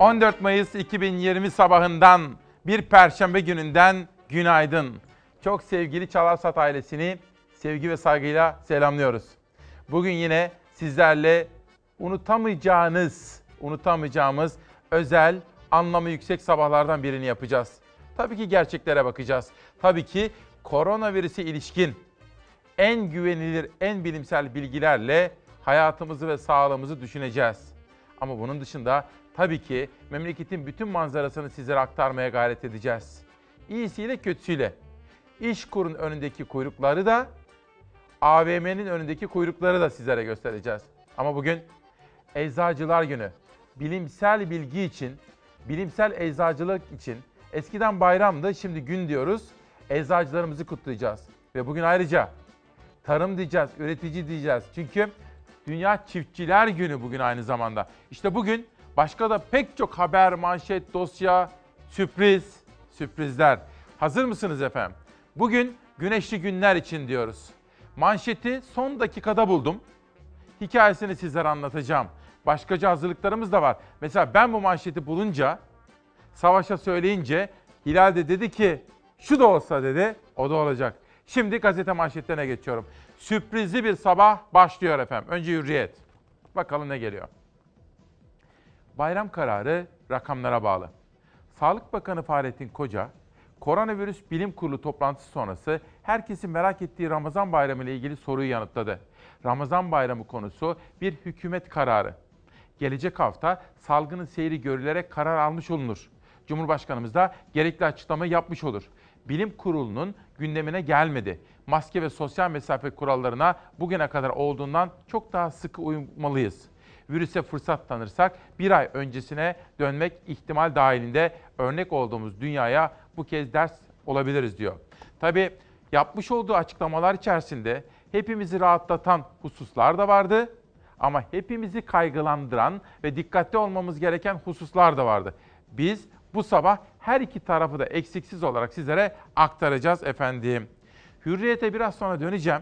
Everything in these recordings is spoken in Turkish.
14 Mayıs 2020 sabahından bir perşembe gününden günaydın. Çok sevgili Çalarsat ailesini sevgi ve saygıyla selamlıyoruz. Bugün yine sizlerle unutamayacağınız, unutamayacağımız özel, anlamı yüksek sabahlardan birini yapacağız. Tabii ki gerçeklere bakacağız. Tabii ki koronavirüse ilişkin en güvenilir, en bilimsel bilgilerle hayatımızı ve sağlığımızı düşüneceğiz. Ama bunun dışında tabii ki memleketin bütün manzarasını sizlere aktarmaya gayret edeceğiz. İyisiyle kötüsüyle. İşkur'un önündeki kuyrukları da AVM'nin önündeki kuyrukları da sizlere göstereceğiz. Ama bugün Eczacılar Günü. Bilimsel bilgi için, bilimsel eczacılık için eskiden bayramdı, şimdi gün diyoruz. Eczacılarımızı kutlayacağız. Ve bugün ayrıca tarım diyeceğiz, üretici diyeceğiz. Çünkü Dünya Çiftçiler Günü bugün aynı zamanda. İşte bugün başka da pek çok haber, manşet, dosya, sürpriz, sürprizler. Hazır mısınız efendim? Bugün güneşli günler için diyoruz. Manşeti son dakikada buldum. Hikayesini sizlere anlatacağım. Başkaca hazırlıklarımız da var. Mesela ben bu manşeti bulunca, Savaş'a söyleyince Hilal de dedi ki şu da olsa dedi, o da olacak. Şimdi gazete manşetlerine geçiyorum. Sürprizli bir sabah başlıyor efendim. Önce Hürriyet. Bakalım ne geliyor. Bayram kararı rakamlara bağlı. Sağlık Bakanı Fahrettin Koca, koronavirüs bilim kurulu toplantısı sonrası herkesin merak ettiği Ramazan Bayramı ile ilgili soruyu yanıtladı. Ramazan Bayramı konusu bir hükümet kararı. Gelecek hafta salgının seyri görülerek karar almış olunur. Cumhurbaşkanımız da gerekli açıklama yapmış olur. Bilim kurulunun gündemine gelmedi. Maske ve sosyal mesafe kurallarına bugüne kadar olduğundan çok daha sıkı uymalıyız. Virüse fırsat tanırsak bir ay öncesine dönmek ihtimal dahilinde örnek olduğumuz dünyaya bu kez ders olabiliriz diyor. Tabii yapmış olduğu açıklamalar içerisinde hepimizi rahatlatan hususlar da vardı ama hepimizi kaygılandıran ve dikkatli olmamız gereken hususlar da vardı. Biz bu sabah her iki tarafı da eksiksiz olarak sizlere aktaracağız efendim. Hürriyete biraz sonra döneceğim.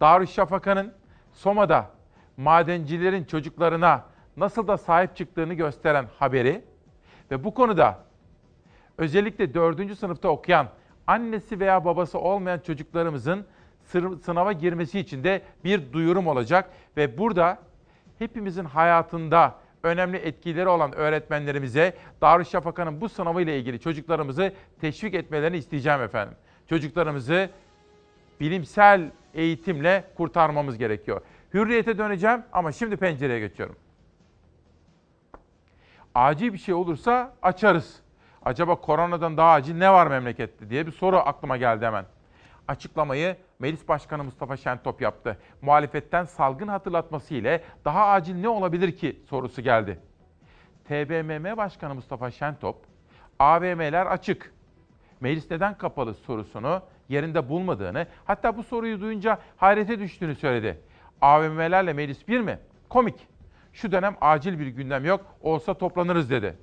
Darüşşafaka'nın Soma'da madencilerin çocuklarına nasıl da sahip çıktığını gösteren haberi ve bu konuda özellikle 4. sınıfta okuyan annesi veya babası olmayan çocuklarımızın sınava girmesi için de bir duyurum olacak ve burada hepimizin hayatında önemli etkileri olan öğretmenlerimize Darüşşafaka'nın bu sınavı ile ilgili çocuklarımızı teşvik etmelerini isteyeceğim efendim. Çocuklarımızı bilimsel eğitimle kurtarmamız gerekiyor. Hürriyete döneceğim ama şimdi pencereye geçiyorum. Acil bir şey olursa açarız. Acaba koronadan daha acil ne var memlekette diye bir soru aklıma geldi hemen. Açıklamayı Meclis Başkanı Mustafa Şentop yaptı. Muhalefetten salgın hatırlatması ile daha acil ne olabilir ki sorusu geldi. TBMM Başkanı Mustafa Şentop, AVM'ler açık. Meclis neden kapalı sorusunu yerinde bulmadığını, hatta bu soruyu duyunca hayrete düştüğünü söyledi. AVM'lerle meclis bir mi? Komik. Şu dönem acil bir gündem yok, olsa toplanırız dedi.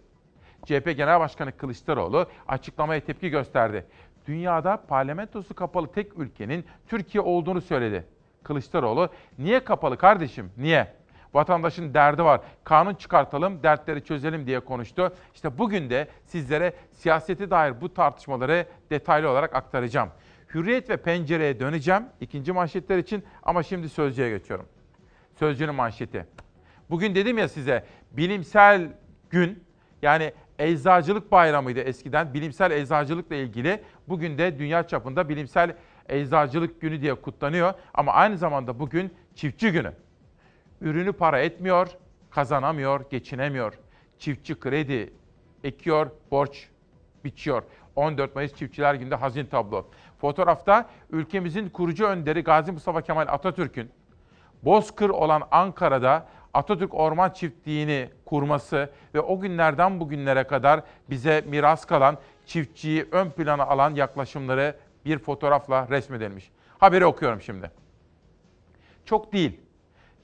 CHP Genel Başkanı Kılıçdaroğlu açıklamaya tepki gösterdi. Dünyada parlamentosu kapalı tek ülkenin Türkiye olduğunu söyledi. Kılıçdaroğlu, niye kapalı kardeşim, niye? Vatandaşın derdi var, kanun çıkartalım, dertleri çözelim diye konuştu. İşte bugün de sizlere siyasete dair bu tartışmaları detaylı olarak aktaracağım. Hürriyet ve pencereye döneceğim ikinci manşetler için ama şimdi sözcüye geçiyorum. Sözcünün manşeti. Bugün dedim ya size bilimsel gün yani eczacılık bayramıydı eskiden. Bilimsel eczacılıkla ilgili bugün de dünya çapında bilimsel eczacılık günü diye kutlanıyor. Ama aynı zamanda bugün çiftçi günü. Ürünü para etmiyor, kazanamıyor, geçinemiyor. Çiftçi kredi ekiyor, borç biçiyor. 14 Mayıs Çiftçiler Günü'nde hazin tablo. Fotoğrafta ülkemizin kurucu önderi Gazi Mustafa Kemal Atatürk'ün Bozkır olan Ankara'da Atatürk Orman Çiftliği'ni kurması ve o günlerden bugünlere kadar bize miras kalan çiftçiyi ön plana alan yaklaşımları bir fotoğrafla resmedilmiş. Haberi okuyorum şimdi. Çok değil.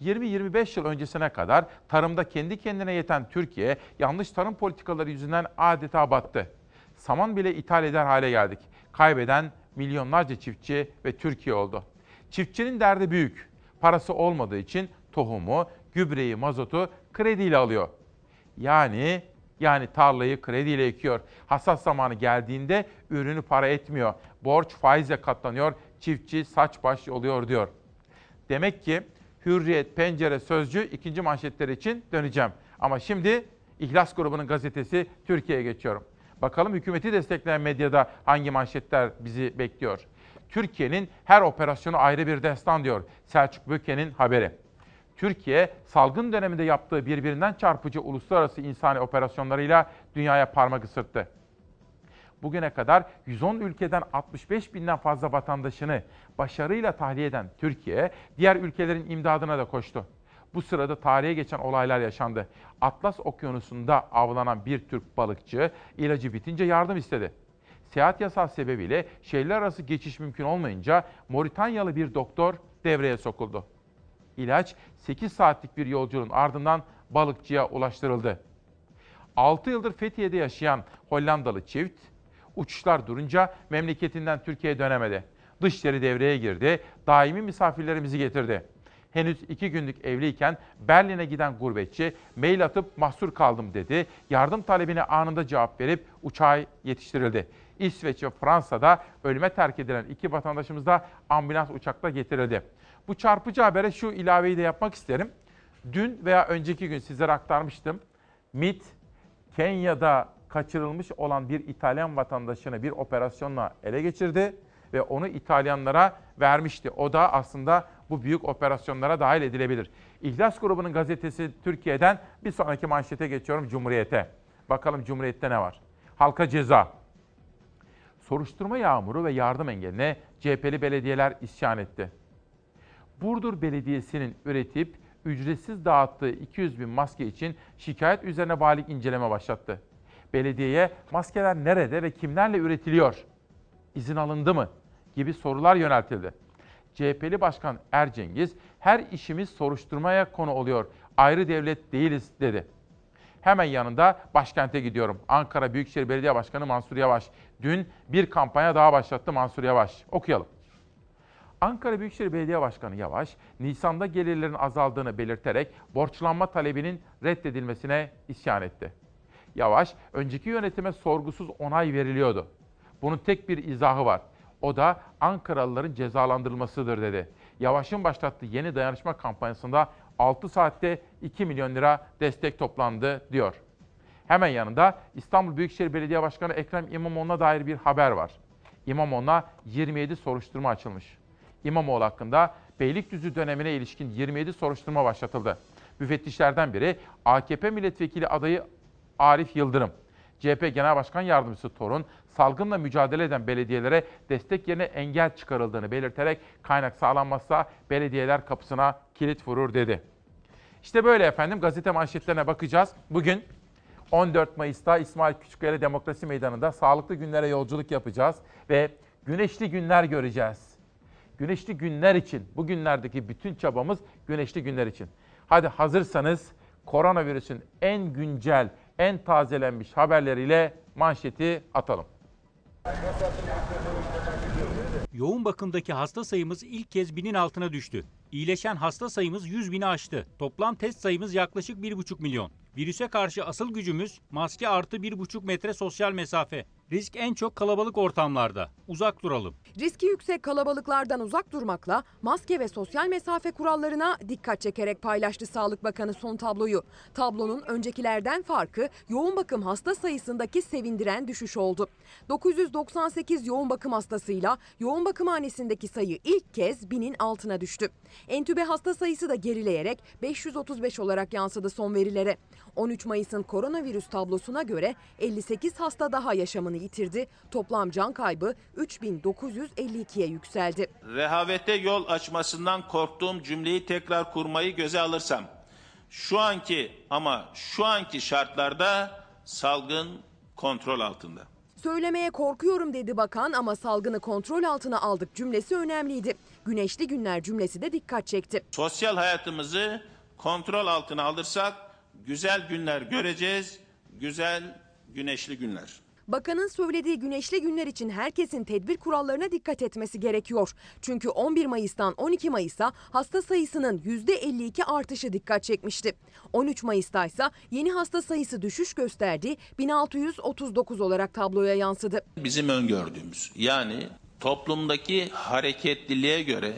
20-25 yıl öncesine kadar tarımda kendi kendine yeten Türkiye yanlış tarım politikaları yüzünden adeta battı. Saman bile ithal eder hale geldik. Kaybeden milyonlarca çiftçi ve Türkiye oldu. Çiftçinin derdi büyük. Parası olmadığı için tohumu, gübreyi, mazotu krediyle alıyor. Yani Yani tarlayı krediyle ekiyor. Hasat zamanı geldiğinde ürünü para etmiyor. Borç faizle katlanıyor. Çiftçi saç baş oluyor diyor. Demek ki Hürriyet, Pencere, Sözcü ikinci manşetleri için döneceğim. Ama şimdi İhlas grubunun gazetesi Türkiye'ye geçiyorum. Bakalım hükümeti destekleyen medyada hangi manşetler bizi bekliyor. Türkiye'nin her operasyonu ayrı bir destan diyor Selçuk Böke'nin haberi. Türkiye salgın döneminde yaptığı birbirinden çarpıcı uluslararası insani operasyonlarıyla dünyaya parmak ısırttı. Bugüne kadar 110 ülkeden 65 binden fazla vatandaşını başarıyla tahliye eden Türkiye, diğer ülkelerin imdadına da koştu. Bu sırada tarihe geçen olaylar yaşandı. Atlas Okyanusu'nda avlanan bir Türk balıkçı ilacı bitince yardım istedi. Seyahat yasağı sebebiyle şehirler arası geçiş mümkün olmayınca Moritanyalı bir doktor devreye sokuldu. İlaç 8 saatlik bir yolculuğun ardından balıkçıya ulaştırıldı. 6 yıldır Fethiye'de yaşayan Hollandalı çift uçuşlar durunca memleketinden Türkiye'ye dönemedi. Dışişleri devreye girdi, daimi misafirlerimizi getirdi. Henüz iki günlük evliyken Berlin'e giden gurbetçi mail atıp mahsur kaldım dedi. Yardım talebine anında cevap verip uçağa yetiştirildi. İsveç ve Fransa'da ölüme terk edilen iki vatandaşımız da ambulans uçakla getirildi. Bu çarpıcı habere şu ilaveyi de yapmak isterim. Dün veya önceki gün sizlere aktarmıştım. MIT, Kenya'da kaçırılmış olan bir İtalyan vatandaşını bir operasyonla ele geçirdi ve onu İtalyanlara vermişti. O da aslında bu büyük operasyonlara dahil edilebilir. İhlas grubunun gazetesi Türkiye'den bir sonraki manşete geçiyorum Cumhuriyet'e. Bakalım Cumhuriyet'te ne var? Halka ceza. Soruşturma yağmuru ve yardım engeline CHP'li belediyeler isyan etti. Burdur Belediyesi'nin üretip ücretsiz dağıttığı 200 bin maske için şikayet üzerine valilik inceleme başlattı. Belediyeye maskeler nerede ve kimlerle üretiliyor? İzin alındı mı? gibi sorular yöneltildi. CHP'li Başkan Ercengiz, her işimiz soruşturmaya konu oluyor, ayrı devlet değiliz dedi. Hemen yanında başkente gidiyorum. Ankara Büyükşehir Belediye Başkanı Mansur Yavaş. Dün bir kampanya daha başlattı Mansur Yavaş. Okuyalım. Ankara Büyükşehir Belediye Başkanı Yavaş, Nisan'da gelirlerin azaldığını belirterek borçlanma talebinin reddedilmesine isyan etti. Yavaş, önceki yönetime sorgusuz onay veriliyordu. Bunun tek bir izahı var. O da Ankaralıların cezalandırılmasıdır dedi. Yavaş'ın başlattığı yeni dayanışma kampanyasında 6 saatte 2 milyon lira destek toplandı diyor. Hemen yanında İstanbul Büyükşehir Belediye Başkanı Ekrem İmamoğlu'na dair bir haber var. İmamoğlu'na 27 soruşturma açılmış. İmamoğlu hakkında Beylikdüzü dönemine ilişkin 27 soruşturma başlatıldı. Müfettişlerden biri AKP milletvekili adayı Arif Yıldırım. CHP Genel Başkan Yardımcısı Torun, salgınla mücadele eden belediyelere destek yerine engel çıkarıldığını belirterek kaynak sağlanmazsa belediyeler kapısına kilit vurur dedi. İşte böyle efendim gazete manşetlerine bakacağız. Bugün 14 Mayıs'ta İsmail Küçükkaya Demokrasi Meydanı'nda sağlıklı günlere yolculuk yapacağız ve güneşli günler göreceğiz. Güneşli günler için, bugünlerdeki bütün çabamız güneşli günler için. Hadi hazırsanız koronavirüsün en güncel, en tazelenmiş haberleriyle manşeti atalım. Yoğun bakımdaki hasta sayımız ilk kez binin altına düştü. İyileşen hasta sayımız 100 bini aştı. Toplam test sayımız yaklaşık 1,5 milyon. Virüse karşı asıl gücümüz maske artı 1,5 metre sosyal mesafe. Risk en çok kalabalık ortamlarda. Uzak duralım. Riski yüksek kalabalıklardan uzak durmakla maske ve sosyal mesafe kurallarına dikkat çekerek paylaştı Sağlık Bakanı son tabloyu. Tablonun öncekilerden farkı yoğun bakım hasta sayısındaki sevindiren düşüş oldu. 998 yoğun bakım hastasıyla yoğun bakımhanesindeki sayı ilk kez binin altına düştü. Entübe hasta sayısı da gerileyerek 535 olarak yansıdı son verilere. 13 Mayıs'ın koronavirüs tablosuna göre 58 hasta daha yaşamını yitirdi. Toplam can kaybı 3952'ye yükseldi. rehavete yol açmasından korktuğum cümleyi tekrar kurmayı göze alırsam, şu anki ama şu anki şartlarda salgın kontrol altında. Söylemeye korkuyorum dedi bakan ama salgını kontrol altına aldık cümlesi önemliydi. Güneşli günler cümlesi de dikkat çekti. Sosyal hayatımızı kontrol altına alırsak güzel günler göreceğiz, güzel güneşli günler. Bakanın söylediği güneşli günler için herkesin tedbir kurallarına dikkat etmesi gerekiyor. Çünkü 11 Mayıs'tan 12 Mayıs'a hasta sayısının %52 artışı dikkat çekmişti. 13 Mayıs'ta ise yeni hasta sayısı düşüş gösterdi, 1639 olarak tabloya yansıdı. Bizim öngördüğümüz yani toplumdaki hareketliliğe göre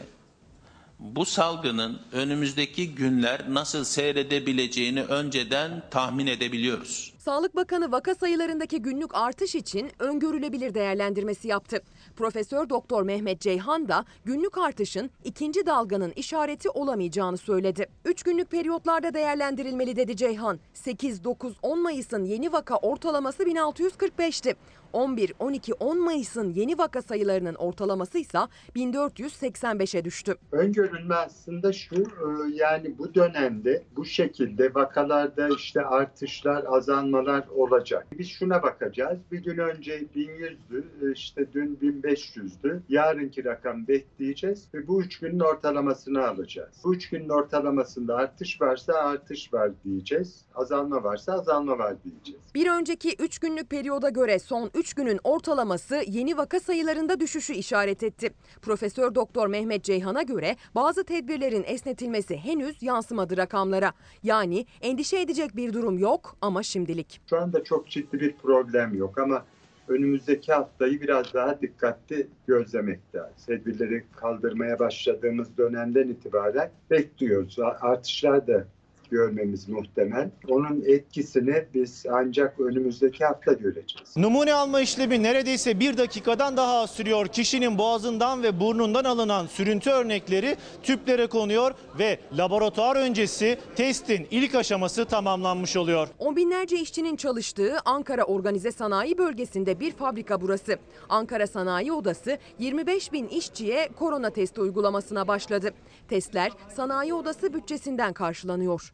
bu salgının önümüzdeki günler nasıl seyredebileceğini önceden tahmin edebiliyoruz. Sağlık Bakanı vaka sayılarındaki günlük artış için öngörülebilir değerlendirmesi yaptı. Profesör Doktor Mehmet Ceyhan da günlük artışın ikinci dalganın işareti olamayacağını söyledi. 3 günlük periyotlarda değerlendirilmeli dedi Ceyhan. 8, 9, 10 Mayıs'ın yeni vaka ortalaması 1645'ti. 11, 12, 10 Mayıs'ın yeni vaka sayılarının ortalaması ise 1485'e düştü. Öngörülme aslında şu e, yani bu dönemde bu şekilde vakalarda işte artışlar azalmalar olacak. Biz şuna bakacağız. Bir gün önce 1100'dü e, işte dün 1500'dü. Yarınki rakam bekleyeceğiz ve bu üç günün ortalamasını alacağız. Bu üç günün ortalamasında artış varsa artış var diyeceğiz. Azalma varsa azalma var diyeceğiz. Bir önceki 3 günlük periyoda göre son 3 günün ortalaması yeni vaka sayılarında düşüşü işaret etti. Profesör Doktor Mehmet Ceyhan'a göre bazı tedbirlerin esnetilmesi henüz yansımadı rakamlara. Yani endişe edecek bir durum yok ama şimdilik. Şu anda çok ciddi bir problem yok ama önümüzdeki haftayı biraz daha dikkatli gözlemek lazım. Tedbirleri kaldırmaya başladığımız dönemden itibaren bekliyoruz. Artışlar da görmemiz muhtemel. Onun etkisini biz ancak önümüzdeki hafta göreceğiz. Numune alma işlemi neredeyse bir dakikadan daha az sürüyor. Kişinin boğazından ve burnundan alınan sürüntü örnekleri tüplere konuyor ve laboratuvar öncesi testin ilk aşaması tamamlanmış oluyor. On binlerce işçinin çalıştığı Ankara Organize Sanayi Bölgesi'nde bir fabrika burası. Ankara Sanayi Odası 25 bin işçiye korona testi uygulamasına başladı. Testler Sanayi Odası bütçesinden karşılanıyor.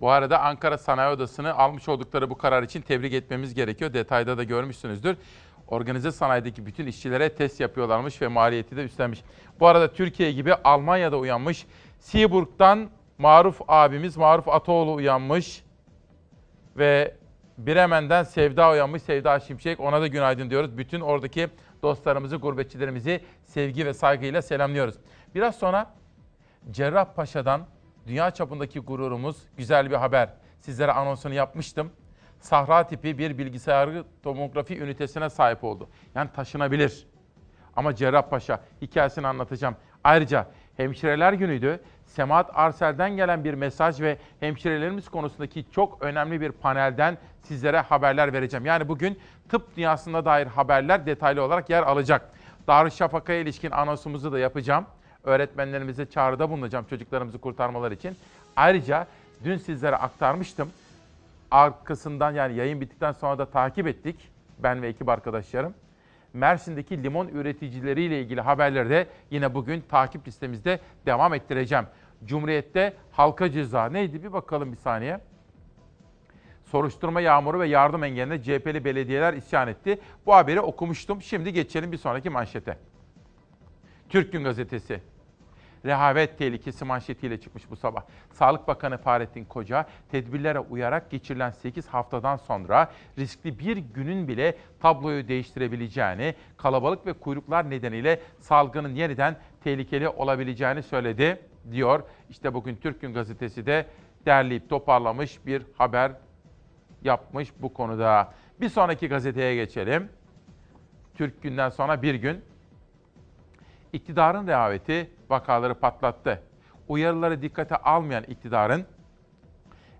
Bu arada Ankara Sanayi Odası'nı almış oldukları bu karar için tebrik etmemiz gerekiyor. Detayda da görmüşsünüzdür. Organize sanayideki bütün işçilere test yapıyorlarmış ve maliyeti de üstlenmiş. Bu arada Türkiye gibi Almanya'da uyanmış. Seaburg'dan Maruf abimiz, Maruf Ataoğlu uyanmış. Ve Bremen'den Sevda uyanmış, Sevda Şimşek. Ona da günaydın diyoruz. Bütün oradaki dostlarımızı, gurbetçilerimizi sevgi ve saygıyla selamlıyoruz. Biraz sonra Cerrahpaşa'dan dünya çapındaki gururumuz güzel bir haber. Sizlere anonsunu yapmıştım. Sahra tipi bir bilgisayarlı tomografi ünitesine sahip oldu. Yani taşınabilir. Ama Cerrahpaşa hikayesini anlatacağım. Ayrıca hemşireler günüydü. Semahat Arsel'den gelen bir mesaj ve hemşirelerimiz konusundaki çok önemli bir panelden sizlere haberler vereceğim. Yani bugün tıp dünyasına dair haberler detaylı olarak yer alacak. Darüşşafaka'ya ilişkin anonsumuzu da yapacağım öğretmenlerimize çağrıda bulunacağım çocuklarımızı kurtarmalar için. Ayrıca dün sizlere aktarmıştım. Arkasından yani yayın bittikten sonra da takip ettik. Ben ve ekip arkadaşlarım. Mersin'deki limon üreticileriyle ilgili haberleri de yine bugün takip listemizde devam ettireceğim. Cumhuriyet'te halka ceza neydi bir bakalım bir saniye. Soruşturma yağmuru ve yardım engeline CHP'li belediyeler isyan etti. Bu haberi okumuştum. Şimdi geçelim bir sonraki manşete. Türk Gün Gazetesi. Rehavet tehlikesi manşetiyle çıkmış bu sabah. Sağlık Bakanı Fahrettin Koca, tedbirlere uyarak geçirilen 8 haftadan sonra riskli bir günün bile tabloyu değiştirebileceğini, kalabalık ve kuyruklar nedeniyle salgının yeniden tehlikeli olabileceğini söyledi, diyor. İşte bugün Türk Gün Gazetesi de derleyip toparlamış bir haber yapmış bu konuda. Bir sonraki gazeteye geçelim. Türk Gün'den sonra bir gün İktidarın rehaveti vakaları patlattı. Uyarıları dikkate almayan iktidarın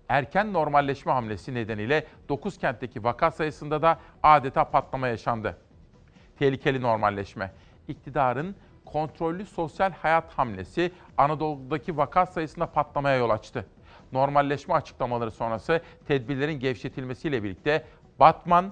erken normalleşme hamlesi nedeniyle 9 kentteki vaka sayısında da adeta patlama yaşandı. Tehlikeli normalleşme. İktidarın kontrollü sosyal hayat hamlesi Anadolu'daki vaka sayısında patlamaya yol açtı. Normalleşme açıklamaları sonrası tedbirlerin gevşetilmesiyle birlikte Batman,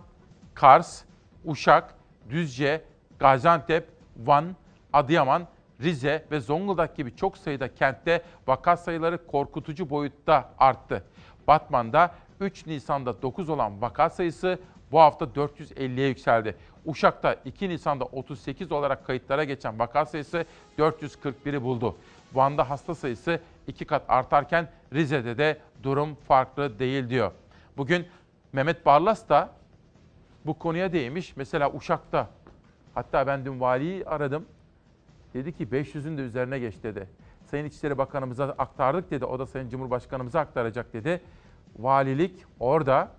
Kars, Uşak, Düzce, Gaziantep, Van, Adıyaman, Rize ve Zonguldak gibi çok sayıda kentte vaka sayıları korkutucu boyutta arttı. Batman'da 3 Nisan'da 9 olan vaka sayısı bu hafta 450'ye yükseldi. Uşak'ta 2 Nisan'da 38 olarak kayıtlara geçen vaka sayısı 441'i buldu. Van'da hasta sayısı 2 kat artarken Rize'de de durum farklı değil diyor. Bugün Mehmet Barlas da bu konuya değmiş. Mesela Uşak'ta hatta ben dün valiyi aradım. Dedi ki 500'ün de üzerine geç dedi. Sayın İçişleri Bakanımıza aktardık dedi. O da Sayın Cumhurbaşkanımıza aktaracak dedi. Valilik orada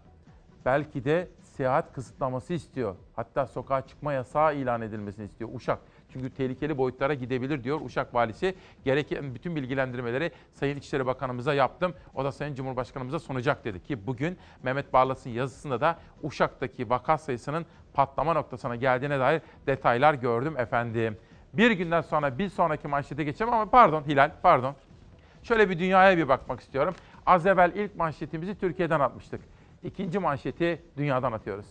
belki de seyahat kısıtlaması istiyor. Hatta sokağa çıkma yasağı ilan edilmesini istiyor Uşak. Çünkü tehlikeli boyutlara gidebilir diyor Uşak valisi. Gereken bütün bilgilendirmeleri Sayın İçişleri Bakanımıza yaptım. O da Sayın Cumhurbaşkanımıza sunacak dedi ki bugün Mehmet Barlas'ın yazısında da Uşak'taki vaka sayısının patlama noktasına geldiğine dair detaylar gördüm efendim. Bir günden sonra bir sonraki manşete geçeceğim ama pardon Hilal pardon. Şöyle bir dünyaya bir bakmak istiyorum. Az evvel ilk manşetimizi Türkiye'den atmıştık. İkinci manşeti dünyadan atıyoruz.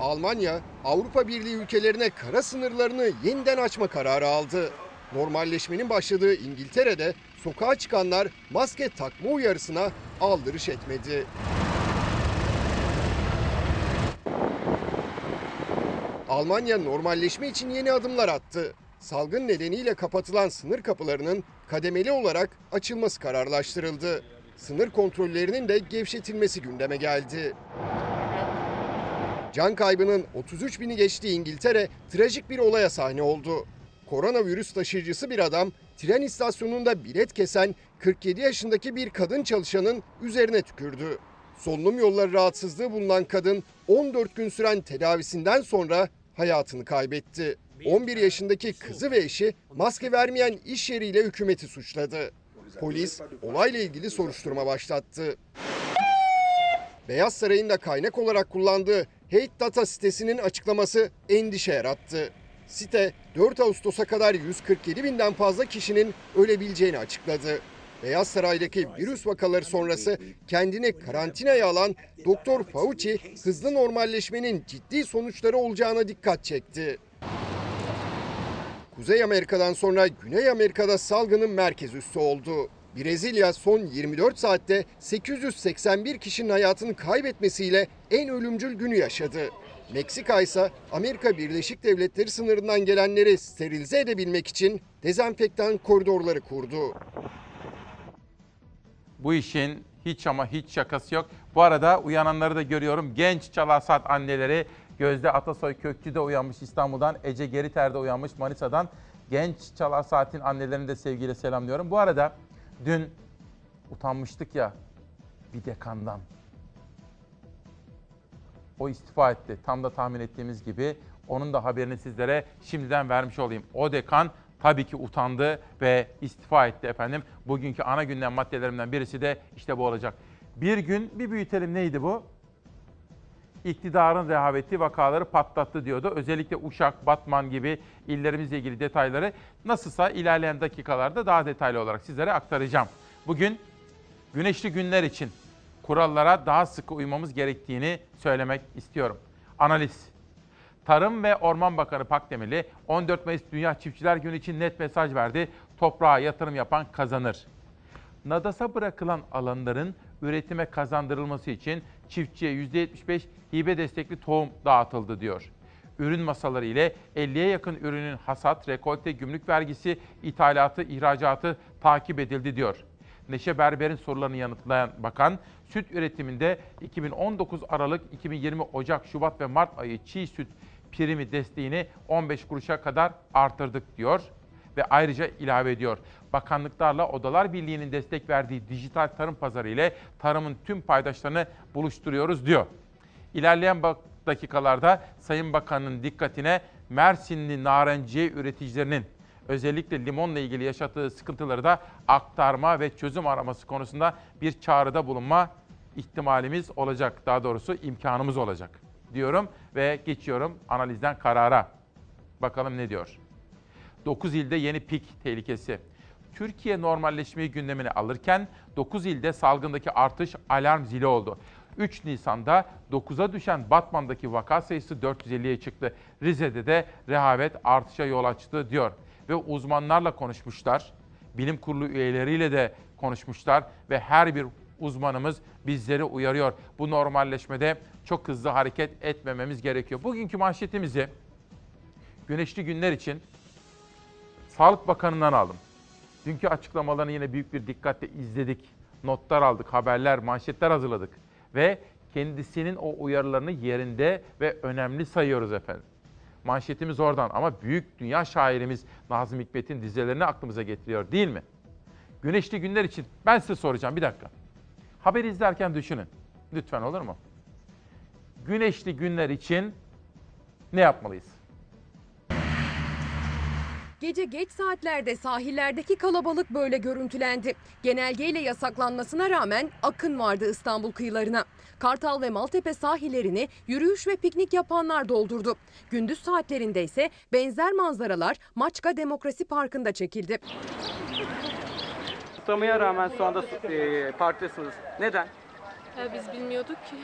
Almanya, Avrupa Birliği ülkelerine kara sınırlarını yeniden açma kararı aldı. Normalleşmenin başladığı İngiltere'de sokağa çıkanlar maske takma uyarısına aldırış etmedi. Almanya normalleşme için yeni adımlar attı. Salgın nedeniyle kapatılan sınır kapılarının kademeli olarak açılması kararlaştırıldı. Sınır kontrollerinin de gevşetilmesi gündeme geldi. Can kaybının 33 bini geçtiği İngiltere trajik bir olaya sahne oldu. Koronavirüs taşıyıcısı bir adam tren istasyonunda bilet kesen 47 yaşındaki bir kadın çalışanın üzerine tükürdü. Solunum yolları rahatsızlığı bulunan kadın 14 gün süren tedavisinden sonra hayatını kaybetti. 11 yaşındaki kızı ve eşi maske vermeyen iş yeriyle hükümeti suçladı. Polis olayla ilgili soruşturma başlattı. Beyaz Saray'ın da kaynak olarak kullandığı Hate Data sitesinin açıklaması endişe yarattı. Site 4 Ağustos'a kadar 147 binden fazla kişinin ölebileceğini açıkladı. Beyaz Saray'daki virüs vakaları sonrası kendini karantinaya alan Doktor Fauci hızlı normalleşmenin ciddi sonuçları olacağına dikkat çekti. Kuzey Amerika'dan sonra Güney Amerika'da salgının merkez üssü oldu. Brezilya son 24 saatte 881 kişinin hayatını kaybetmesiyle en ölümcül günü yaşadı. Meksika ise Amerika Birleşik Devletleri sınırından gelenleri sterilize edebilmek için dezenfektan koridorları kurdu. Bu işin hiç ama hiç şakası yok. Bu arada uyananları da görüyorum. Genç Çalarsat anneleri Gözde Atasoy Kökçü'de uyanmış İstanbul'dan. Ece Geriter'de uyanmış Manisa'dan. Genç Çalar Saat'in annelerini de sevgiyle selamlıyorum. Bu arada dün utanmıştık ya bir dekandan. O istifa etti. Tam da tahmin ettiğimiz gibi. Onun da haberini sizlere şimdiden vermiş olayım. O dekan tabii ki utandı ve istifa etti efendim. Bugünkü ana gündem maddelerimden birisi de işte bu olacak. Bir gün bir büyütelim neydi bu? İktidarın rehaveti vakaları patlattı diyordu. Özellikle Uşak, Batman gibi illerimizle ilgili detayları nasılsa ilerleyen dakikalarda daha detaylı olarak sizlere aktaracağım. Bugün güneşli günler için kurallara daha sıkı uymamız gerektiğini söylemek istiyorum. Analiz. Tarım ve Orman Bakanı Pakdemirli 14 Mayıs Dünya Çiftçiler Günü için net mesaj verdi. Toprağa yatırım yapan kazanır. Nadas'a bırakılan alanların üretime kazandırılması için çiftçiye %75 hibe destekli tohum dağıtıldı diyor. Ürün masaları ile 50'ye yakın ürünün hasat, rekolte, gümrük vergisi, ithalatı, ihracatı takip edildi diyor. Neşe Berber'in sorularını yanıtlayan bakan, süt üretiminde 2019 Aralık, 2020 Ocak, Şubat ve Mart ayı çiğ süt primi desteğini 15 kuruşa kadar artırdık diyor ve ayrıca ilave ediyor. Bakanlıklarla Odalar Birliği'nin destek verdiği dijital tarım pazarı ile tarımın tüm paydaşlarını buluşturuyoruz diyor. İlerleyen dakikalarda Sayın Bakan'ın dikkatine Mersinli narenciye üreticilerinin özellikle limonla ilgili yaşadığı sıkıntıları da aktarma ve çözüm araması konusunda bir çağrıda bulunma ihtimalimiz olacak. Daha doğrusu imkanımız olacak diyorum ve geçiyorum analizden karara. Bakalım ne diyor? 9 ilde yeni pik tehlikesi. Türkiye normalleşmeyi gündemine alırken 9 ilde salgındaki artış alarm zili oldu. 3 Nisan'da 9'a düşen Batman'daki vaka sayısı 450'ye çıktı. Rize'de de rehavet artışa yol açtı diyor. Ve uzmanlarla konuşmuşlar. Bilim kurulu üyeleriyle de konuşmuşlar ve her bir uzmanımız bizleri uyarıyor. Bu normalleşmede çok hızlı hareket etmememiz gerekiyor. Bugünkü manşetimizi güneşli günler için Sağlık Bakanı'ndan aldım. Dünkü açıklamalarını yine büyük bir dikkatle izledik. notlar aldık, haberler, manşetler hazırladık. Ve kendisinin o uyarılarını yerinde ve önemli sayıyoruz efendim. Manşetimiz oradan ama büyük dünya şairimiz Nazım Hikmet'in dizelerini aklımıza getiriyor değil mi? Güneşli günler için ben size soracağım bir dakika. Haberi izlerken düşünün. Lütfen olur mu? Güneşli günler için ne yapmalıyız? Gece geç saatlerde sahillerdeki kalabalık böyle görüntülendi. Genelgeyle yasaklanmasına rağmen akın vardı İstanbul kıyılarına. Kartal ve Maltepe sahillerini yürüyüş ve piknik yapanlar doldurdu. Gündüz saatlerinde ise benzer manzaralar Maçka Demokrasi Parkı'nda çekildi. Kısıtlamaya rağmen şu anda e, parktasınız. Neden? Ya biz bilmiyorduk ki.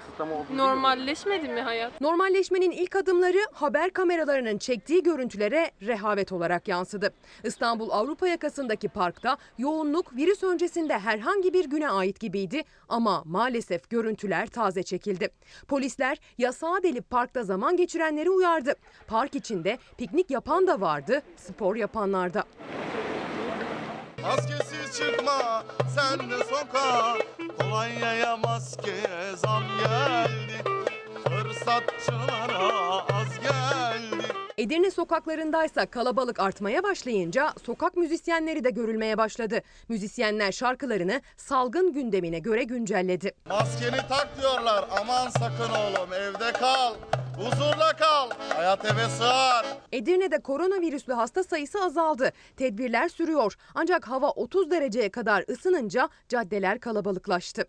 Kısıtlama olduğunu bilmiyorduk. Normalleşmedi mi hayat? Normalleşmenin ilk adımları haber kameralarının çektiği görüntülere rehavet olarak yansıdı. İstanbul Avrupa yakasındaki parkta yoğunluk virüs öncesinde herhangi bir güne ait gibiydi ama maalesef görüntüler taze çekildi. Polisler yasağa delip parkta zaman geçirenleri uyardı. Park içinde piknik yapan da vardı, spor yapanlar da. Maskesiz çıkma sen de sokağa. Kolonyaya maskeye zam geldi. Fırsatçılara az geldi Edirne sokaklarındaysa kalabalık artmaya başlayınca sokak müzisyenleri de görülmeye başladı. Müzisyenler şarkılarını salgın gündemine göre güncelledi. Maskeni tak diyorlar aman sakın oğlum evde kal Huzurla kal hayat eve sığar Edirne'de koronavirüslü hasta sayısı azaldı. Tedbirler sürüyor. Ancak hava 30 dereceye kadar ısınınca caddeler kalabalıklaştı.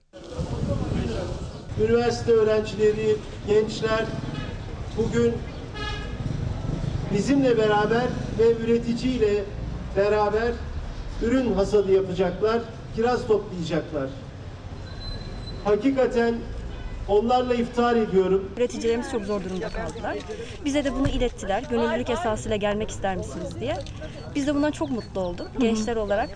üniversite öğrencileri, gençler bugün bizimle beraber ve üreticiyle beraber ürün hasadı yapacaklar, kiraz toplayacaklar. Hakikaten onlarla iftar ediyorum. Üreticilerimiz çok zor durumda kaldılar. Bize de bunu ilettiler. Gönüllülük esasıyla gelmek ister misiniz diye. Biz de bundan çok mutlu olduk. Gençler olarak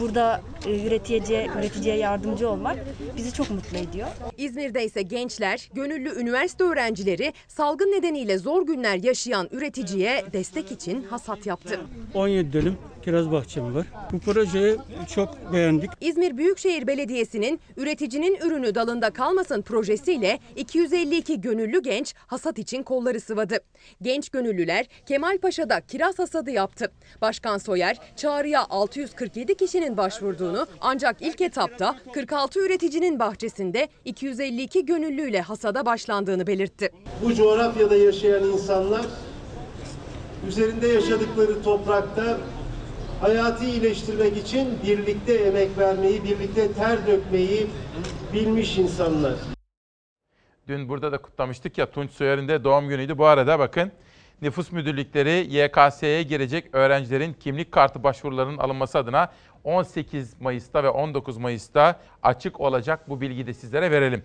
burada e, üreticiye, üreticiye yardımcı olmak bizi çok mutlu ediyor. İzmir'de ise gençler, gönüllü üniversite öğrencileri salgın nedeniyle zor günler yaşayan üreticiye destek için hasat yaptı. 17 dönüm kiraz bahçem var. Bu projeyi çok beğendik. İzmir Büyükşehir Belediyesi'nin üreticinin ürünü dalında kalmasın projesiyle 252 gönüllü genç hasat için kolları sıvadı. Genç gönüllüler Kemalpaşa'da kiraz hasadı yaptı. Başkan Soyer çağrıya 647 kişinin başvurduğunu ancak ilk etapta 46 üreticinin bahçesinde 252 gönüllüyle hasada başlandığını belirtti. Bu coğrafyada yaşayan insanlar üzerinde yaşadıkları toprakta hayatı iyileştirmek için birlikte emek vermeyi, birlikte ter dökmeyi bilmiş insanlar. Dün burada da kutlamıştık ya Tunç Soyer'in de doğum günüydü. Bu arada bakın nüfus müdürlükleri YKS'ye girecek öğrencilerin kimlik kartı başvurularının alınması adına 18 Mayıs'ta ve 19 Mayıs'ta açık olacak bu bilgiyi de sizlere verelim.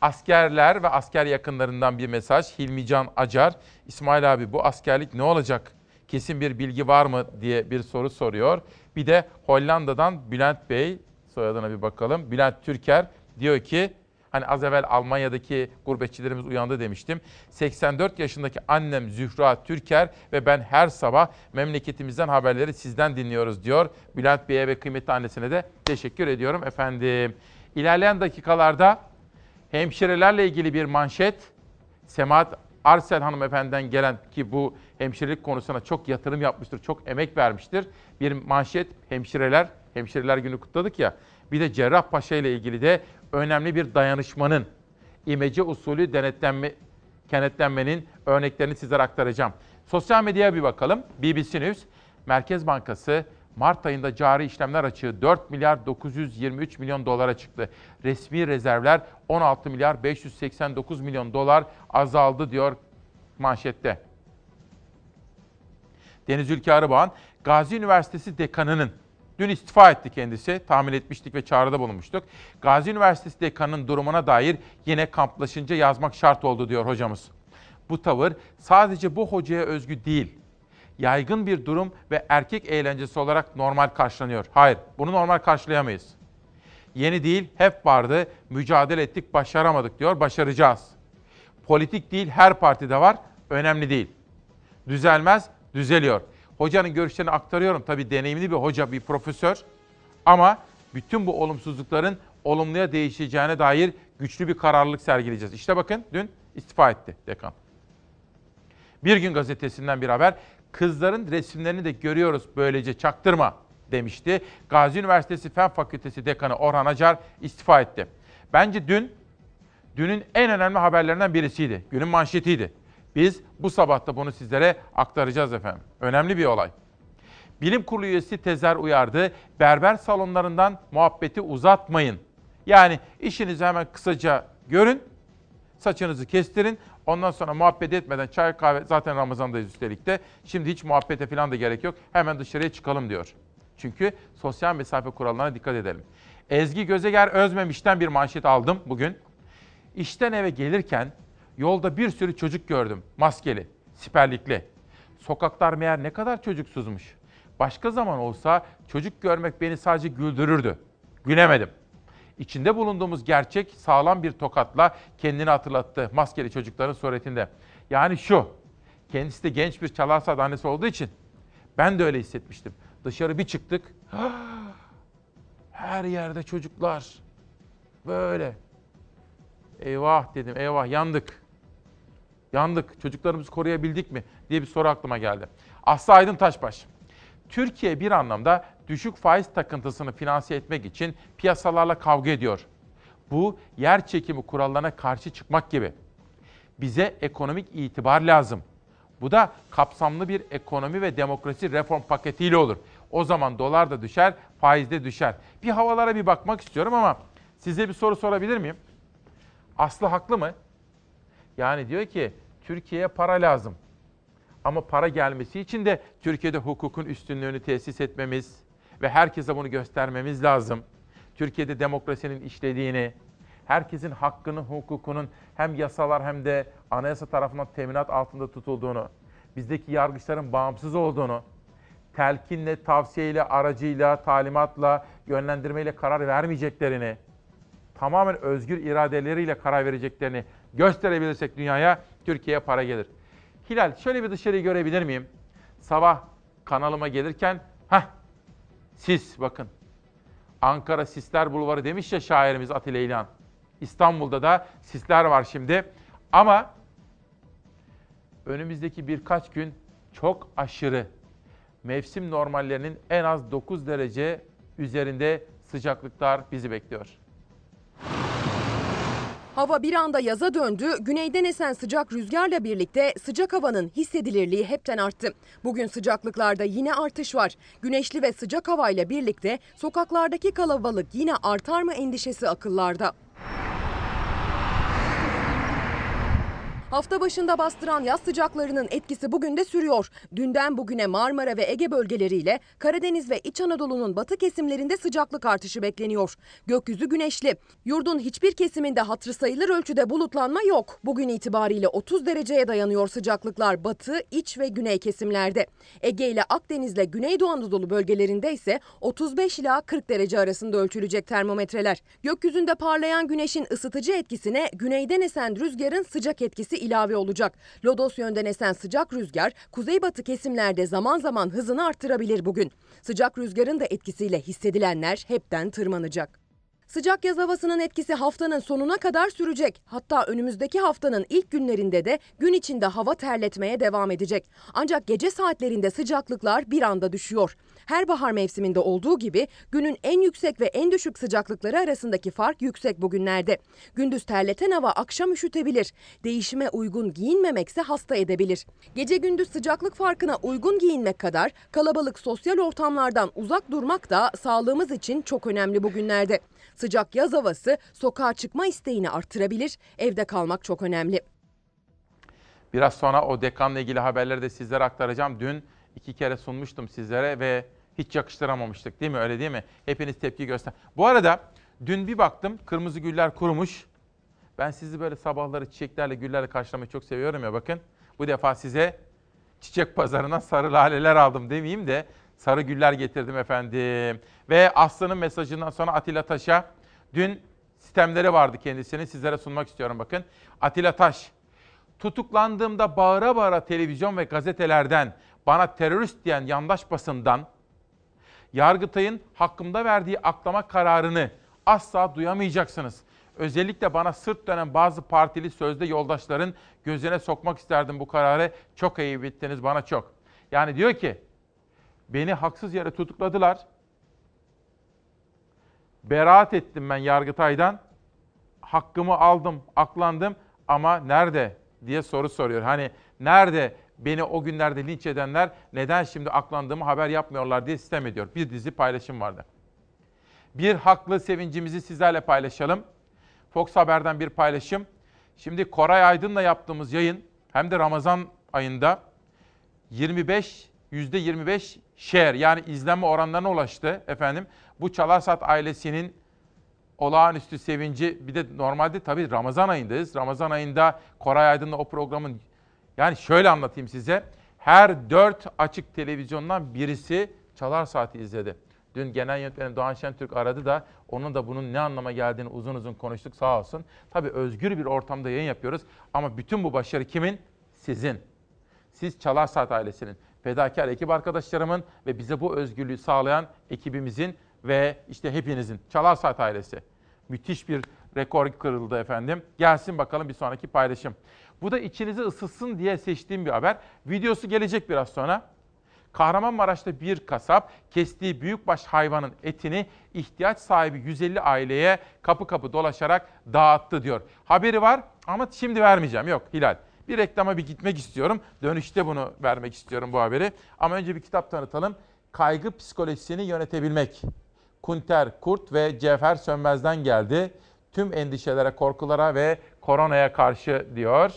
Askerler ve asker yakınlarından bir mesaj. Hilmican Acar, İsmail abi bu askerlik ne olacak? Kesin bir bilgi var mı diye bir soru soruyor. Bir de Hollanda'dan Bülent Bey, soyadına bir bakalım. Bülent Türker diyor ki Hani az evvel Almanya'daki gurbetçilerimiz uyandı demiştim. 84 yaşındaki annem Zühra Türker ve ben her sabah memleketimizden haberleri sizden dinliyoruz diyor. Bülent Bey'e ve kıymetli annesine de teşekkür ediyorum efendim. İlerleyen dakikalarda hemşirelerle ilgili bir manşet. Semahat Arsel hanımefendiden gelen ki bu hemşirelik konusuna çok yatırım yapmıştır, çok emek vermiştir. Bir manşet hemşireler, hemşireler günü kutladık ya. Bir de Cerrahpaşa ile ilgili de önemli bir dayanışmanın, imece usulü denetlenme, kenetlenmenin örneklerini sizlere aktaracağım. Sosyal medyaya bir bakalım. BBC News, Merkez Bankası Mart ayında cari işlemler açığı 4 milyar 923 milyon dolara çıktı. Resmi rezervler 16 milyar 589 milyon dolar azaldı diyor manşette. Deniz Ülke Arıbağ'ın Gazi Üniversitesi dekanının Dün istifa etti kendisi. Tahmin etmiştik ve çağrıda bulunmuştuk. Gazi Üniversitesi dekanının durumuna dair yine kamplaşınca yazmak şart oldu diyor hocamız. Bu tavır sadece bu hocaya özgü değil. Yaygın bir durum ve erkek eğlencesi olarak normal karşılanıyor. Hayır, bunu normal karşılayamayız. Yeni değil, hep vardı. Mücadele ettik, başaramadık diyor. Başaracağız. Politik değil, her partide var. Önemli değil. Düzelmez, düzeliyor. Hocanın görüşlerini aktarıyorum. Tabii deneyimli bir hoca, bir profesör. Ama bütün bu olumsuzlukların olumluya değişeceğine dair güçlü bir kararlılık sergileyeceğiz. İşte bakın dün istifa etti dekan. Bir gün gazetesinden bir haber. Kızların resimlerini de görüyoruz böylece çaktırma demişti. Gazi Üniversitesi Fen Fakültesi Dekanı Orhan Acar istifa etti. Bence dün, dünün en önemli haberlerinden birisiydi. Günün manşetiydi. Biz bu sabah da bunu sizlere aktaracağız efendim. Önemli bir olay. Bilim Kurulu üyesi Tezer uyardı. Berber salonlarından muhabbeti uzatmayın. Yani işinizi hemen kısaca görün, saçınızı kestirin. Ondan sonra muhabbet etmeden çay kahve zaten Ramazan'dayız üstelik de. Şimdi hiç muhabbete falan da gerek yok. Hemen dışarıya çıkalım diyor. Çünkü sosyal mesafe kurallarına dikkat edelim. Ezgi Gözeger Özmemiş'ten bir manşet aldım bugün. İşten eve gelirken yolda bir sürü çocuk gördüm. Maskeli, siperlikli. Sokaklar meğer ne kadar çocuksuzmuş. Başka zaman olsa çocuk görmek beni sadece güldürürdü. Gülemedim. İçinde bulunduğumuz gerçek sağlam bir tokatla kendini hatırlattı maskeli çocukların suretinde. Yani şu, kendisi de genç bir çalarsa annesi olduğu için ben de öyle hissetmiştim. Dışarı bir çıktık, her yerde çocuklar. Böyle. Eyvah dedim, eyvah yandık. Yandık, çocuklarımızı koruyabildik mi diye bir soru aklıma geldi. Aslı Aydın Taşbaş. Türkiye bir anlamda düşük faiz takıntısını finanse etmek için piyasalarla kavga ediyor. Bu yer çekimi kurallarına karşı çıkmak gibi. Bize ekonomik itibar lazım. Bu da kapsamlı bir ekonomi ve demokrasi reform paketiyle olur. O zaman dolar da düşer, faiz de düşer. Bir havalara bir bakmak istiyorum ama size bir soru sorabilir miyim? Aslı haklı mı? Yani diyor ki Türkiye'ye para lazım. Ama para gelmesi için de Türkiye'de hukukun üstünlüğünü tesis etmemiz ve herkese bunu göstermemiz lazım. Türkiye'de demokrasinin işlediğini, herkesin hakkının, hukukunun hem yasalar hem de anayasa tarafından teminat altında tutulduğunu, bizdeki yargıçların bağımsız olduğunu, telkinle, tavsiyeyle, aracıyla, talimatla, yönlendirmeyle karar vermeyeceklerini, tamamen özgür iradeleriyle karar vereceklerini gösterebilirsek dünyaya Türkiye'ye para gelir. Hilal şöyle bir dışarıyı görebilir miyim? Sabah kanalıma gelirken, heh sis bakın. Ankara Sisler Bulvarı demiş ya şairimiz Atilla İlhan. İstanbul'da da sisler var şimdi. Ama önümüzdeki birkaç gün çok aşırı mevsim normallerinin en az 9 derece üzerinde sıcaklıklar bizi bekliyor. Hava bir anda yaza döndü. Güneyden esen sıcak rüzgarla birlikte sıcak havanın hissedilirliği hepten arttı. Bugün sıcaklıklarda yine artış var. Güneşli ve sıcak havayla birlikte sokaklardaki kalabalık yine artar mı endişesi akıllarda. Hafta başında bastıran yaz sıcaklarının etkisi bugün de sürüyor. Dünden bugüne Marmara ve Ege bölgeleriyle Karadeniz ve İç Anadolu'nun batı kesimlerinde sıcaklık artışı bekleniyor. Gökyüzü güneşli. Yurdun hiçbir kesiminde hatırı sayılır ölçüde bulutlanma yok. Bugün itibariyle 30 dereceye dayanıyor sıcaklıklar batı, iç ve güney kesimlerde. Ege ile Akdeniz'le Güneydoğu Anadolu bölgelerinde ise 35 ila 40 derece arasında ölçülecek termometreler. Gökyüzünde parlayan güneşin ısıtıcı etkisine güneyden esen rüzgarın sıcak etkisi ilave olacak. Lodos yönden esen sıcak rüzgar kuzeybatı kesimlerde zaman zaman hızını arttırabilir bugün. Sıcak rüzgarın da etkisiyle hissedilenler hepten tırmanacak. Sıcak yaz havasının etkisi haftanın sonuna kadar sürecek. Hatta önümüzdeki haftanın ilk günlerinde de gün içinde hava terletmeye devam edecek. Ancak gece saatlerinde sıcaklıklar bir anda düşüyor. Her bahar mevsiminde olduğu gibi günün en yüksek ve en düşük sıcaklıkları arasındaki fark yüksek bugünlerde. Gündüz terleten hava akşam üşütebilir. Değişime uygun giyinmemekse hasta edebilir. Gece gündüz sıcaklık farkına uygun giyinmek kadar kalabalık sosyal ortamlardan uzak durmak da sağlığımız için çok önemli bugünlerde. Sıcak yaz havası sokağa çıkma isteğini artırabilir. Evde kalmak çok önemli. Biraz sonra o dekanla ilgili haberleri de sizlere aktaracağım. Dün iki kere sunmuştum sizlere ve hiç yakıştıramamıştık değil mi? Öyle değil mi? Hepiniz tepki göster. Bu arada dün bir baktım kırmızı güller kurumuş. Ben sizi böyle sabahları çiçeklerle, güllerle karşılamayı çok seviyorum ya bakın. Bu defa size çiçek pazarından sarı laleler aldım demeyeyim de sarı güller getirdim efendim. Ve Aslı'nın mesajından sonra Atilla Taş'a dün sistemleri vardı kendisini sizlere sunmak istiyorum bakın. Atilla Taş, tutuklandığımda bağıra bağıra televizyon ve gazetelerden bana terörist diyen yandaş basından Yargıtay'ın hakkımda verdiği aklama kararını asla duyamayacaksınız. Özellikle bana sırt dönen bazı partili sözde yoldaşların gözüne sokmak isterdim bu kararı. Çok ayıp ettiniz bana çok. Yani diyor ki beni haksız yere tutukladılar. Beraat ettim ben Yargıtay'dan. Hakkımı aldım, aklandım ama nerede diye soru soruyor. Hani nerede beni o günlerde linç edenler neden şimdi aklandığımı haber yapmıyorlar diye sistem ediyor. Bir dizi paylaşım vardı. Bir haklı sevincimizi sizlerle paylaşalım. Fox Haber'den bir paylaşım. Şimdi Koray Aydın'la yaptığımız yayın hem de Ramazan ayında 25 %25 share yani izlenme oranlarına ulaştı efendim. Bu Çalarsat ailesinin olağanüstü sevinci bir de normalde tabii Ramazan ayındayız. Ramazan ayında Koray Aydın'la o programın yani şöyle anlatayım size. Her dört açık televizyondan birisi Çalar Saat'i izledi. Dün genel yönetmenim Doğan Şentürk aradı da onun da bunun ne anlama geldiğini uzun uzun konuştuk sağ olsun. Tabii özgür bir ortamda yayın yapıyoruz ama bütün bu başarı kimin? Sizin. Siz Çalar Saat ailesinin, fedakar ekip arkadaşlarımın ve bize bu özgürlüğü sağlayan ekibimizin ve işte hepinizin Çalar Saat ailesi. Müthiş bir rekor kırıldı efendim. Gelsin bakalım bir sonraki paylaşım. Bu da içinizi ısıtsın diye seçtiğim bir haber. Videosu gelecek biraz sonra. Kahramanmaraş'ta bir kasap kestiği büyükbaş hayvanın etini ihtiyaç sahibi 150 aileye kapı kapı dolaşarak dağıttı diyor. Haberi var ama şimdi vermeyeceğim. Yok Hilal. Bir reklama bir gitmek istiyorum. Dönüşte bunu vermek istiyorum bu haberi. Ama önce bir kitap tanıtalım. Kaygı psikolojisini yönetebilmek. Kunter Kurt ve Cevher Sönmez'den geldi. Tüm endişelere, korkulara ve koronaya karşı diyor.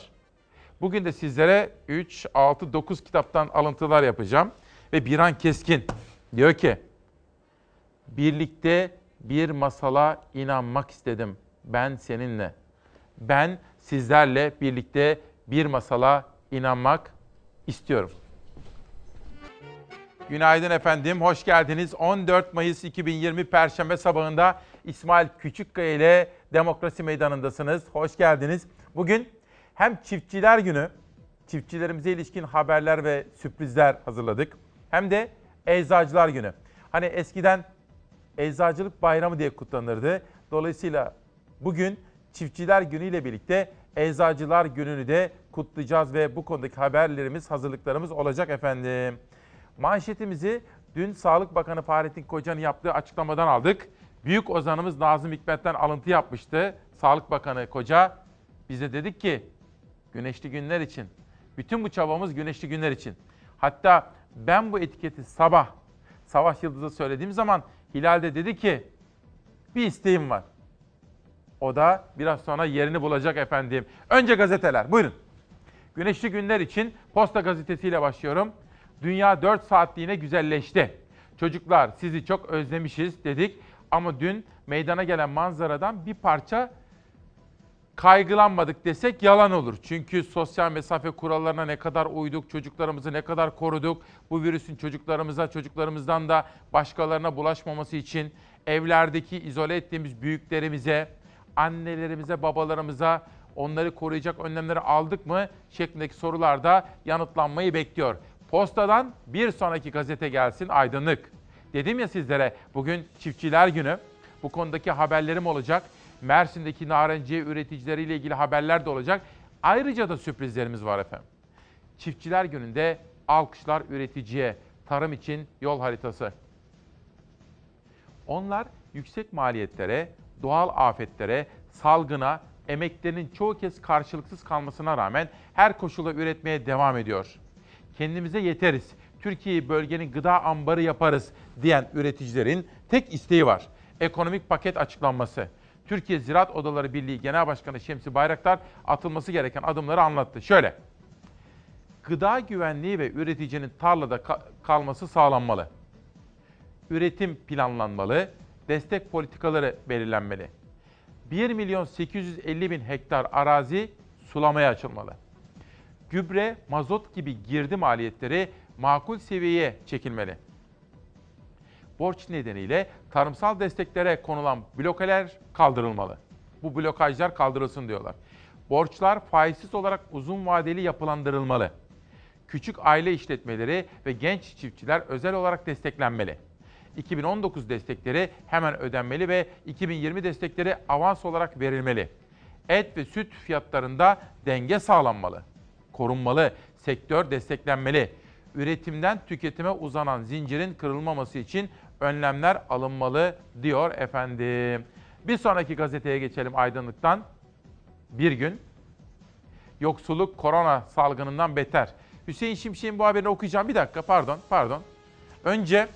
Bugün de sizlere 3, 6, 9 kitaptan alıntılar yapacağım. Ve Biran Keskin diyor ki, birlikte bir masala inanmak istedim ben seninle. Ben sizlerle birlikte bir masala inanmak istiyorum. Günaydın efendim, hoş geldiniz. 14 Mayıs 2020 Perşembe sabahında İsmail Küçükkaya ile Demokrasi Meydanı'ndasınız. Hoş geldiniz. Bugün hem Çiftçiler Günü, çiftçilerimize ilişkin haberler ve sürprizler hazırladık. Hem de Eczacılar Günü. Hani eskiden Eczacılık Bayramı diye kutlanırdı. Dolayısıyla bugün Çiftçiler Günü ile birlikte Eczacılar Günü'nü de kutlayacağız ve bu konudaki haberlerimiz, hazırlıklarımız olacak efendim. Manşetimizi dün Sağlık Bakanı Fahrettin Koca'nın yaptığı açıklamadan aldık. Büyük ozanımız Nazım Hikmet'ten alıntı yapmıştı. Sağlık Bakanı Koca bize dedik ki güneşli günler için, bütün bu çabamız güneşli günler için. Hatta ben bu etiketi sabah Savaş Yıldız'a söylediğim zaman Hilal de dedi ki bir isteğim var. O da biraz sonra yerini bulacak efendim. Önce gazeteler buyurun. Güneşli günler için Posta Gazetesi'yle başlıyorum. Dünya 4 saatliğine güzelleşti. Çocuklar sizi çok özlemişiz dedik ama dün meydana gelen manzaradan bir parça kaygılanmadık desek yalan olur. Çünkü sosyal mesafe kurallarına ne kadar uyduk, çocuklarımızı ne kadar koruduk, bu virüsün çocuklarımıza, çocuklarımızdan da başkalarına bulaşmaması için evlerdeki izole ettiğimiz büyüklerimize, annelerimize, babalarımıza onları koruyacak önlemleri aldık mı şeklindeki sorular da yanıtlanmayı bekliyor. Postadan bir sonraki gazete gelsin aydınlık. Dedim ya sizlere bugün çiftçiler günü. Bu konudaki haberlerim olacak. Mersin'deki narenciye üreticileriyle ilgili haberler de olacak. Ayrıca da sürprizlerimiz var efendim. Çiftçiler gününde alkışlar üreticiye, tarım için yol haritası. Onlar yüksek maliyetlere, doğal afetlere, salgına, emeklerinin çoğu kez karşılıksız kalmasına rağmen her koşulda üretmeye devam ediyor. Kendimize yeteriz, Türkiye'yi bölgenin gıda ambarı yaparız diyen üreticilerin tek isteği var. Ekonomik paket açıklanması. Türkiye Ziraat Odaları Birliği Genel Başkanı Şemsi Bayraktar atılması gereken adımları anlattı. Şöyle, gıda güvenliği ve üreticinin tarlada ka- kalması sağlanmalı. Üretim planlanmalı, destek politikaları belirlenmeli. 1 milyon 850 bin hektar arazi sulamaya açılmalı. Gübre, mazot gibi girdi maliyetleri makul seviyeye çekilmeli. Borç nedeniyle tarımsal desteklere konulan blokeler kaldırılmalı. Bu blokajlar kaldırılsın diyorlar. Borçlar faizsiz olarak uzun vadeli yapılandırılmalı. Küçük aile işletmeleri ve genç çiftçiler özel olarak desteklenmeli. 2019 destekleri hemen ödenmeli ve 2020 destekleri avans olarak verilmeli. Et ve süt fiyatlarında denge sağlanmalı. Korunmalı, sektör desteklenmeli. Üretimden tüketime uzanan zincirin kırılmaması için önlemler alınmalı diyor efendim. Bir sonraki gazeteye geçelim aydınlıktan. Bir gün yoksulluk korona salgınından beter. Hüseyin Şimşek'in bu haberini okuyacağım. Bir dakika pardon pardon. Önce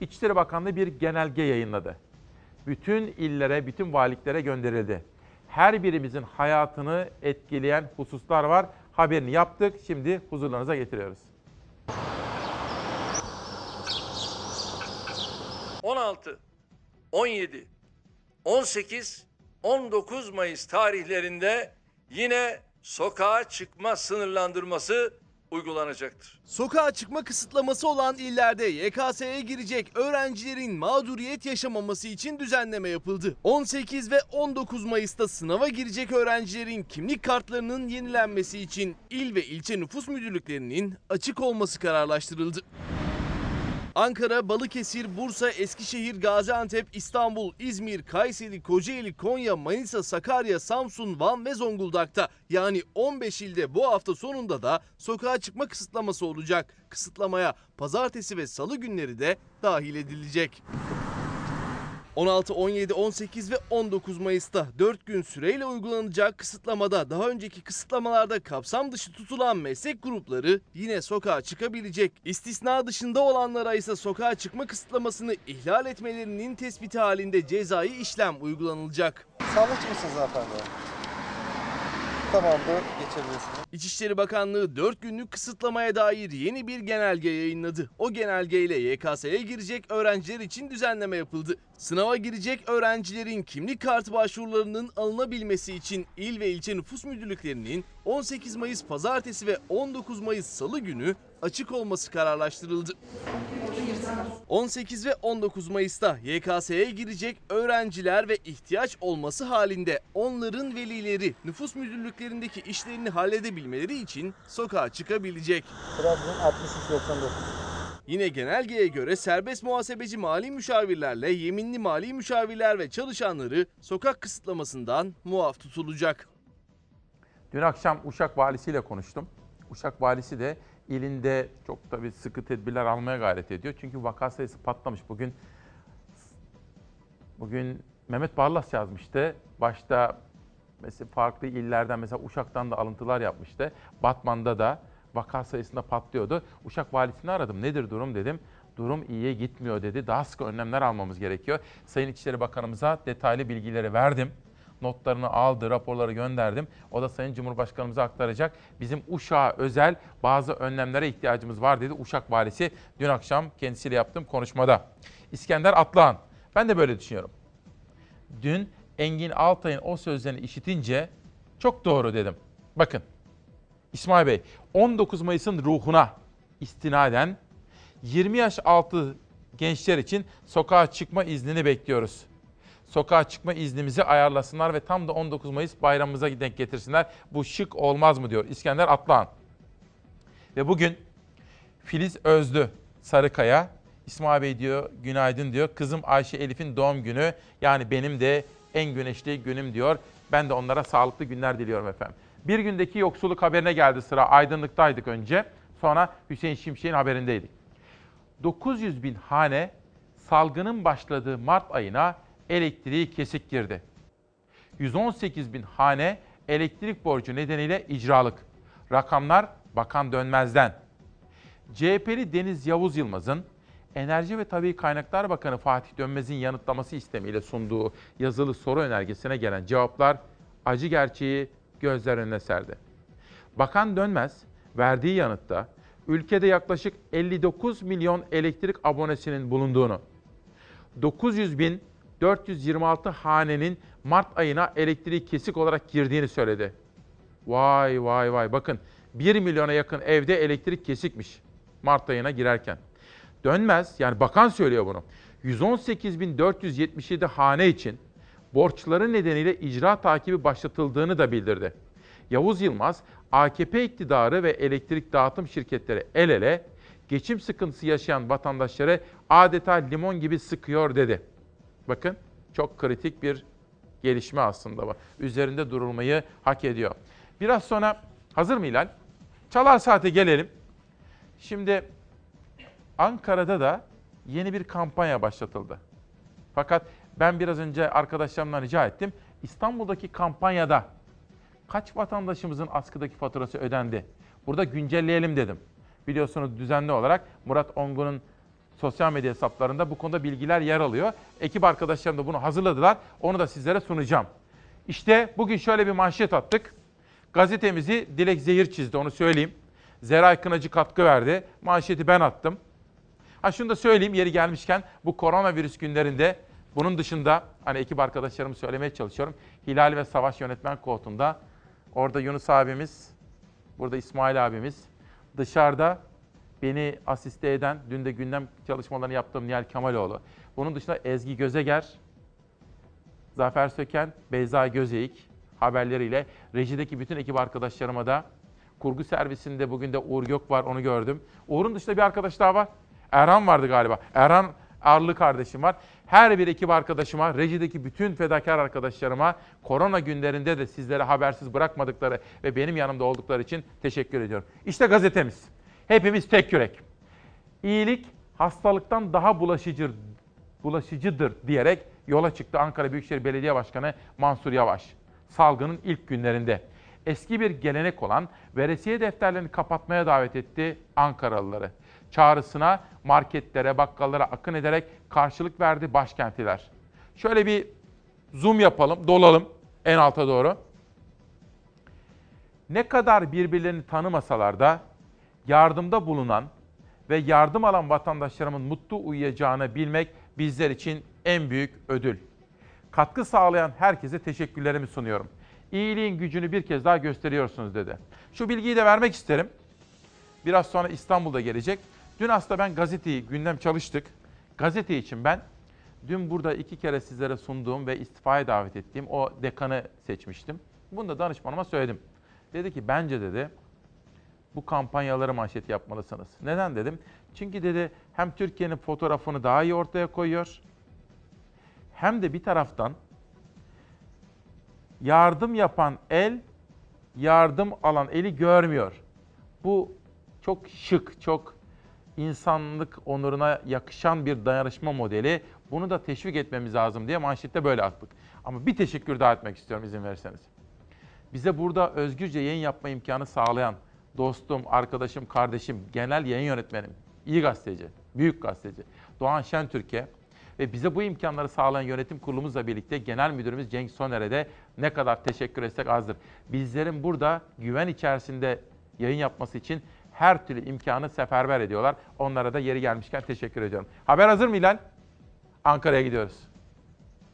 İçişleri Bakanlığı bir genelge yayınladı. Bütün illere, bütün valiliklere gönderildi. Her birimizin hayatını etkileyen hususlar var. Haberini yaptık. Şimdi huzurlarınıza getiriyoruz. 16, 17, 18, 19 Mayıs tarihlerinde yine sokağa çıkma sınırlandırması uygulanacaktır. Sokağa çıkma kısıtlaması olan illerde YKS'ye girecek öğrencilerin mağduriyet yaşamaması için düzenleme yapıldı. 18 ve 19 Mayıs'ta sınava girecek öğrencilerin kimlik kartlarının yenilenmesi için il ve ilçe nüfus müdürlüklerinin açık olması kararlaştırıldı. Ankara, Balıkesir, Bursa, Eskişehir, Gaziantep, İstanbul, İzmir, Kayseri, Kocaeli, Konya, Manisa, Sakarya, Samsun, Van ve Zonguldak'ta yani 15 ilde bu hafta sonunda da sokağa çıkma kısıtlaması olacak. Kısıtlamaya pazartesi ve salı günleri de dahil edilecek. 16, 17, 18 ve 19 Mayıs'ta 4 gün süreyle uygulanacak kısıtlamada daha önceki kısıtlamalarda kapsam dışı tutulan meslek grupları yine sokağa çıkabilecek. İstisna dışında olanlara ise sokağa çıkma kısıtlamasını ihlal etmelerinin tespiti halinde cezai işlem uygulanılacak. Sağlıkçı mısınız hanımefendi? Tamamdır, geçebilirsiniz. İçişleri Bakanlığı 4 günlük kısıtlamaya dair yeni bir genelge yayınladı. O genelgeyle YKS'ye girecek öğrenciler için düzenleme yapıldı. Sınava girecek öğrencilerin kimlik kartı başvurularının alınabilmesi için il ve ilçe nüfus müdürlüklerinin 18 Mayıs pazartesi ve 19 Mayıs salı günü açık olması kararlaştırıldı. 18 ve 19 Mayıs'ta YKS'ye girecek öğrenciler ve ihtiyaç olması halinde onların velileri nüfus müdürlüklerindeki işlerini halledebilmeleri için sokağa çıkabilecek. Trabzon 6399. Yine genelgeye göre serbest muhasebeci mali müşavirlerle yeminli mali müşavirler ve çalışanları sokak kısıtlamasından muaf tutulacak. Dün akşam Uşak valisiyle konuştum. Uşak valisi de ilinde çok tabii sıkı tedbirler almaya gayret ediyor. Çünkü vaka sayısı patlamış. Bugün bugün Mehmet Barlas yazmıştı. Başta mesela farklı illerden mesela Uşak'tan da alıntılar yapmıştı. Batman'da da vaka sayısında patlıyordu. Uşak valisini aradım. Nedir durum dedim. Durum iyiye gitmiyor dedi. Daha sıkı önlemler almamız gerekiyor. Sayın İçişleri Bakanımıza detaylı bilgileri verdim notlarını aldı, raporları gönderdim. O da Sayın Cumhurbaşkanımıza aktaracak. Bizim Uşak'a özel bazı önlemlere ihtiyacımız var dedi Uşak Valisi dün akşam kendisiyle yaptığım konuşmada. İskender Atlıhan, ben de böyle düşünüyorum. Dün Engin Altay'ın o sözlerini işitince çok doğru dedim. Bakın İsmail Bey 19 Mayıs'ın ruhuna istinaden 20 yaş altı gençler için sokağa çıkma iznini bekliyoruz sokağa çıkma iznimizi ayarlasınlar ve tam da 19 Mayıs bayramımıza denk getirsinler. Bu şık olmaz mı diyor İskender Atlan. Ve bugün Filiz Özlü Sarıkaya, İsmail Bey diyor günaydın diyor. Kızım Ayşe Elif'in doğum günü yani benim de en güneşli günüm diyor. Ben de onlara sağlıklı günler diliyorum efendim. Bir gündeki yoksulluk haberine geldi sıra. Aydınlıktaydık önce. Sonra Hüseyin Şimşek'in haberindeydik. 900 bin hane salgının başladığı Mart ayına elektriği kesik girdi. 118 bin hane elektrik borcu nedeniyle icralık. Rakamlar Bakan Dönmez'den. CHP'li Deniz Yavuz Yılmaz'ın Enerji ve Tabii Kaynaklar Bakanı Fatih Dönmez'in yanıtlaması istemiyle sunduğu yazılı soru önergesine gelen cevaplar acı gerçeği gözler önüne serdi. Bakan Dönmez verdiği yanıtta ülkede yaklaşık 59 milyon elektrik abonesinin bulunduğunu, 900 bin 426 hanenin Mart ayına elektriği kesik olarak girdiğini söyledi. Vay vay vay bakın 1 milyona yakın evde elektrik kesikmiş Mart ayına girerken. Dönmez yani bakan söylüyor bunu. 118.477 hane için borçları nedeniyle icra takibi başlatıldığını da bildirdi. Yavuz Yılmaz, AKP iktidarı ve elektrik dağıtım şirketleri el ele geçim sıkıntısı yaşayan vatandaşları adeta limon gibi sıkıyor dedi. Bakın çok kritik bir gelişme aslında bu. Üzerinde durulmayı hak ediyor. Biraz sonra hazır mı Hilal? Çalar Saat'e gelelim. Şimdi Ankara'da da yeni bir kampanya başlatıldı. Fakat ben biraz önce arkadaşlarımdan rica ettim. İstanbul'daki kampanyada kaç vatandaşımızın askıdaki faturası ödendi? Burada güncelleyelim dedim. Biliyorsunuz düzenli olarak Murat Ongun'un sosyal medya hesaplarında bu konuda bilgiler yer alıyor. Ekip arkadaşlarım da bunu hazırladılar. Onu da sizlere sunacağım. İşte bugün şöyle bir manşet attık. Gazetemizi Dilek Zehir çizdi onu söyleyeyim. Zeray Kınacı katkı verdi. Manşeti ben attım. Ha şunu da söyleyeyim yeri gelmişken bu koronavirüs günlerinde bunun dışında hani ekip arkadaşlarımı söylemeye çalışıyorum. Hilal ve Savaş yönetmen koltuğunda orada Yunus abimiz, burada İsmail abimiz, dışarıda beni asiste eden, dün de gündem çalışmalarını yaptığım Nihal Kemaloğlu. Bunun dışında Ezgi Gözeger, Zafer Söken, Beyza Gözeyik haberleriyle rejideki bütün ekip arkadaşlarıma da kurgu servisinde bugün de Uğur Gök var onu gördüm. Uğur'un dışında bir arkadaş daha var. Erhan vardı galiba. Erhan Arlı kardeşim var. Her bir ekip arkadaşıma, rejideki bütün fedakar arkadaşlarıma korona günlerinde de sizlere habersiz bırakmadıkları ve benim yanımda oldukları için teşekkür ediyorum. İşte gazetemiz. Hepimiz tek yürek. İyilik hastalıktan daha bulaşıcı, bulaşıcıdır diyerek yola çıktı Ankara Büyükşehir Belediye Başkanı Mansur Yavaş. Salgının ilk günlerinde eski bir gelenek olan veresiye defterlerini kapatmaya davet etti Ankaralıları. Çağrısına marketlere, bakkallara akın ederek karşılık verdi başkentliler. Şöyle bir zoom yapalım, dolalım en alta doğru. Ne kadar birbirlerini tanımasalar da yardımda bulunan ve yardım alan vatandaşlarımın mutlu uyuyacağını bilmek bizler için en büyük ödül. Katkı sağlayan herkese teşekkürlerimi sunuyorum. İyiliğin gücünü bir kez daha gösteriyorsunuz dedi. Şu bilgiyi de vermek isterim. Biraz sonra İstanbul'da gelecek. Dün aslında ben gazeteyi, gündem çalıştık. Gazete için ben dün burada iki kere sizlere sunduğum ve istifaya davet ettiğim o dekanı seçmiştim. Bunu da danışmanıma söyledim. Dedi ki bence dedi bu kampanyaları manşet yapmalısınız. Neden dedim? Çünkü dedi hem Türkiye'nin fotoğrafını daha iyi ortaya koyuyor hem de bir taraftan yardım yapan el yardım alan eli görmüyor. Bu çok şık, çok insanlık onuruna yakışan bir dayanışma modeli. Bunu da teşvik etmemiz lazım diye manşette böyle attık. Ama bir teşekkür daha etmek istiyorum izin verirseniz. Bize burada özgürce yayın yapma imkanı sağlayan dostum, arkadaşım, kardeşim, genel yayın yönetmenim, iyi gazeteci, büyük gazeteci Doğan Şentürk'e ve bize bu imkanları sağlayan yönetim kurulumuzla birlikte genel müdürümüz Cenk Soner'e de ne kadar teşekkür etsek azdır. Bizlerin burada güven içerisinde yayın yapması için her türlü imkanı seferber ediyorlar. Onlara da yeri gelmişken teşekkür ediyorum. Haber hazır mı İlhan? Ankara'ya gidiyoruz.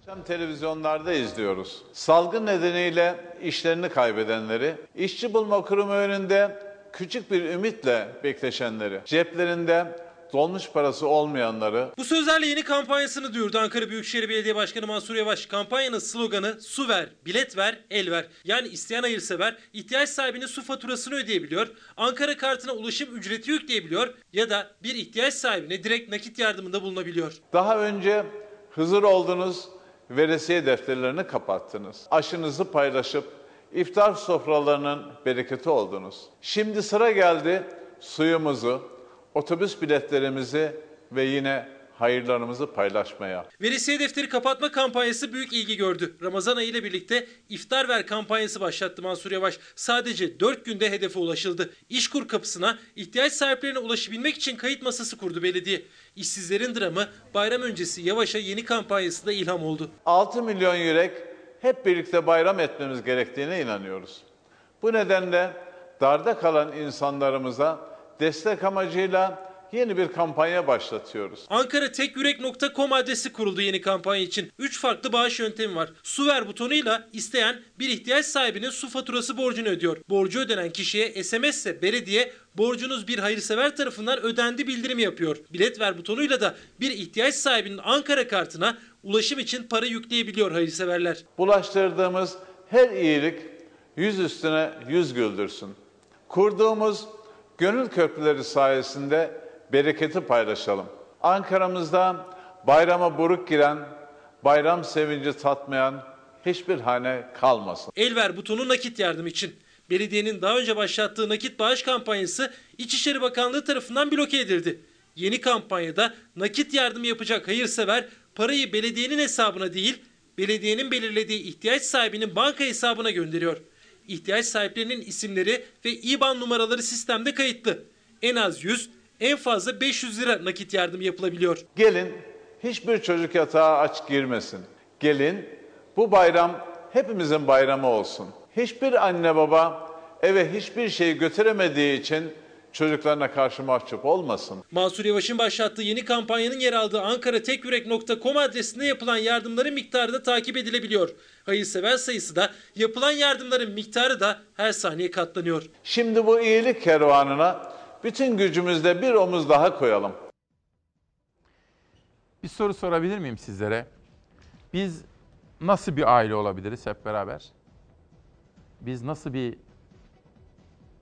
Akşam televizyonlarda izliyoruz. Salgın nedeniyle işlerini kaybedenleri, işçi bulma kurumu önünde küçük bir ümitle bekleşenleri, ceplerinde dolmuş parası olmayanları. Bu sözlerle yeni kampanyasını duyurdu Ankara Büyükşehir Belediye Başkanı Mansur Yavaş. Kampanyanın sloganı su ver, bilet ver, el ver. Yani isteyen hayırsever ihtiyaç sahibinin su faturasını ödeyebiliyor, Ankara kartına ulaşım ücreti yükleyebiliyor ya da bir ihtiyaç sahibine direkt nakit yardımında bulunabiliyor. Daha önce hızır oldunuz, veresiye defterlerini kapattınız. Aşınızı paylaşıp iftar sofralarının bereketi oldunuz. Şimdi sıra geldi suyumuzu, otobüs biletlerimizi ve yine hayırlarımızı paylaşmaya. Veresiye defteri kapatma kampanyası büyük ilgi gördü. Ramazan ayı ile birlikte iftar ver kampanyası başlattı Mansur Yavaş. Sadece 4 günde hedefe ulaşıldı. İşkur kapısına ihtiyaç sahiplerine ulaşabilmek için kayıt masası kurdu belediye. İşsizlerin dramı bayram öncesi Yavaş'a yeni kampanyası da ilham oldu. 6 milyon yürek hep birlikte bayram etmemiz gerektiğine inanıyoruz. Bu nedenle darda kalan insanlarımıza destek amacıyla yeni bir kampanya başlatıyoruz. Ankara tekyürek.com adresi kuruldu yeni kampanya için. 3 farklı bağış yöntemi var. Su ver butonuyla isteyen bir ihtiyaç sahibinin su faturası borcunu ödüyor. Borcu ödenen kişiye SMS ise belediye borcunuz bir hayırsever tarafından ödendi bildirimi yapıyor. Bilet ver butonuyla da bir ihtiyaç sahibinin Ankara kartına ulaşım için para yükleyebiliyor hayırseverler. Bulaştırdığımız her iyilik yüz üstüne yüz güldürsün. Kurduğumuz gönül köprüleri sayesinde bereketi paylaşalım. Ankara'mızda bayrama buruk giren, bayram sevinci tatmayan hiçbir hane kalmasın. Elver butonu nakit yardım için. Belediyenin daha önce başlattığı nakit bağış kampanyası İçişleri Bakanlığı tarafından bloke edildi. Yeni kampanyada nakit yardım yapacak hayırsever parayı belediyenin hesabına değil, belediyenin belirlediği ihtiyaç sahibinin banka hesabına gönderiyor. İhtiyaç sahiplerinin isimleri ve IBAN numaraları sistemde kayıtlı. En az 100, en fazla 500 lira nakit yardım yapılabiliyor. Gelin hiçbir çocuk yatağa aç girmesin. Gelin bu bayram hepimizin bayramı olsun. Hiçbir anne baba eve hiçbir şey götüremediği için çocuklarına karşı mahcup olmasın. Mansur Yavaş'ın başlattığı yeni kampanyanın yer aldığı ankaratekyürek.com adresinde yapılan yardımların miktarı da takip edilebiliyor. Hayırsever sayısı da yapılan yardımların miktarı da her saniye katlanıyor. Şimdi bu iyilik kervanına bütün gücümüzle bir omuz daha koyalım. Bir soru sorabilir miyim sizlere? Biz nasıl bir aile olabiliriz hep beraber? Biz nasıl bir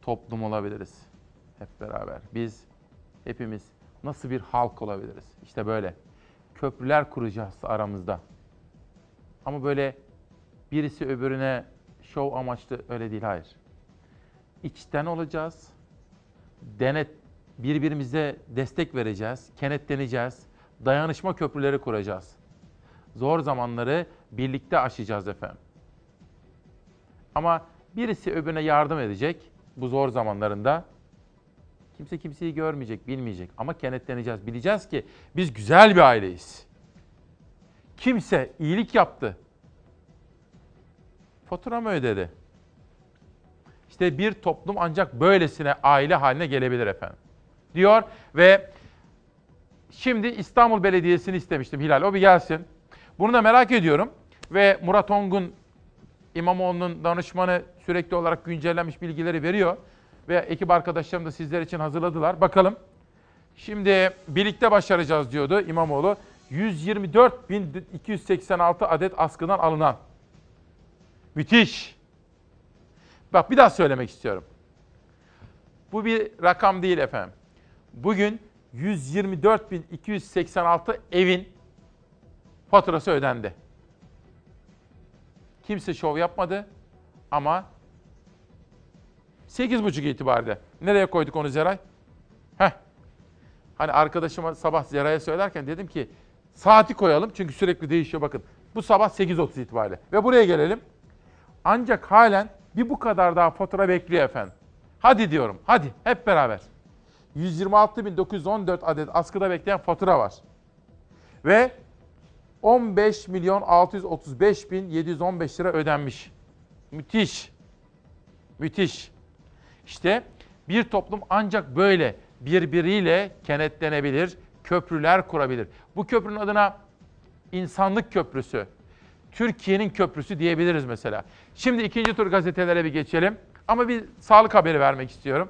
toplum olabiliriz hep beraber? Biz hepimiz nasıl bir halk olabiliriz? İşte böyle. Köprüler kuracağız aramızda. Ama böyle birisi öbürüne şov amaçlı öyle değil, hayır. İçten olacağız. Denet birbirimize destek vereceğiz, kenetleneceğiz. Dayanışma köprüleri kuracağız. Zor zamanları birlikte aşacağız efendim. Ama birisi öbürüne yardım edecek bu zor zamanlarında. Kimse kimseyi görmeyecek, bilmeyecek ama kenetleneceğiz. Bileceğiz ki biz güzel bir aileyiz. Kimse iyilik yaptı. Fatura mı ödedi? İşte bir toplum ancak böylesine aile haline gelebilir efendim. Diyor ve şimdi İstanbul Belediyesi'ni istemiştim Hilal. O bir gelsin. Bunu da merak ediyorum. Ve Murat Ongun İmamoğlu'nun danışmanı sürekli olarak güncellenmiş bilgileri veriyor. Ve ekip arkadaşlarım da sizler için hazırladılar. Bakalım. Şimdi birlikte başaracağız diyordu İmamoğlu. 124.286 adet askıdan alınan. Müthiş. Bak bir daha söylemek istiyorum. Bu bir rakam değil efendim. Bugün 124.286 evin faturası ödendi. Kimse şov yapmadı ama 8.30 itibariyle. Nereye koyduk onu Zeray? Heh. Hani arkadaşıma sabah Zeray'a söylerken dedim ki saati koyalım çünkü sürekli değişiyor bakın. Bu sabah 8.30 itibariyle. Ve buraya gelelim. Ancak halen bir bu kadar daha fatura bekliyor efendim. Hadi diyorum, hadi hep beraber. 126.914 adet askıda bekleyen fatura var. Ve 15 milyon 635 bin 715 lira ödenmiş. Müthiş. Müthiş. İşte bir toplum ancak böyle birbiriyle kenetlenebilir, köprüler kurabilir. Bu köprünün adına insanlık köprüsü, Türkiye'nin köprüsü diyebiliriz mesela. Şimdi ikinci tur gazetelere bir geçelim. Ama bir sağlık haberi vermek istiyorum.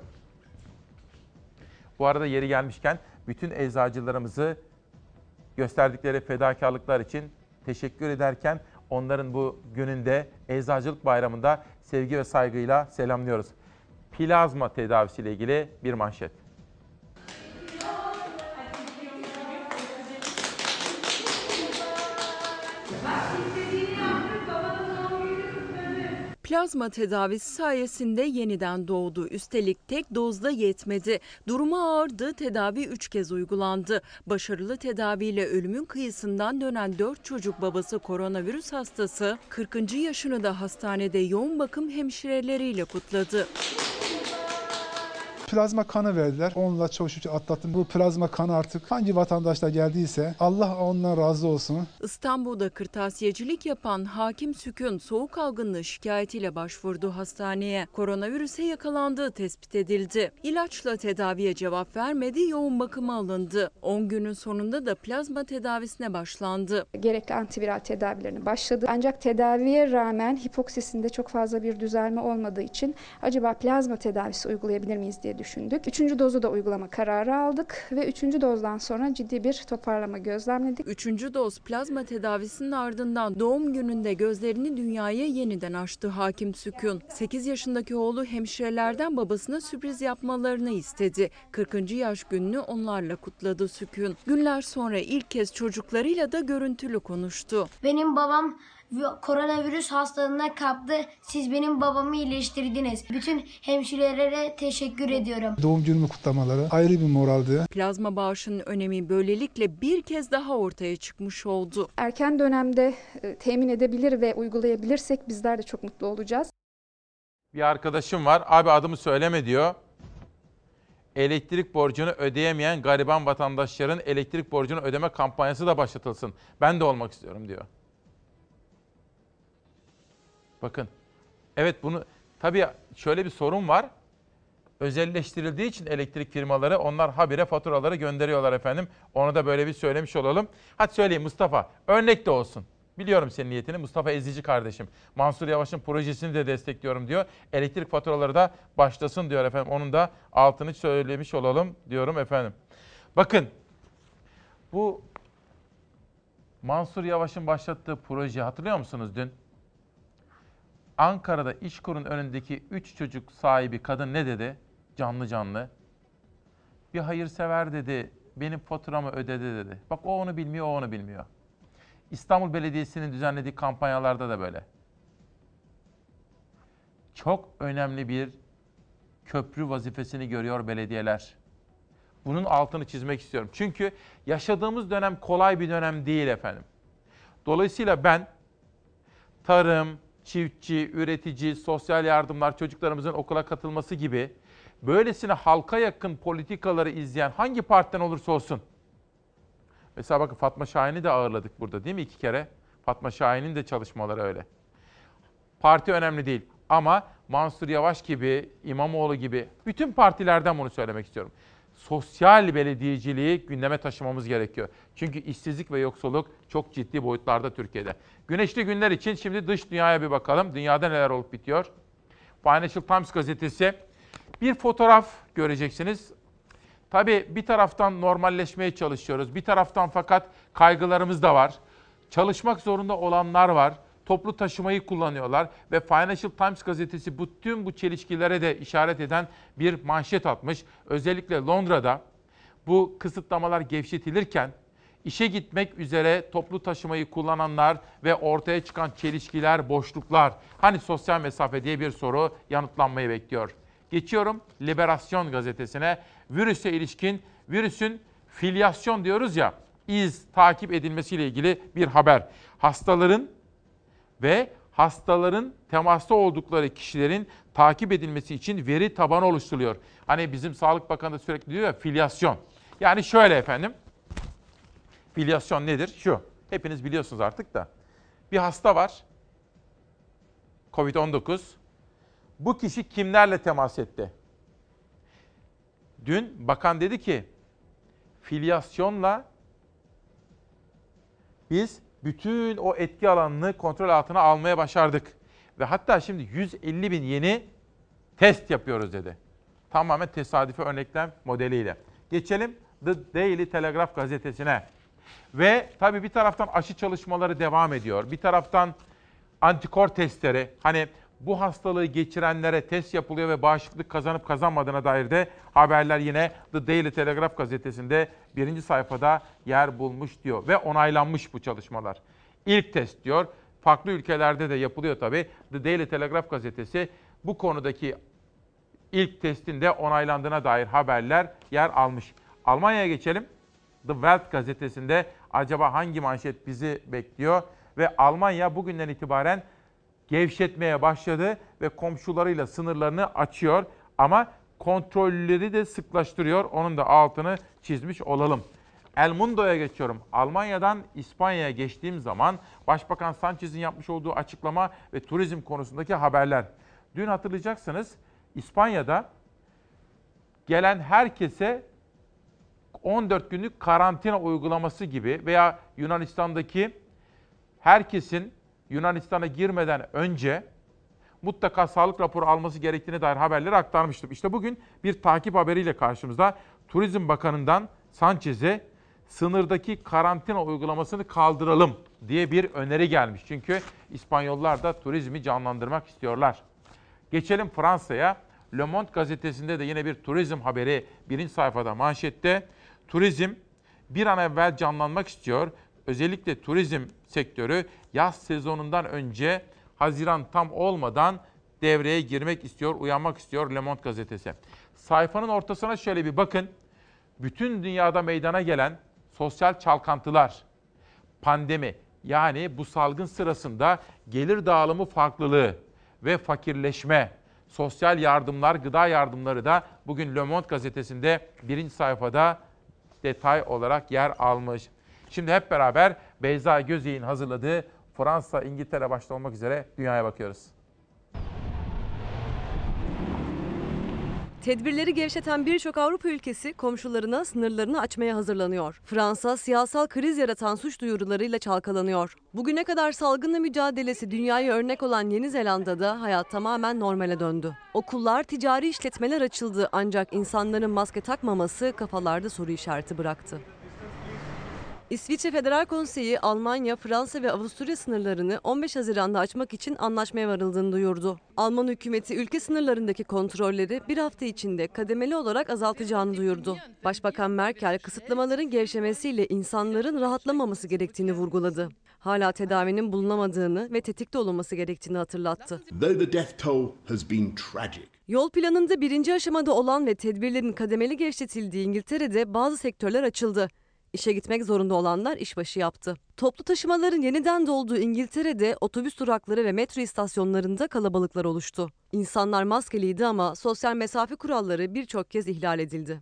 Bu arada yeri gelmişken bütün eczacılarımızı gösterdikleri fedakarlıklar için teşekkür ederken onların bu gününde Eczacılık Bayramı'nda sevgi ve saygıyla selamlıyoruz. Plazma tedavisiyle ilgili bir manşet. Plazma tedavisi sayesinde yeniden doğdu. Üstelik tek dozda yetmedi. Durumu ağırdı, tedavi 3 kez uygulandı. Başarılı tedaviyle ölümün kıyısından dönen 4 çocuk babası koronavirüs hastası 40. yaşını da hastanede yoğun bakım hemşireleriyle kutladı. Plazma kanı verdiler. Onunla çok şükür atlattım. Bu plazma kanı artık hangi vatandaşta geldiyse Allah ondan razı olsun. İstanbul'da kırtasiyecilik yapan Hakim Sükün soğuk algınlığı şikayetiyle başvurdu hastaneye. Koronavirüse yakalandığı tespit edildi. İlaçla tedaviye cevap vermedi, yoğun bakıma alındı. 10 günün sonunda da plazma tedavisine başlandı. Gerekli antiviral tedavilerine başladı. Ancak tedaviye rağmen hipoksisinde çok fazla bir düzelme olmadığı için acaba plazma tedavisi uygulayabilir miyiz diye düşündük. Üçüncü dozu da uygulama kararı aldık ve üçüncü dozdan sonra ciddi bir toparlama gözlemledik. Üçüncü doz plazma tedavisinin ardından doğum gününde gözlerini dünyaya yeniden açtı Hakim Sükun. 8 yaşındaki oğlu hemşirelerden babasına sürpriz yapmalarını istedi. 40. yaş gününü onlarla kutladı Sükun. Günler sonra ilk kez çocuklarıyla da görüntülü konuştu. Benim babam koronavirüs hastalığına kaptı. Siz benim babamı iyileştirdiniz. Bütün hemşirelere teşekkür ediyorum. Doğum günümü kutlamaları ayrı bir moraldi. Plazma bağışının önemi böylelikle bir kez daha ortaya çıkmış oldu. Erken dönemde e, temin edebilir ve uygulayabilirsek bizler de çok mutlu olacağız. Bir arkadaşım var. Abi adımı söyleme diyor. Elektrik borcunu ödeyemeyen gariban vatandaşların elektrik borcunu ödeme kampanyası da başlatılsın. Ben de olmak istiyorum diyor. Bakın. Evet bunu tabii şöyle bir sorun var. Özelleştirildiği için elektrik firmaları onlar habire faturaları gönderiyorlar efendim. Onu da böyle bir söylemiş olalım. Hadi söyleyeyim Mustafa. Örnek de olsun. Biliyorum senin niyetini. Mustafa Ezici kardeşim. Mansur Yavaş'ın projesini de destekliyorum diyor. Elektrik faturaları da başlasın diyor efendim. Onun da altını söylemiş olalım diyorum efendim. Bakın bu Mansur Yavaş'ın başlattığı proje hatırlıyor musunuz dün? Ankara'da İşkur'un önündeki 3 çocuk sahibi kadın ne dedi? Canlı canlı. Bir hayırsever dedi, benim faturamı ödedi dedi. Bak o onu bilmiyor, o onu bilmiyor. İstanbul Belediyesi'nin düzenlediği kampanyalarda da böyle. Çok önemli bir köprü vazifesini görüyor belediyeler. Bunun altını çizmek istiyorum. Çünkü yaşadığımız dönem kolay bir dönem değil efendim. Dolayısıyla ben tarım, çiftçi, üretici, sosyal yardımlar, çocuklarımızın okula katılması gibi böylesine halka yakın politikaları izleyen hangi partiden olursa olsun. Mesela bakın Fatma Şahin'i de ağırladık burada değil mi iki kere? Fatma Şahin'in de çalışmaları öyle. Parti önemli değil ama Mansur Yavaş gibi, İmamoğlu gibi bütün partilerden bunu söylemek istiyorum. Sosyal belediyeciliği gündeme taşımamız gerekiyor. Çünkü işsizlik ve yoksulluk çok ciddi boyutlarda Türkiye'de. Güneşli günler için şimdi dış dünyaya bir bakalım. Dünyada neler olup bitiyor? Financial Times gazetesi. Bir fotoğraf göreceksiniz. Tabii bir taraftan normalleşmeye çalışıyoruz. Bir taraftan fakat kaygılarımız da var. Çalışmak zorunda olanlar var. Toplu taşımayı kullanıyorlar ve Financial Times gazetesi bütün bu çelişkilere de işaret eden bir manşet atmış. Özellikle Londra'da bu kısıtlamalar gevşetilirken işe gitmek üzere toplu taşımayı kullananlar ve ortaya çıkan çelişkiler, boşluklar. Hani sosyal mesafe diye bir soru yanıtlanmayı bekliyor. Geçiyorum Liberasyon gazetesine. Virüse ilişkin, virüsün filyasyon diyoruz ya, iz takip edilmesiyle ilgili bir haber. Hastaların ve hastaların temasta oldukları kişilerin takip edilmesi için veri tabanı oluşturuluyor. Hani bizim Sağlık Bakanı da sürekli diyor ya filyasyon. Yani şöyle efendim. Filyasyon nedir? Şu. Hepiniz biliyorsunuz artık da. Bir hasta var. Covid-19. Bu kişi kimlerle temas etti? Dün bakan dedi ki filyasyonla biz bütün o etki alanını kontrol altına almaya başardık. Ve hatta şimdi 150 bin yeni test yapıyoruz dedi. Tamamen tesadüfi örneklem modeliyle. Geçelim The Daily Telegraph gazetesine. Ve tabii bir taraftan aşı çalışmaları devam ediyor. Bir taraftan antikor testleri hani bu hastalığı geçirenlere test yapılıyor ve bağışıklık kazanıp kazanmadığına dair de haberler yine The Daily Telegraph gazetesinde birinci sayfada yer bulmuş diyor. Ve onaylanmış bu çalışmalar. İlk test diyor. Farklı ülkelerde de yapılıyor tabii. The Daily Telegraph gazetesi bu konudaki ilk testin de onaylandığına dair haberler yer almış. Almanya'ya geçelim. The Welt gazetesinde acaba hangi manşet bizi bekliyor? Ve Almanya bugünden itibaren gevşetmeye başladı ve komşularıyla sınırlarını açıyor. Ama kontrolleri de sıklaştırıyor. Onun da altını çizmiş olalım. El Mundo'ya geçiyorum. Almanya'dan İspanya'ya geçtiğim zaman Başbakan Sanchez'in yapmış olduğu açıklama ve turizm konusundaki haberler. Dün hatırlayacaksınız İspanya'da gelen herkese 14 günlük karantina uygulaması gibi veya Yunanistan'daki herkesin Yunanistan'a girmeden önce mutlaka sağlık raporu alması gerektiğine dair haberleri aktarmıştım. İşte bugün bir takip haberiyle karşımızda Turizm Bakanı'ndan Sanchez'e sınırdaki karantina uygulamasını kaldıralım diye bir öneri gelmiş. Çünkü İspanyollar da turizmi canlandırmak istiyorlar. Geçelim Fransa'ya. Le Monde gazetesinde de yine bir turizm haberi birinci sayfada manşette. Turizm bir an evvel canlanmak istiyor. Özellikle turizm sektörü yaz sezonundan önce Haziran tam olmadan devreye girmek istiyor, uyanmak istiyor Le Monde gazetesi. Sayfanın ortasına şöyle bir bakın. Bütün dünyada meydana gelen sosyal çalkantılar, pandemi yani bu salgın sırasında gelir dağılımı farklılığı ve fakirleşme, sosyal yardımlar, gıda yardımları da bugün Le Monde gazetesinde birinci sayfada detay olarak yer almış. Şimdi hep beraber Beyza Gözey'in hazırladığı Fransa, İngiltere başta olmak üzere dünyaya bakıyoruz. Tedbirleri gevşeten birçok Avrupa ülkesi komşularına sınırlarını açmaya hazırlanıyor. Fransa siyasal kriz yaratan suç duyurularıyla çalkalanıyor. Bugüne kadar salgınla mücadelesi dünyaya örnek olan Yeni Zelanda'da hayat tamamen normale döndü. Okullar, ticari işletmeler açıldı ancak insanların maske takmaması kafalarda soru işareti bıraktı. İsviçre Federal Konseyi Almanya, Fransa ve Avusturya sınırlarını 15 Haziran'da açmak için anlaşmaya varıldığını duyurdu. Alman hükümeti ülke sınırlarındaki kontrolleri bir hafta içinde kademeli olarak azaltacağını duyurdu. Başbakan Merkel kısıtlamaların gevşemesiyle insanların rahatlamaması gerektiğini vurguladı. Hala tedavinin bulunamadığını ve tetikte olunması gerektiğini hatırlattı. Yol planında birinci aşamada olan ve tedbirlerin kademeli gevşetildiği İngiltere'de bazı sektörler açıldı. İşe gitmek zorunda olanlar işbaşı yaptı. Toplu taşımaların yeniden dolduğu İngiltere'de otobüs durakları ve metro istasyonlarında kalabalıklar oluştu. İnsanlar maskeliydi ama sosyal mesafe kuralları birçok kez ihlal edildi.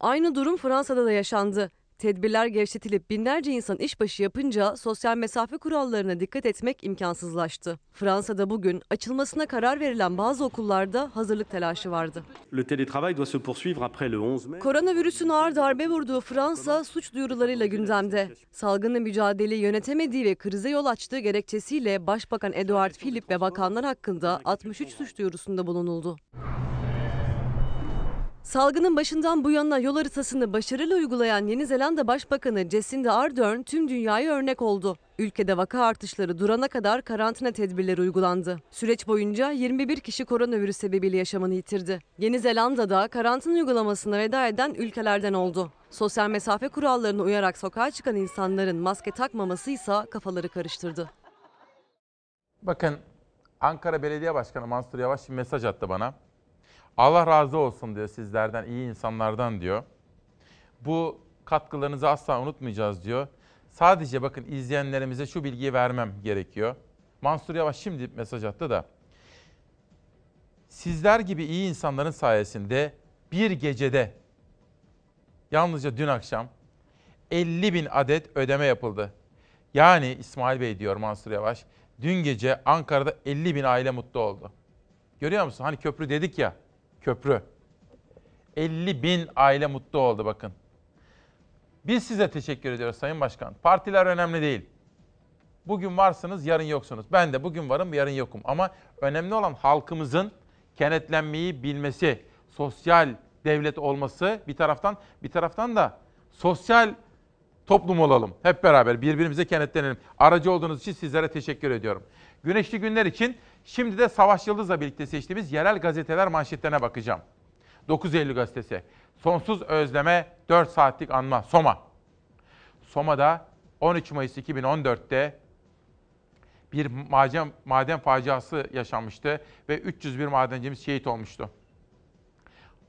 Aynı durum Fransa'da da yaşandı. Tedbirler gevşetilip binlerce insan işbaşı yapınca sosyal mesafe kurallarına dikkat etmek imkansızlaştı. Fransa'da bugün açılmasına karar verilen bazı okullarda hazırlık telaşı vardı. Le télétravail doit se poursuivre après le 11 mai. Koronavirüsün ağır darbe vurduğu Fransa suç duyurularıyla gündemde. Salgınla mücadeleyi yönetemediği ve krize yol açtığı gerekçesiyle Başbakan Edouard Philippe ve bakanlar hakkında 63 suç duyurusunda bulunuldu. Salgının başından bu yana yol haritasını başarılı uygulayan Yeni Zelanda Başbakanı Jacinda Ardern tüm dünyaya örnek oldu. Ülkede vaka artışları durana kadar karantina tedbirleri uygulandı. Süreç boyunca 21 kişi koronavirüs sebebiyle yaşamını yitirdi. Yeni Zelanda'da karantina uygulamasına veda eden ülkelerden oldu. Sosyal mesafe kurallarına uyarak sokağa çıkan insanların maske takmaması ise kafaları karıştırdı. Bakın Ankara Belediye Başkanı Mansur Yavaş mesaj attı bana. Allah razı olsun diyor sizlerden, iyi insanlardan diyor. Bu katkılarınızı asla unutmayacağız diyor. Sadece bakın izleyenlerimize şu bilgiyi vermem gerekiyor. Mansur Yavaş şimdi mesaj attı da. Sizler gibi iyi insanların sayesinde bir gecede yalnızca dün akşam 50 bin adet ödeme yapıldı. Yani İsmail Bey diyor Mansur Yavaş, dün gece Ankara'da 50 bin aile mutlu oldu. Görüyor musun? Hani köprü dedik ya, köprü. 50 bin aile mutlu oldu bakın. Biz size teşekkür ediyoruz Sayın Başkan. Partiler önemli değil. Bugün varsınız, yarın yoksunuz. Ben de bugün varım, yarın yokum. Ama önemli olan halkımızın kenetlenmeyi bilmesi, sosyal devlet olması bir taraftan, bir taraftan da sosyal toplum olalım. Hep beraber birbirimize kenetlenelim. Aracı olduğunuz için sizlere teşekkür ediyorum. Güneşli günler için şimdi de Savaş Yıldız'la birlikte seçtiğimiz yerel gazeteler manşetlerine bakacağım. 9 Eylül gazetesi. Sonsuz özleme 4 saatlik anma. Soma. Soma'da 13 Mayıs 2014'te bir maden, maden faciası yaşanmıştı ve 301 madencimiz şehit olmuştu.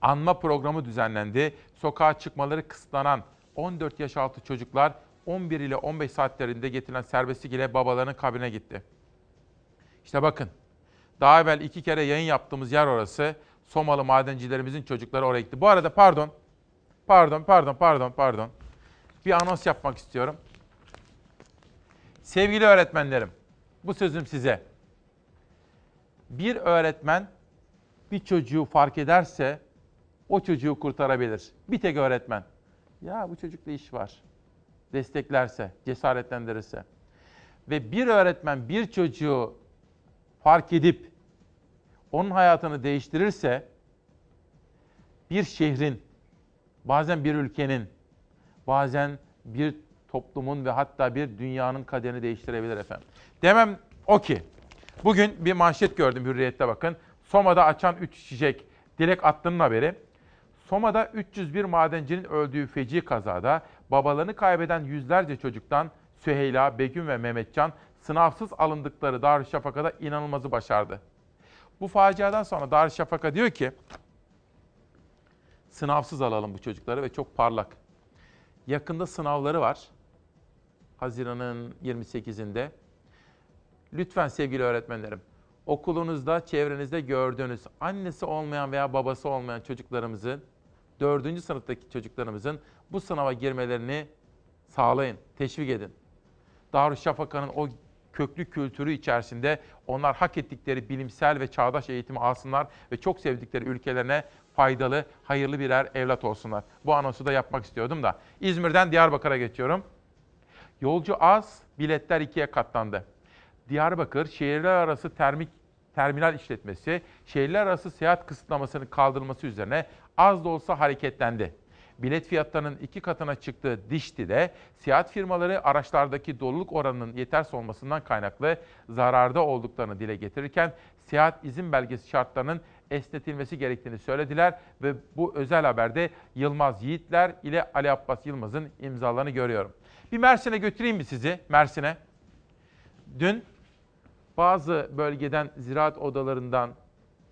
Anma programı düzenlendi. Sokağa çıkmaları kısıtlanan 14 yaş altı çocuklar 11 ile 15 saatlerinde getirilen serbestlik ile babalarının kabrine gitti. İşte bakın, daha evvel iki kere yayın yaptığımız yer orası. Somalı madencilerimizin çocukları oraya gitti. Bu arada pardon, pardon, pardon, pardon, pardon. Bir anons yapmak istiyorum. Sevgili öğretmenlerim, bu sözüm size. Bir öğretmen bir çocuğu fark ederse o çocuğu kurtarabilir. Bir tek öğretmen. Ya bu çocukla iş var. Desteklerse, cesaretlendirirse. Ve bir öğretmen bir çocuğu fark edip onun hayatını değiştirirse bir şehrin, bazen bir ülkenin, bazen bir toplumun ve hatta bir dünyanın kaderini değiştirebilir efendim. Demem o ki, bugün bir manşet gördüm Hürriyet'te bakın. Soma'da açan 3 çiçek, Dilek Atlı'nın haberi. Soma'da 301 madencinin öldüğü feci kazada babalarını kaybeden yüzlerce çocuktan Süheyla, Begüm ve Mehmetcan sınavsız alındıkları Darüşşafaka'da inanılmazı başardı. Bu faciadan sonra Darüşşafaka diyor ki sınavsız alalım bu çocukları ve çok parlak. Yakında sınavları var. Haziran'ın 28'inde. Lütfen sevgili öğretmenlerim, okulunuzda, çevrenizde gördüğünüz annesi olmayan veya babası olmayan çocuklarımızın, 4. sınıftaki çocuklarımızın bu sınava girmelerini sağlayın, teşvik edin. Darüşşafaka'nın o köklü kültürü içerisinde onlar hak ettikleri bilimsel ve çağdaş eğitimi alsınlar ve çok sevdikleri ülkelerine faydalı, hayırlı birer evlat olsunlar. Bu anonsu da yapmak istiyordum da. İzmir'den Diyarbakır'a geçiyorum. Yolcu az, biletler ikiye katlandı. Diyarbakır şehirler arası termik terminal işletmesi şehirler arası seyahat kısıtlamasının kaldırılması üzerine az da olsa hareketlendi. Bilet fiyatlarının iki katına çıktığı Dişli'de seyahat firmaları araçlardaki doluluk oranının yetersiz olmasından kaynaklı zararda olduklarını dile getirirken seyahat izin belgesi şartlarının esnetilmesi gerektiğini söylediler ve bu özel haberde Yılmaz Yiğitler ile Ali Abbas Yılmaz'ın imzalarını görüyorum. Bir Mersin'e götüreyim mi sizi? Mersin'e. Dün bazı bölgeden ziraat odalarından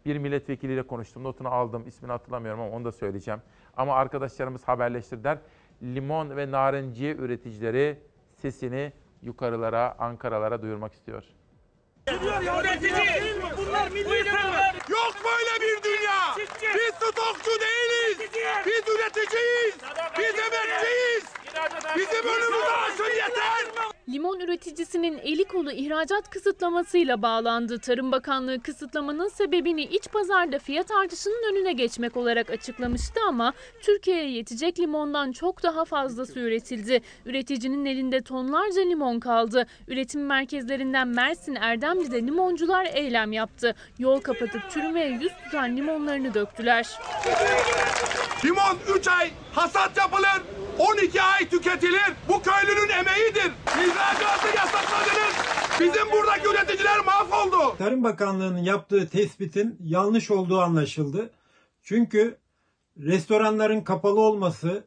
bir milletvekiliyle konuştum. Notunu aldım. ismini hatırlamıyorum ama onu da söyleyeceğim. Ama arkadaşlarımız haberleştirdiler. Limon ve narenciye üreticileri sesini yukarılara, Ankaralara duyurmak istiyor. Yok böyle bir dünya. Biz stokçu değiliz. Biz üreticiyiz. Biz emekçiyiz. Bizim önümüzü açın yeter. Limon üreticisinin eli kolu ihracat kısıtlamasıyla bağlandı. Tarım Bakanlığı kısıtlamanın sebebini iç pazarda fiyat artışının önüne geçmek olarak açıklamıştı ama Türkiye'ye yetecek limondan çok daha fazlası üretildi. Üreticinin elinde tonlarca limon kaldı. Üretim merkezlerinden Mersin Erdemli'de limoncular eylem yaptı. Yol kapatıp çürümeye yüz tutan limonlarını döktüler. Limon 3 ay hasat yapılır. 12 ay tüketilir. Bu köylünün emeğidir. Bizim buradaki üreticiler mahvoldu. Tarım Bakanlığı'nın yaptığı tespitin yanlış olduğu anlaşıldı. Çünkü restoranların kapalı olması,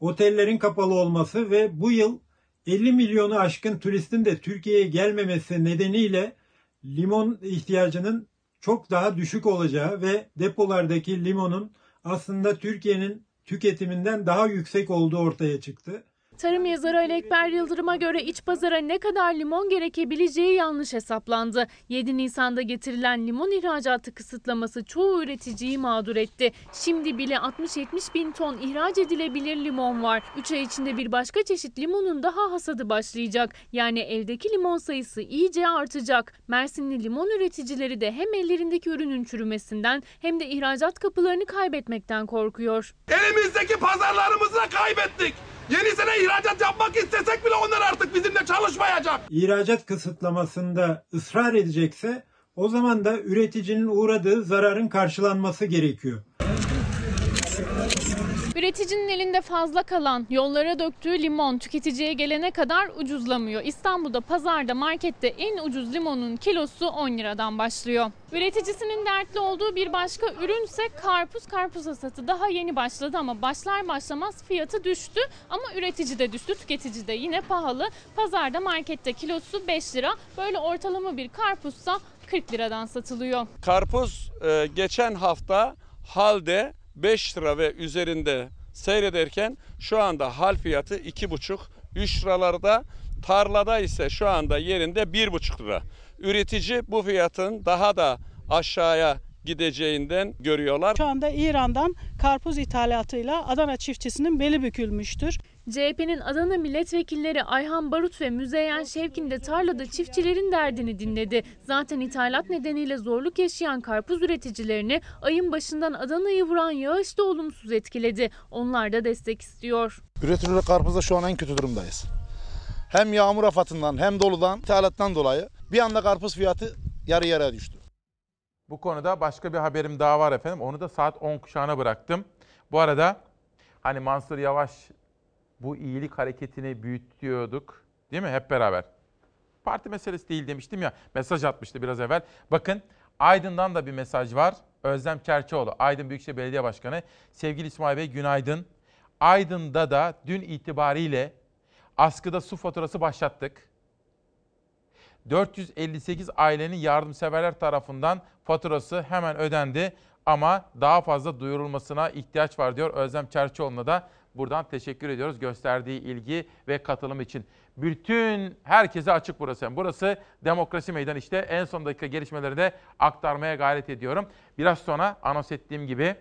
otellerin kapalı olması ve bu yıl 50 milyonu aşkın turistin de Türkiye'ye gelmemesi nedeniyle limon ihtiyacının çok daha düşük olacağı ve depolardaki limonun aslında Türkiye'nin tüketiminden daha yüksek olduğu ortaya çıktı. Tarım yazarı Ali Ekber Yıldırım'a göre iç pazara ne kadar limon gerekebileceği yanlış hesaplandı. 7 Nisan'da getirilen limon ihracatı kısıtlaması çoğu üreticiyi mağdur etti. Şimdi bile 60-70 bin ton ihraç edilebilir limon var. 3 ay içinde bir başka çeşit limonun daha hasadı başlayacak. Yani eldeki limon sayısı iyice artacak. Mersinli limon üreticileri de hem ellerindeki ürünün çürümesinden hem de ihracat kapılarını kaybetmekten korkuyor. Elimizdeki pazarlarımızı kaybettik. Yeni sene ihracat yapmak istesek bile onlar artık bizimle çalışmayacak. İhracat kısıtlamasında ısrar edecekse o zaman da üreticinin uğradığı zararın karşılanması gerekiyor. Üreticinin elinde fazla kalan, yollara döktüğü limon tüketiciye gelene kadar ucuzlamıyor. İstanbul'da pazarda, markette en ucuz limonun kilosu 10 liradan başlıyor. Üreticisinin dertli olduğu bir başka ürünse karpuz. Karpuz hasatı daha yeni başladı ama başlar başlamaz fiyatı düştü. Ama üretici de düştü, tüketici de yine pahalı. Pazarda, markette kilosu 5 lira. Böyle ortalama bir karpuzsa 40 liradan satılıyor. Karpuz e, geçen hafta halde 5 lira ve üzerinde seyrederken şu anda hal fiyatı 2,5-3 liralarda. Tarlada ise şu anda yerinde 1,5 lira. Üretici bu fiyatın daha da aşağıya gideceğinden görüyorlar. Şu anda İran'dan karpuz ithalatıyla Adana çiftçisinin beli bükülmüştür. CHP'nin Adana milletvekilleri Ayhan Barut ve Müzeyyen Şevkin de tarlada çiftçilerin derdini dinledi. Zaten ithalat nedeniyle zorluk yaşayan karpuz üreticilerini ayın başından Adana'yı vuran yağış da olumsuz etkiledi. Onlar da destek istiyor. Üretilen karpuzda şu an en kötü durumdayız. Hem yağmur afatından hem doludan, ithalattan dolayı bir anda karpuz fiyatı yarı yarıya düştü. Bu konuda başka bir haberim daha var efendim. Onu da saat 10 kuşağına bıraktım. Bu arada hani Mansur Yavaş bu iyilik hareketini büyütüyorduk. Değil mi? Hep beraber. Parti meselesi değil demiştim ya. Mesaj atmıştı biraz evvel. Bakın Aydın'dan da bir mesaj var. Özlem Çerçioğlu, Aydın Büyükşehir Belediye Başkanı. Sevgili İsmail Bey günaydın. Aydın'da da dün itibariyle askıda su faturası başlattık. 458 ailenin yardımseverler tarafından faturası hemen ödendi ama daha fazla duyurulmasına ihtiyaç var diyor Özlem Çerçioğlu'na da buradan teşekkür ediyoruz gösterdiği ilgi ve katılım için. Bütün herkese açık burası. Burası demokrasi meydanı işte en son dakika gelişmeleri de aktarmaya gayret ediyorum. Biraz sonra anons ettiğim gibi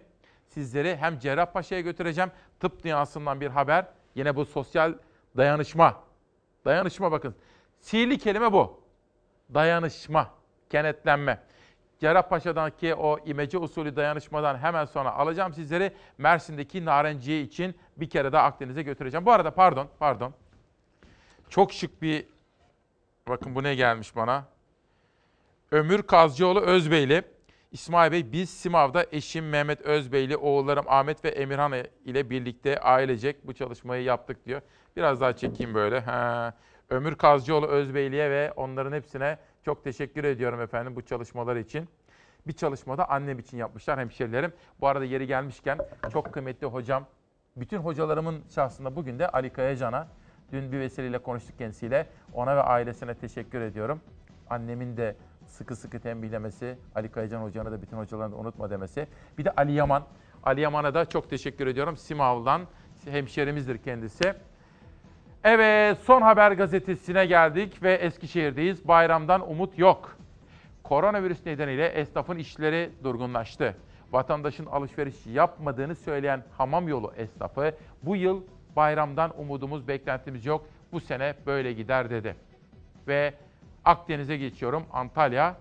sizleri hem Cerrahpaşa'ya götüreceğim. Tıp dünyasından bir haber. Yine bu sosyal dayanışma. Dayanışma bakın. Sihirli kelime bu. Dayanışma, kenetlenme. Cerrahpaşa'daki o imece usulü dayanışmadan hemen sonra alacağım sizleri. Mersin'deki narenciye için bir kere daha Akdeniz'e götüreceğim. Bu arada pardon, pardon. Çok şık bir, bakın bu ne gelmiş bana. Ömür Kazcıoğlu Özbeyli. İsmail Bey biz Simav'da eşim Mehmet Özbeyli, oğullarım Ahmet ve Emirhan ile birlikte ailecek bu çalışmayı yaptık diyor. Biraz daha çekeyim böyle. Ha. Ömür Kazcıoğlu Özbeyli'ye ve onların hepsine çok teşekkür ediyorum efendim bu çalışmalar için. Bir çalışmada annem için yapmışlar hemşerilerim. Bu arada yeri gelmişken çok kıymetli hocam, bütün hocalarımın şahsında bugün de Ali Kayacan'a, dün bir vesileyle konuştuk kendisiyle. Ona ve ailesine teşekkür ediyorum. Annemin de sıkı sıkı tembihlemesi, Ali Kayacan hocana da bütün hocalarını da unutma demesi. Bir de Ali Yaman. Ali Yaman'a da çok teşekkür ediyorum. Simav'dan hemşerimizdir kendisi. Evet, Son Haber gazetesine geldik ve Eskişehir'deyiz. Bayramdan umut yok. Koronavirüs nedeniyle esnafın işleri durgunlaştı. Vatandaşın alışveriş yapmadığını söyleyen hamam yolu esnafı bu yıl bayramdan umudumuz, beklentimiz yok. Bu sene böyle gider dedi. Ve Akdeniz'e geçiyorum, Antalya.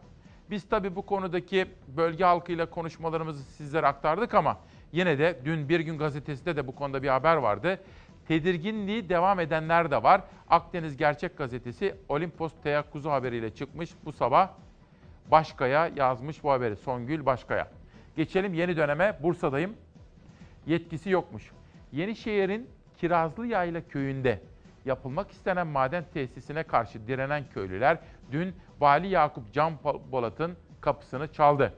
Biz tabii bu konudaki bölge halkıyla konuşmalarımızı sizlere aktardık ama yine de dün Bir Gün Gazetesi'nde de bu konuda bir haber vardı tedirginliği devam edenler de var. Akdeniz Gerçek Gazetesi Olimpos teyakkuzu haberiyle çıkmış bu sabah. Başkaya yazmış bu haberi. Songül Başkaya. Geçelim yeni döneme. Bursa'dayım. Yetkisi yokmuş. Yenişehir'in Kirazlı Yayla köyünde yapılmak istenen maden tesisine karşı direnen köylüler dün Vali Yakup Can Polat'ın kapısını çaldı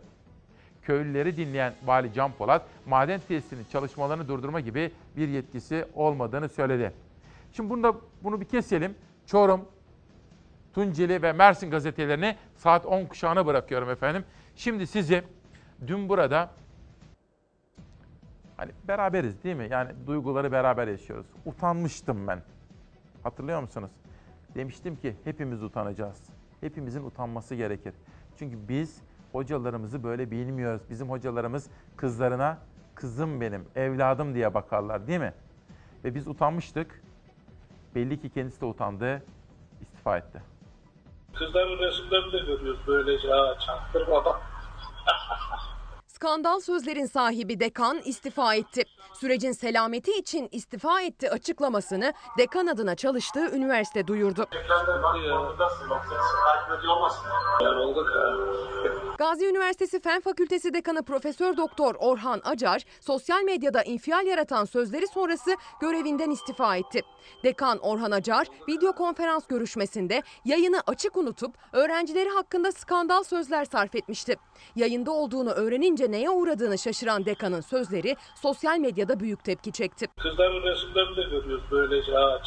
köylüleri dinleyen Vali Can Polat, maden tesisinin çalışmalarını durdurma gibi bir yetkisi olmadığını söyledi. Şimdi bunu, da, bunu bir keselim. Çorum, Tunceli ve Mersin gazetelerini saat 10 kuşağına bırakıyorum efendim. Şimdi sizi dün burada hani beraberiz değil mi? Yani duyguları beraber yaşıyoruz. Utanmıştım ben. Hatırlıyor musunuz? Demiştim ki hepimiz utanacağız. Hepimizin utanması gerekir. Çünkü biz hocalarımızı böyle bilmiyoruz. Bizim hocalarımız kızlarına kızım benim, evladım diye bakarlar değil mi? Ve biz utanmıştık. Belli ki kendisi de utandı, istifa etti. Kızların resimlerini de görüyoruz böylece ha çaktırmadan. Skandal sözlerin sahibi dekan istifa etti. Sürecin selameti için istifa etti açıklamasını dekan adına çalıştığı üniversite duyurdu. Gazi Üniversitesi Fen Fakültesi Dekanı Profesör Doktor Orhan Acar sosyal medyada infial yaratan sözleri sonrası görevinden istifa etti. Dekan Orhan Acar video konferans görüşmesinde yayını açık unutup öğrencileri hakkında skandal sözler sarf etmişti. Yayında olduğunu öğrenince neye uğradığını şaşıran dekanın sözleri sosyal medyada büyük tepki çekti. Kızların resimlerini de görüyoruz böylece ha.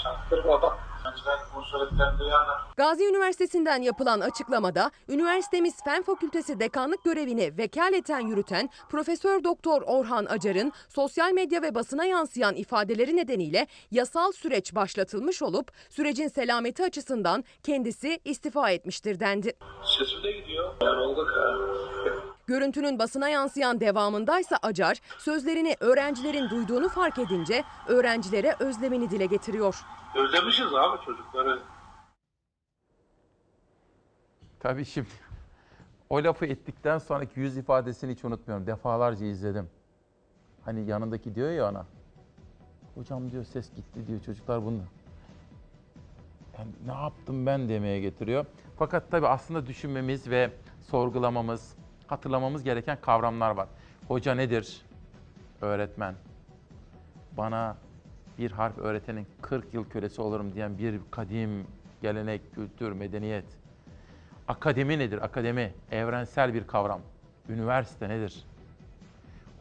Gazi Üniversitesi'nden yapılan açıklamada üniversitemiz Fen Fakültesi dekanlık görevini vekaleten yürüten Profesör Doktor Orhan Acar'ın sosyal medya ve basına yansıyan ifadeleri nedeniyle yasal süreç başlatılmış olup sürecin selameti açısından kendisi istifa etmiştir dendi. Sesim de gidiyor. Yorulduk ha. Görüntünün basına yansıyan devamındaysa Acar sözlerini öğrencilerin duyduğunu fark edince öğrencilere özlemini dile getiriyor. Özlemişiz abi çocukları. Tabii şimdi o lafı ettikten sonraki yüz ifadesini hiç unutmuyorum. Defalarca izledim. Hani yanındaki diyor ya ona. Hocam diyor ses gitti diyor çocuklar bunu. Yani ne yaptım ben demeye getiriyor. Fakat tabii aslında düşünmemiz ve sorgulamamız, hatırlamamız gereken kavramlar var. Hoca nedir? Öğretmen. Bana bir harf öğretenin 40 yıl kölesi olurum diyen bir kadim gelenek, kültür, medeniyet. Akademi nedir? Akademi evrensel bir kavram. Üniversite nedir?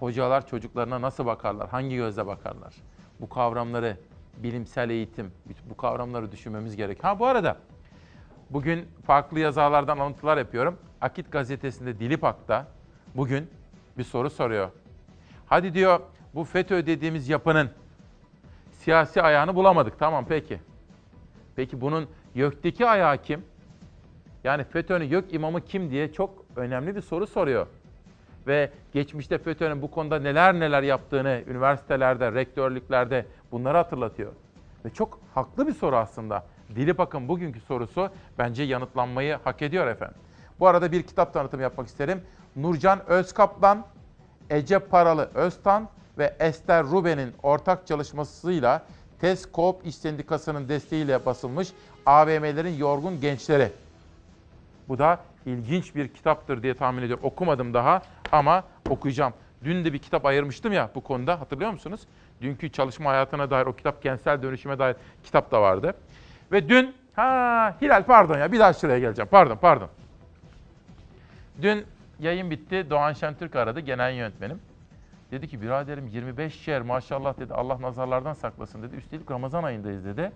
Hocalar çocuklarına nasıl bakarlar? Hangi gözle bakarlar? Bu kavramları bilimsel eğitim, bu kavramları düşünmemiz gerek. Ha bu arada bugün farklı yazarlardan alıntılar yapıyorum. Akit gazetesinde Dilipak'ta bugün bir soru soruyor. Hadi diyor bu FETÖ dediğimiz yapının siyasi ayağını bulamadık. Tamam peki. Peki bunun YÖK'teki ayağı kim? Yani FETÖ'nün YÖK imamı kim diye çok önemli bir soru soruyor. Ve geçmişte FETÖ'nün bu konuda neler neler yaptığını üniversitelerde, rektörlüklerde bunları hatırlatıyor. Ve çok haklı bir soru aslında. Dilipak'ın bugünkü sorusu bence yanıtlanmayı hak ediyor efendim. Bu arada bir kitap tanıtımı yapmak isterim. Nurcan Özkaplan, Ece Paralı Öztan ve Ester Ruben'in ortak çalışmasıyla TES Koop İş Sendikası'nın desteğiyle basılmış AVM'lerin Yorgun Gençleri. Bu da ilginç bir kitaptır diye tahmin ediyorum. Okumadım daha ama okuyacağım. Dün de bir kitap ayırmıştım ya bu konuda hatırlıyor musunuz? Dünkü çalışma hayatına dair o kitap kentsel dönüşüme dair kitap da vardı. Ve dün ha Hilal pardon ya bir daha şuraya geleceğim. Pardon pardon. Dün yayın bitti. Doğan Şentürk aradı genel yönetmenim. Dedi ki biraderim 25 şer maşallah dedi Allah nazarlardan saklasın dedi. Üstelik Ramazan ayındayız dedi.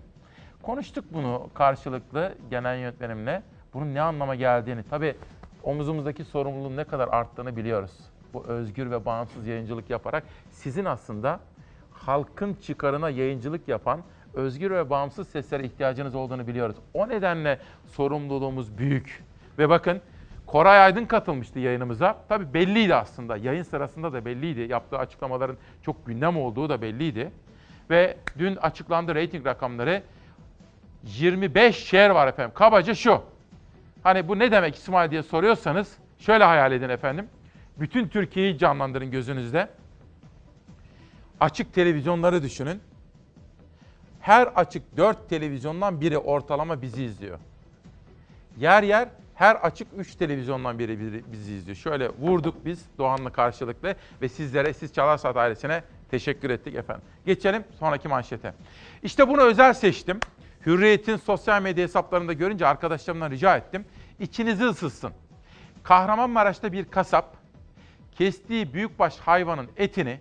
Konuştuk bunu karşılıklı genel yönetmenimle. Bunun ne anlama geldiğini. Tabii omuzumuzdaki sorumluluğun ne kadar arttığını biliyoruz. Bu özgür ve bağımsız yayıncılık yaparak sizin aslında halkın çıkarına yayıncılık yapan özgür ve bağımsız seslere ihtiyacınız olduğunu biliyoruz. O nedenle sorumluluğumuz büyük. Ve bakın Koray Aydın katılmıştı yayınımıza. Tabii belliydi aslında. Yayın sırasında da belliydi. Yaptığı açıklamaların çok gündem olduğu da belliydi. Ve dün açıklandı reyting rakamları. 25 share var efendim. Kabaca şu. Hani bu ne demek İsmail diye soruyorsanız şöyle hayal edin efendim. Bütün Türkiye'yi canlandırın gözünüzde. Açık televizyonları düşünün. Her açık 4 televizyondan biri ortalama bizi izliyor. Yer yer her açık 3 televizyondan biri bizi izliyor. Şöyle vurduk biz Doğan'la karşılıklı ve sizlere, siz Çalarsat ailesine teşekkür ettik efendim. Geçelim sonraki manşete. İşte bunu özel seçtim. Hürriyet'in sosyal medya hesaplarında görünce arkadaşlarımdan rica ettim. İçinizi ısıtsın. Kahramanmaraş'ta bir kasap kestiği büyükbaş hayvanın etini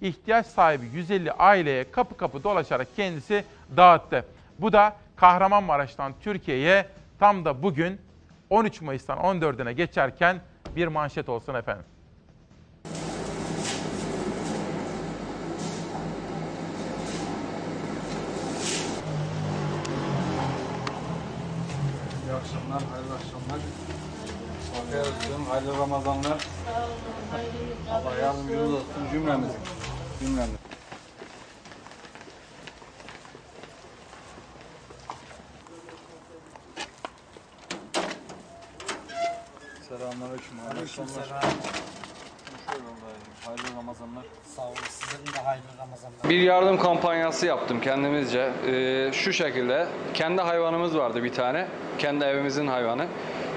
ihtiyaç sahibi 150 aileye kapı kapı dolaşarak kendisi dağıttı. Bu da Kahramanmaraş'tan Türkiye'ye tam da bugün 13 Mayıs'tan 14'üne geçerken bir manşet olsun efendim. İyi akşamlar, hayırlı akşamlar. Afiyet olsun, hayırlı Ramazanlar. Allah yardımcımız olsun cümlemiz. Cümlemiz. Selamünaleyküm. Hayırlı Ramazanlar. Sağ olun. Sizlerin de hayırlı Ramazanlar. Bir yardım kampanyası yaptım kendimizce. Ee, şu şekilde, kendi hayvanımız vardı bir tane. Kendi evimizin hayvanı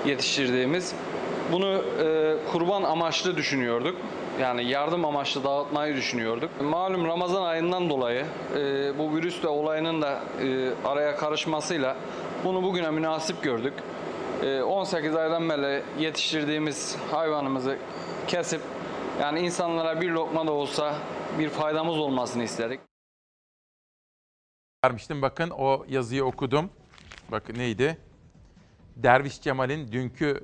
yetiştirdiğimiz. Bunu e, kurban amaçlı düşünüyorduk. Yani yardım amaçlı dağıtmayı düşünüyorduk. Malum Ramazan ayından dolayı e, bu virüs ve olayının da e, araya karışmasıyla bunu bugüne münasip gördük. E, 18 aydan beri yetiştirdiğimiz hayvanımızı kesip yani insanlara bir lokma da olsa bir faydamız olmasını istedik. Vermiştim bakın o yazıyı okudum. Bakın neydi? Derviş Cemal'in dünkü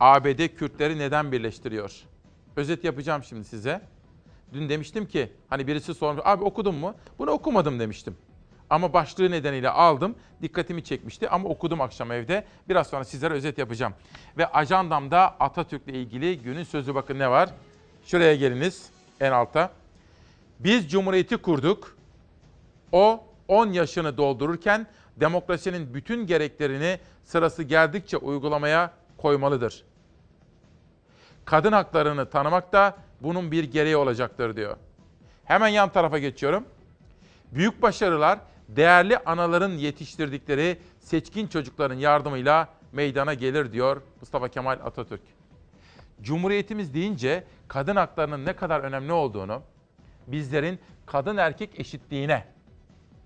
ABD Kürtleri neden birleştiriyor? Özet yapacağım şimdi size. Dün demiştim ki hani birisi sormuş abi okudun mu? Bunu okumadım demiştim. Ama başlığı nedeniyle aldım. Dikkatimi çekmişti ama okudum akşam evde. Biraz sonra sizlere özet yapacağım. Ve ajandamda Atatürk'le ilgili günün sözü bakın ne var? Şuraya geliniz en alta. Biz cumhuriyeti kurduk. O 10 yaşını doldururken demokrasinin bütün gereklerini sırası geldikçe uygulamaya koymalıdır. Kadın haklarını tanımak da bunun bir gereği olacaktır diyor. Hemen yan tarafa geçiyorum. Büyük başarılar değerli anaların yetiştirdikleri seçkin çocukların yardımıyla meydana gelir diyor Mustafa Kemal Atatürk. Cumhuriyetimiz deyince kadın haklarının ne kadar önemli olduğunu, bizlerin kadın erkek eşitliğine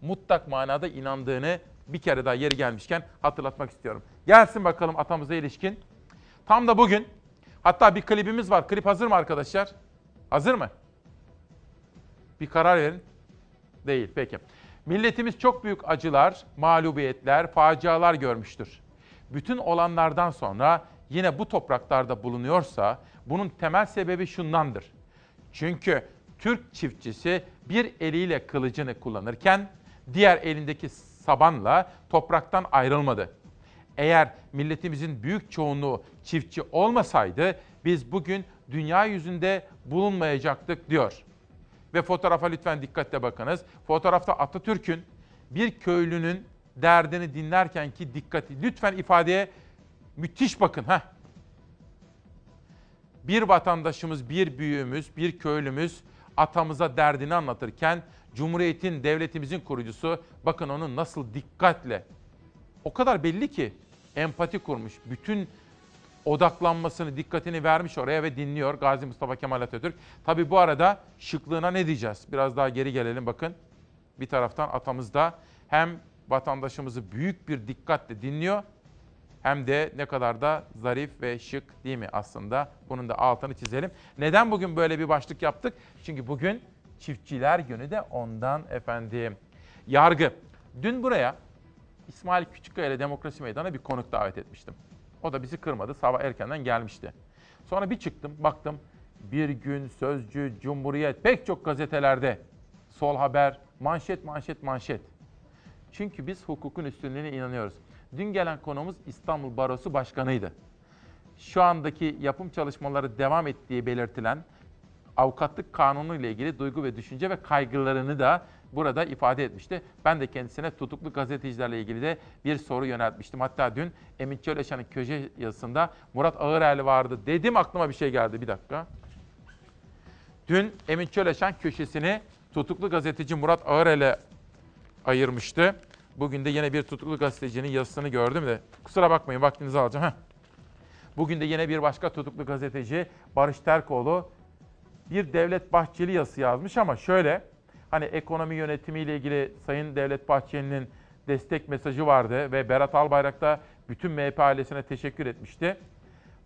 mutlak manada inandığını bir kere daha yeri gelmişken hatırlatmak istiyorum. Gelsin bakalım atamıza ilişkin. Tam da bugün hatta bir klibimiz var. Klip hazır mı arkadaşlar? Hazır mı? Bir karar verin. Değil. Peki. Milletimiz çok büyük acılar, mağlubiyetler, facialar görmüştür. Bütün olanlardan sonra yine bu topraklarda bulunuyorsa bunun temel sebebi şundandır. Çünkü Türk çiftçisi bir eliyle kılıcını kullanırken diğer elindeki sabanla topraktan ayrılmadı. Eğer milletimizin büyük çoğunluğu çiftçi olmasaydı biz bugün dünya yüzünde bulunmayacaktık diyor. Ve fotoğrafa lütfen dikkatle bakınız. Fotoğrafta Atatürk'ün bir köylünün derdini dinlerken ki dikkati lütfen ifadeye müthiş bakın. Heh. Bir vatandaşımız, bir büyüğümüz, bir köylümüz atamıza derdini anlatırken Cumhuriyet'in, devletimizin kurucusu bakın onu nasıl dikkatle o kadar belli ki empati kurmuş. Bütün odaklanmasını, dikkatini vermiş oraya ve dinliyor Gazi Mustafa Kemal Atatürk. Tabi bu arada şıklığına ne diyeceğiz? Biraz daha geri gelelim bakın. Bir taraftan atamız da hem vatandaşımızı büyük bir dikkatle dinliyor hem de ne kadar da zarif ve şık değil mi aslında? Bunun da altını çizelim. Neden bugün böyle bir başlık yaptık? Çünkü bugün Çiftçiler Günü de ondan efendim. Yargı. Dün buraya İsmail Küçükkaya ile Demokrasi Meydanı'na bir konuk davet etmiştim. O da bizi kırmadı. Sabah erkenden gelmişti. Sonra bir çıktım, baktım. Bir gün, Sözcü, Cumhuriyet, pek çok gazetelerde sol haber, manşet, manşet, manşet. Çünkü biz hukukun üstünlüğüne inanıyoruz. Dün gelen konuğumuz İstanbul Barosu Başkanı'ydı. Şu andaki yapım çalışmaları devam ettiği belirtilen avukatlık kanunu ile ilgili duygu ve düşünce ve kaygılarını da burada ifade etmişti. Ben de kendisine tutuklu gazetecilerle ilgili de bir soru yöneltmiştim. Hatta dün Emin Çöleşan'ın köşe yazısında Murat Ağırel vardı dedim aklıma bir şey geldi bir dakika. Dün Emin Çöleşan köşesini tutuklu gazeteci Murat Ağırel'e ayırmıştı. Bugün de yine bir tutuklu gazetecinin yazısını gördüm de kusura bakmayın vaktinizi alacağım. Heh. Bugün de yine bir başka tutuklu gazeteci Barış Terkoğlu bir Devlet Bahçeli yazısı yazmış ama şöyle hani ekonomi yönetimiyle ilgili Sayın Devlet Bahçeli'nin destek mesajı vardı ve Berat Albayrak da bütün MHP ailesine teşekkür etmişti.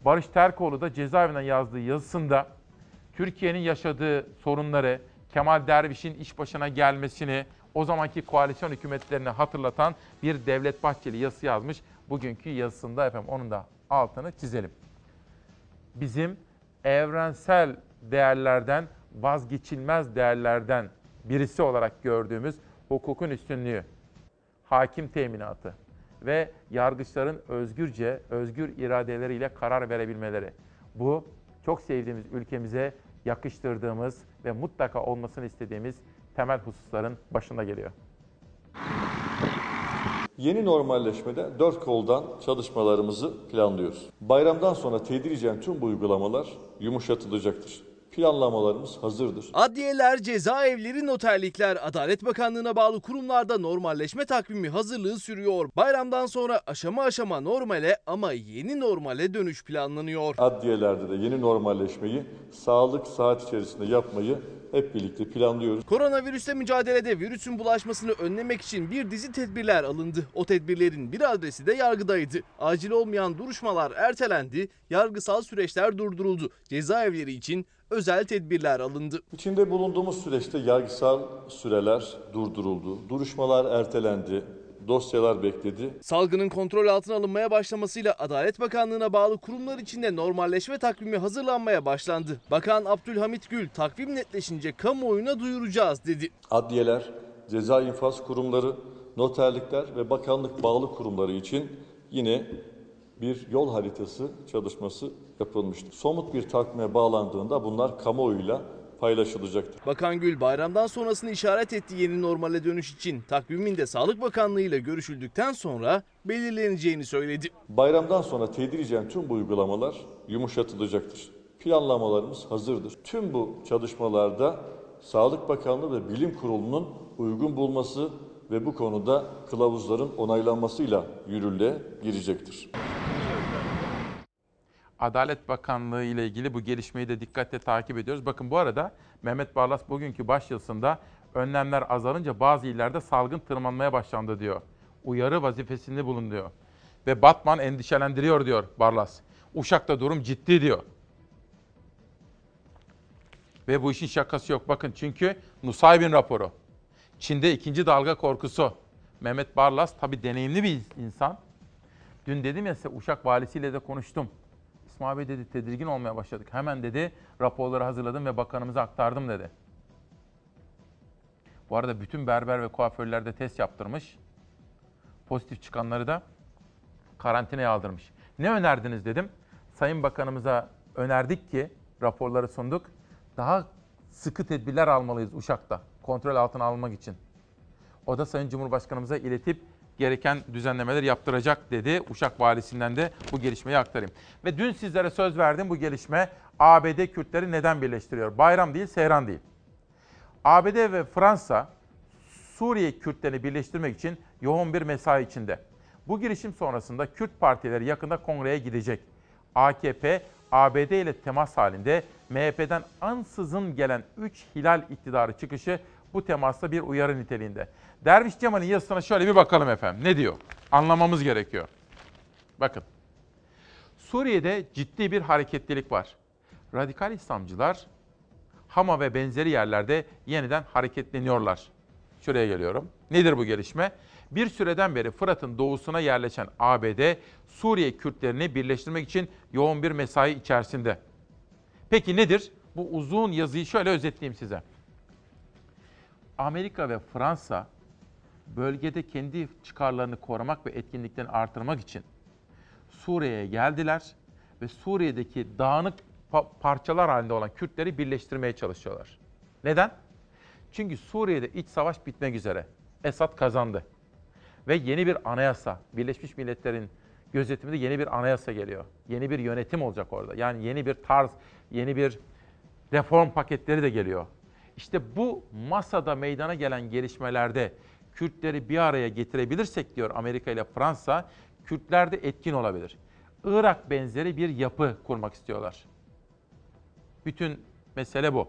Barış Terkoğlu da cezaevinden yazdığı yazısında Türkiye'nin yaşadığı sorunları, Kemal Derviş'in iş başına gelmesini, o zamanki koalisyon hükümetlerini hatırlatan bir Devlet Bahçeli yazısı yazmış. Bugünkü yazısında efendim onun da altını çizelim. Bizim evrensel değerlerden, vazgeçilmez değerlerden birisi olarak gördüğümüz hukukun üstünlüğü, hakim teminatı ve yargıçların özgürce, özgür iradeleriyle karar verebilmeleri. Bu çok sevdiğimiz ülkemize yakıştırdığımız ve mutlaka olmasını istediğimiz temel hususların başında geliyor. Yeni normalleşmede dört koldan çalışmalarımızı planlıyoruz. Bayramdan sonra tedricen tüm bu uygulamalar yumuşatılacaktır planlamalarımız hazırdır. Adliyeler, cezaevleri, noterlikler, Adalet Bakanlığı'na bağlı kurumlarda normalleşme takvimi hazırlığı sürüyor. Bayramdan sonra aşama aşama normale ama yeni normale dönüş planlanıyor. Adliyelerde de yeni normalleşmeyi sağlık saat içerisinde yapmayı hep birlikte planlıyoruz. Koronavirüsle mücadelede virüsün bulaşmasını önlemek için bir dizi tedbirler alındı. O tedbirlerin bir adresi de yargıdaydı. Acil olmayan duruşmalar ertelendi, yargısal süreçler durduruldu. Cezaevleri için özel tedbirler alındı. İçinde bulunduğumuz süreçte yargısal süreler durduruldu, duruşmalar ertelendi, dosyalar bekledi. Salgının kontrol altına alınmaya başlamasıyla Adalet Bakanlığı'na bağlı kurumlar içinde normalleşme takvimi hazırlanmaya başlandı. Bakan Abdülhamit Gül takvim netleşince kamuoyuna duyuracağız dedi. Adliyeler, ceza infaz kurumları, noterlikler ve bakanlık bağlı kurumları için yine bir yol haritası çalışması yapılmıştır. Somut bir takvime bağlandığında bunlar kamuoyuyla paylaşılacaktır. Bakan Gül bayramdan sonrasını işaret etti yeni normale dönüş için. Takvimin de Sağlık Bakanlığı ile görüşüldükten sonra belirleneceğini söyledi. Bayramdan sonra tedricen tüm bu uygulamalar yumuşatılacaktır. Planlamalarımız hazırdır. Tüm bu çalışmalarda Sağlık Bakanlığı ve Bilim Kurulu'nun uygun bulması ve bu konuda kılavuzların onaylanmasıyla yürürlüğe girecektir. Adalet Bakanlığı ile ilgili bu gelişmeyi de dikkatle takip ediyoruz. Bakın bu arada Mehmet Barlas bugünkü başyazısında önlemler azalınca bazı illerde salgın tırmanmaya başlandı diyor. Uyarı vazifesinde bulunuyor. Ve Batman endişelendiriyor diyor Barlas. Uşak'ta durum ciddi diyor. Ve bu işin şakası yok. Bakın çünkü Nusaybin raporu. Çin'de ikinci dalga korkusu. Mehmet Barlas tabii deneyimli bir insan. Dün dedim ya size Uşak valisiyle de konuştum. İsmail Bey dedi tedirgin olmaya başladık. Hemen dedi raporları hazırladım ve bakanımıza aktardım dedi. Bu arada bütün berber ve kuaförler de test yaptırmış. Pozitif çıkanları da karantinaya aldırmış. Ne önerdiniz dedim. Sayın Bakanımıza önerdik ki raporları sunduk. Daha sıkı tedbirler almalıyız Uşak'ta kontrol altına almak için. O da Sayın Cumhurbaşkanımıza iletip gereken düzenlemeler yaptıracak dedi. Uşak valisinden de bu gelişmeyi aktarayım. Ve dün sizlere söz verdim bu gelişme ABD Kürtleri neden birleştiriyor? Bayram değil, seyran değil. ABD ve Fransa Suriye Kürtlerini birleştirmek için yoğun bir mesai içinde. Bu girişim sonrasında Kürt partileri yakında kongreye gidecek. AKP, ABD ile temas halinde MHP'den ansızın gelen 3 hilal iktidarı çıkışı bu temasta bir uyarı niteliğinde. Derviş Cemal'in yazısına şöyle bir bakalım efendim. Ne diyor? Anlamamız gerekiyor. Bakın. Suriye'de ciddi bir hareketlilik var. Radikal İslamcılar Hama ve benzeri yerlerde yeniden hareketleniyorlar. Şuraya geliyorum. Nedir bu gelişme? Bir süreden beri Fırat'ın doğusuna yerleşen ABD, Suriye Kürtlerini birleştirmek için yoğun bir mesai içerisinde. Peki nedir? Bu uzun yazıyı şöyle özetleyeyim size. Amerika ve Fransa bölgede kendi çıkarlarını korumak ve etkinliklerini artırmak için Suriye'ye geldiler ve Suriye'deki dağınık pa- parçalar halinde olan Kürtleri birleştirmeye çalışıyorlar. Neden? Çünkü Suriye'de iç savaş bitmek üzere. Esad kazandı. Ve yeni bir anayasa, Birleşmiş Milletler'in gözetiminde yeni bir anayasa geliyor. Yeni bir yönetim olacak orada. Yani yeni bir tarz, yeni bir reform paketleri de geliyor. İşte bu masada meydana gelen gelişmelerde Kürtleri bir araya getirebilirsek diyor Amerika ile Fransa, Kürtler de etkin olabilir. Irak benzeri bir yapı kurmak istiyorlar. Bütün mesele bu.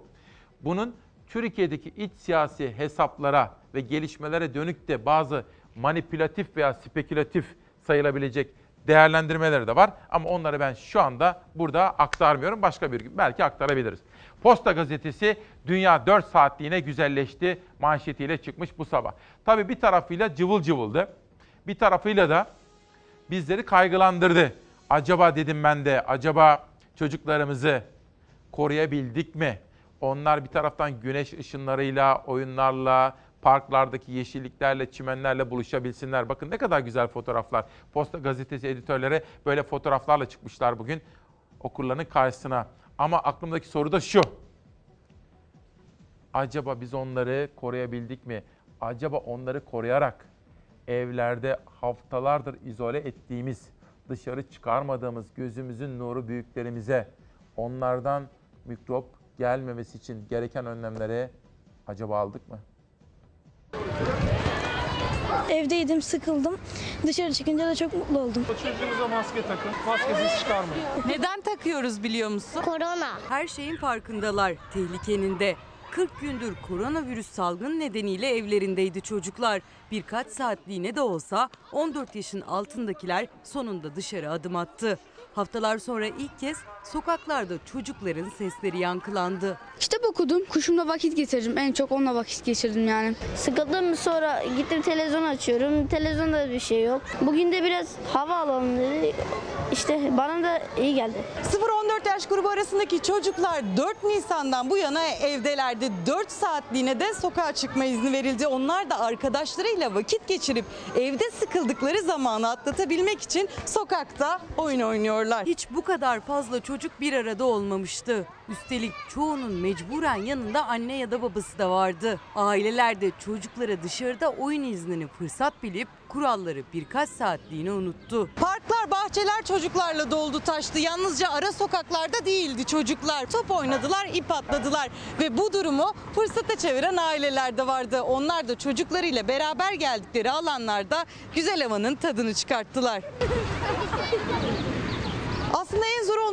Bunun Türkiye'deki iç siyasi hesaplara ve gelişmelere dönük de bazı manipülatif veya spekülatif sayılabilecek değerlendirmeleri de var. Ama onları ben şu anda burada aktarmıyorum. Başka bir gün belki aktarabiliriz. Posta gazetesi dünya 4 saatliğine güzelleşti manşetiyle çıkmış bu sabah. Tabii bir tarafıyla cıvıl cıvıldı. Bir tarafıyla da bizleri kaygılandırdı. Acaba dedim ben de acaba çocuklarımızı koruyabildik mi? Onlar bir taraftan güneş ışınlarıyla, oyunlarla, parklardaki yeşilliklerle, çimenlerle buluşabilsinler. Bakın ne kadar güzel fotoğraflar. Posta gazetesi editörleri böyle fotoğraflarla çıkmışlar bugün okurlarının karşısına. Ama aklımdaki soru da şu. Acaba biz onları koruyabildik mi? Acaba onları koruyarak evlerde haftalardır izole ettiğimiz, dışarı çıkarmadığımız gözümüzün nuru büyüklerimize onlardan mikrop gelmemesi için gereken önlemleri acaba aldık mı? Evdeydim, sıkıldım. Dışarı çıkınca da çok mutlu oldum. Çocuğunuza maske takın. Maskesiz çıkarmayın. Neden takıyoruz biliyor musun? Korona. Her şeyin farkındalar. Tehlikenin de. 40 gündür koronavirüs salgın nedeniyle evlerindeydi çocuklar. Birkaç saatliğine de olsa 14 yaşın altındakiler sonunda dışarı adım attı. Haftalar sonra ilk kez sokaklarda çocukların sesleri yankılandı. Kitap okudum. Kuşumla vakit geçirdim. En çok onunla vakit geçirdim yani. Sıkıldım sonra gittim televizyon açıyorum. Televizyonda bir şey yok. Bugün de biraz hava alalım dedi. İşte bana da iyi geldi. 0-14 yaş grubu arasındaki çocuklar 4 Nisan'dan bu yana evdelerdi. 4 saatliğine de sokağa çıkma izni verildi. Onlar da arkadaşlarıyla vakit geçirip evde sıkıldıkları zamanı atlatabilmek için sokakta oyun oynuyorlar. Hiç bu kadar fazla çocuk bir arada olmamıştı. Üstelik çoğunun mecburen yanında anne ya da babası da vardı. Aileler de çocuklara dışarıda oyun iznini fırsat bilip kuralları birkaç saatliğine unuttu. Parklar, bahçeler çocuklarla doldu taştı. Yalnızca ara sokaklarda değildi çocuklar. Top oynadılar, ip atladılar ve bu durumu fırsata çeviren aileler de vardı. Onlar da çocuklarıyla beraber geldikleri alanlarda güzel havanın tadını çıkarttılar.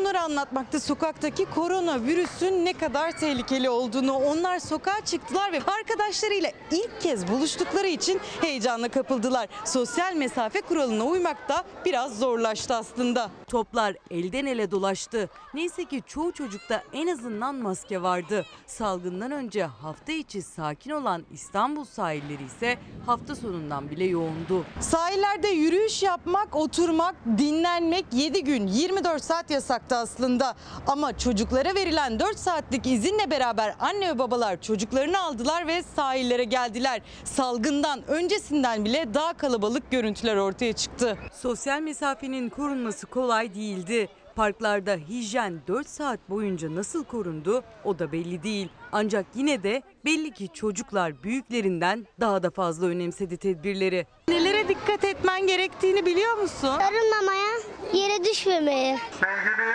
Onları anlatmaktı. Sokaktaki koronavirüsün ne kadar tehlikeli olduğunu. Onlar sokağa çıktılar ve arkadaşlarıyla ilk kez buluştukları için heyecanla kapıldılar. Sosyal mesafe kuralına uymak da biraz zorlaştı aslında. Toplar elden ele dolaştı. Neyse ki çoğu çocukta en azından maske vardı. Salgından önce hafta içi sakin olan İstanbul sahilleri ise hafta sonundan bile yoğundu. Sahillerde yürüyüş yapmak, oturmak, dinlenmek 7 gün 24 saat yasaktı aslında. Ama çocuklara verilen 4 saatlik izinle beraber anne ve babalar çocuklarını aldılar ve sahillere geldiler. Salgından öncesinden bile daha kalabalık görüntüler ortaya çıktı. Sosyal mesafenin korunması kolay değildi. Parklarda hijyen 4 saat boyunca nasıl korundu o da belli değil. Ancak yine de belli ki çocuklar büyüklerinden daha da fazla önemsedi tedbirleri. Nelere dikkat etmen gerektiğini biliyor musun? Sarılmamaya, yere düşmemeye. Sevgili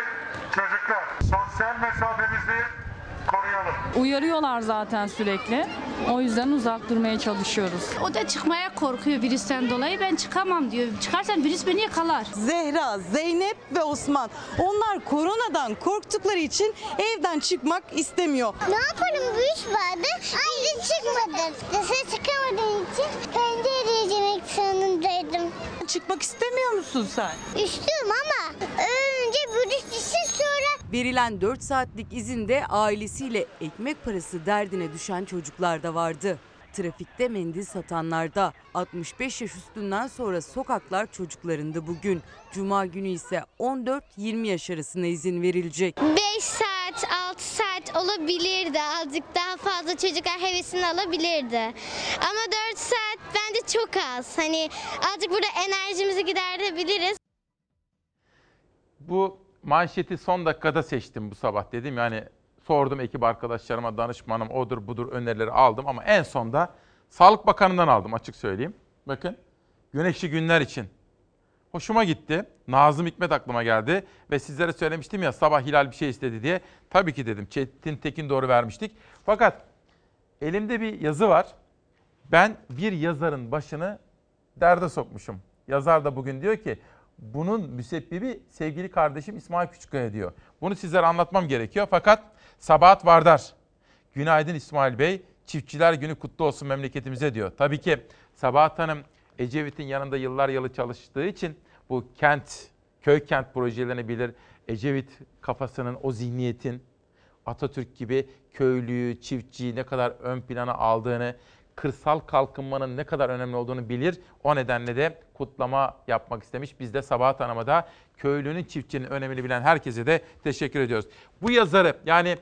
çocuklar, sosyal mesafemizi koruyalım. Uyarıyorlar zaten sürekli. O yüzden uzak durmaya çalışıyoruz. O da çıkmaya korkuyor virüsten dolayı. Ben çıkamam diyor. Çıkarsam virüs beni yakalar. Zehra, Zeynep ve Osman. Onlar koronadan korktukları için evden çıkmak istemiyor. Ne yapalım bu iş vardı. Ayrı çıkmadım. Dışarı çıkamadığım için pencereye yemek zorundaydım. Çıkmak istemiyor musun sen? İstiyorum ama önce virüs düşsün sonra Verilen 4 saatlik izinde ailesiyle ekmek parası derdine düşen çocuklar da vardı. Trafikte mendil satanlarda 65 yaş üstünden sonra sokaklar çocuklarında bugün. Cuma günü ise 14-20 yaş arasına izin verilecek. 5 saat, 6 saat olabilirdi. Azıcık daha fazla çocuklar hevesini alabilirdi. Ama 4 saat bence çok az. Hani azıcık burada enerjimizi giderebiliriz. Bu manşeti son dakikada seçtim bu sabah dedim. Yani sordum ekip arkadaşlarıma, danışmanım odur budur önerileri aldım ama en sonda Sağlık Bakanı'ndan aldım açık söyleyeyim. Bakın güneşli günler için. Hoşuma gitti. Nazım Hikmet aklıma geldi ve sizlere söylemiştim ya sabah Hilal bir şey istedi diye. Tabii ki dedim. Çetin Tekin doğru vermiştik. Fakat elimde bir yazı var. Ben bir yazarın başını derde sokmuşum. Yazar da bugün diyor ki bunun müsebbibi sevgili kardeşim İsmail Küçükkaya diyor. Bunu sizlere anlatmam gerekiyor fakat Sabahat Vardar. Günaydın İsmail Bey. Çiftçiler günü kutlu olsun memleketimize diyor. Tabii ki Sabahat Hanım Ecevit'in yanında yıllar yılı çalıştığı için bu kent, köy kent projelerini bilir. Ecevit kafasının, o zihniyetin Atatürk gibi köylüyü, çiftçiyi ne kadar ön plana aldığını, kırsal kalkınmanın ne kadar önemli olduğunu bilir. O nedenle de kutlama yapmak istemiş. Biz de Sabahat Hanım'a da köylünün, çiftçinin önemini bilen herkese de teşekkür ediyoruz. Bu yazarı yani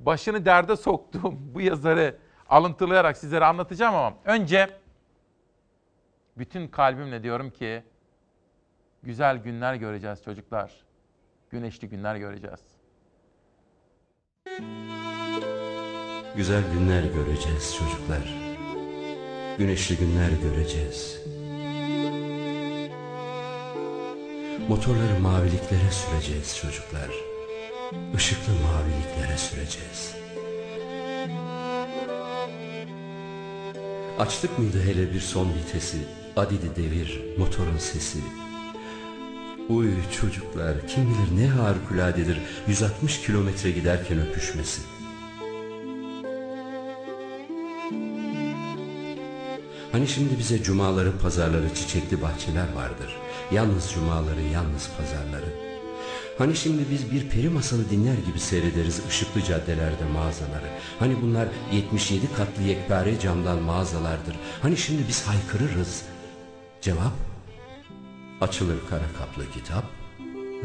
başını derde soktuğum bu yazarı alıntılayarak sizlere anlatacağım ama önce bütün kalbimle diyorum ki güzel günler göreceğiz çocuklar. Güneşli günler göreceğiz. Güzel günler göreceğiz çocuklar. Güneşli günler göreceğiz. Motorları maviliklere süreceğiz çocuklar. Işıklı maviliklere süreceğiz. Açtık mıydı hele bir son vitesi, adidi devir, motorun sesi. Uy çocuklar, kim bilir ne harikuladedir 160 kilometre giderken öpüşmesi. Hani şimdi bize cumaları, pazarları, çiçekli bahçeler vardır. Yalnız cumaları, yalnız pazarları. Hani şimdi biz bir peri masalı dinler gibi seyrederiz ışıklı caddelerde mağazaları. Hani bunlar 77 katlı yekpare camdan mağazalardır. Hani şimdi biz haykırırız. Cevap? Açılır kara kaplı kitap,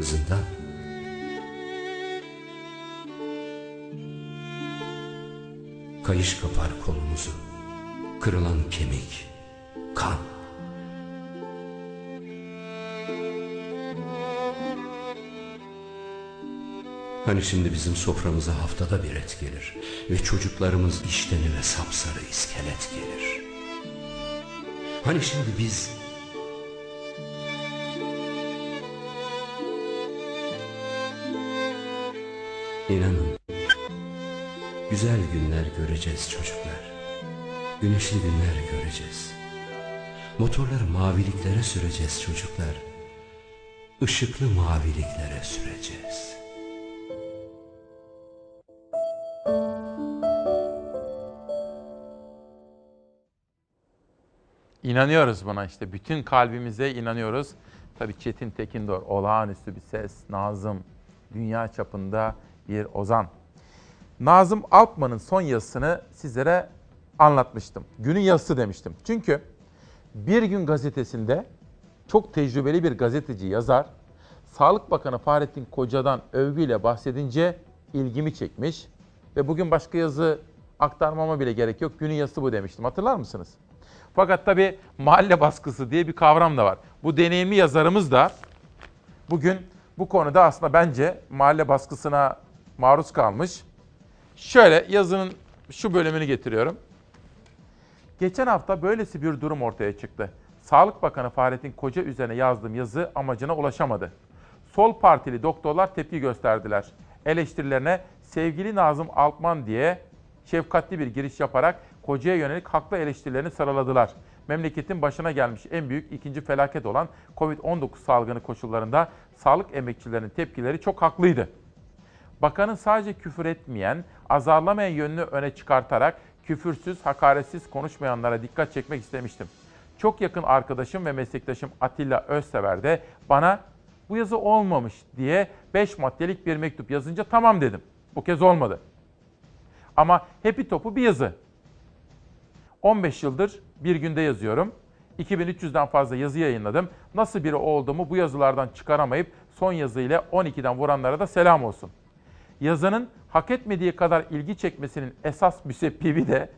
zindan. Kayış kapar kolumuzu kırılan kemik, kan. Hani şimdi bizim soframıza haftada bir et gelir ve çocuklarımız işteni ve sapsarı iskelet gelir. Hani şimdi biz İnanın güzel günler göreceğiz çocuklar. Güneşli günler göreceğiz. Motorları maviliklere süreceğiz çocuklar. Işıklı maviliklere süreceğiz. İnanıyoruz buna işte. Bütün kalbimize inanıyoruz. Tabii Çetin Tekindor olağanüstü bir ses. Nazım dünya çapında bir ozan. Nazım Alpman'ın son yazısını sizlere anlatmıştım. Günün yazısı demiştim. Çünkü Bir Gün gazetesinde çok tecrübeli bir gazeteci yazar Sağlık Bakanı Fahrettin Koca'dan övgüyle bahsedince ilgimi çekmiş ve bugün başka yazı aktarmama bile gerek yok. Günün yazısı bu demiştim. Hatırlar mısınız? Fakat tabii mahalle baskısı diye bir kavram da var. Bu deneyimli yazarımız da bugün bu konuda aslında bence mahalle baskısına maruz kalmış. Şöyle yazının şu bölümünü getiriyorum. Geçen hafta böylesi bir durum ortaya çıktı. Sağlık Bakanı Fahrettin Koca üzerine yazdığım yazı amacına ulaşamadı. Sol partili doktorlar tepki gösterdiler. Eleştirilerine sevgili Nazım Alpman diye şefkatli bir giriş yaparak Koca'ya yönelik haklı eleştirilerini sıraladılar. Memleketin başına gelmiş en büyük ikinci felaket olan Covid-19 salgını koşullarında sağlık emekçilerinin tepkileri çok haklıydı. Bakanın sadece küfür etmeyen, azarlamayan yönünü öne çıkartarak küfürsüz, hakaretsiz konuşmayanlara dikkat çekmek istemiştim. Çok yakın arkadaşım ve meslektaşım Atilla Özsever de bana bu yazı olmamış diye 5 maddelik bir mektup yazınca tamam dedim. Bu kez olmadı. Ama hepi topu bir yazı. 15 yıldır bir günde yazıyorum. 2300'den fazla yazı yayınladım. Nasıl biri olduğumu bu yazılardan çıkaramayıp son yazıyla 12'den vuranlara da selam olsun. Yazının hak etmediği kadar ilgi çekmesinin esas müsebbibi de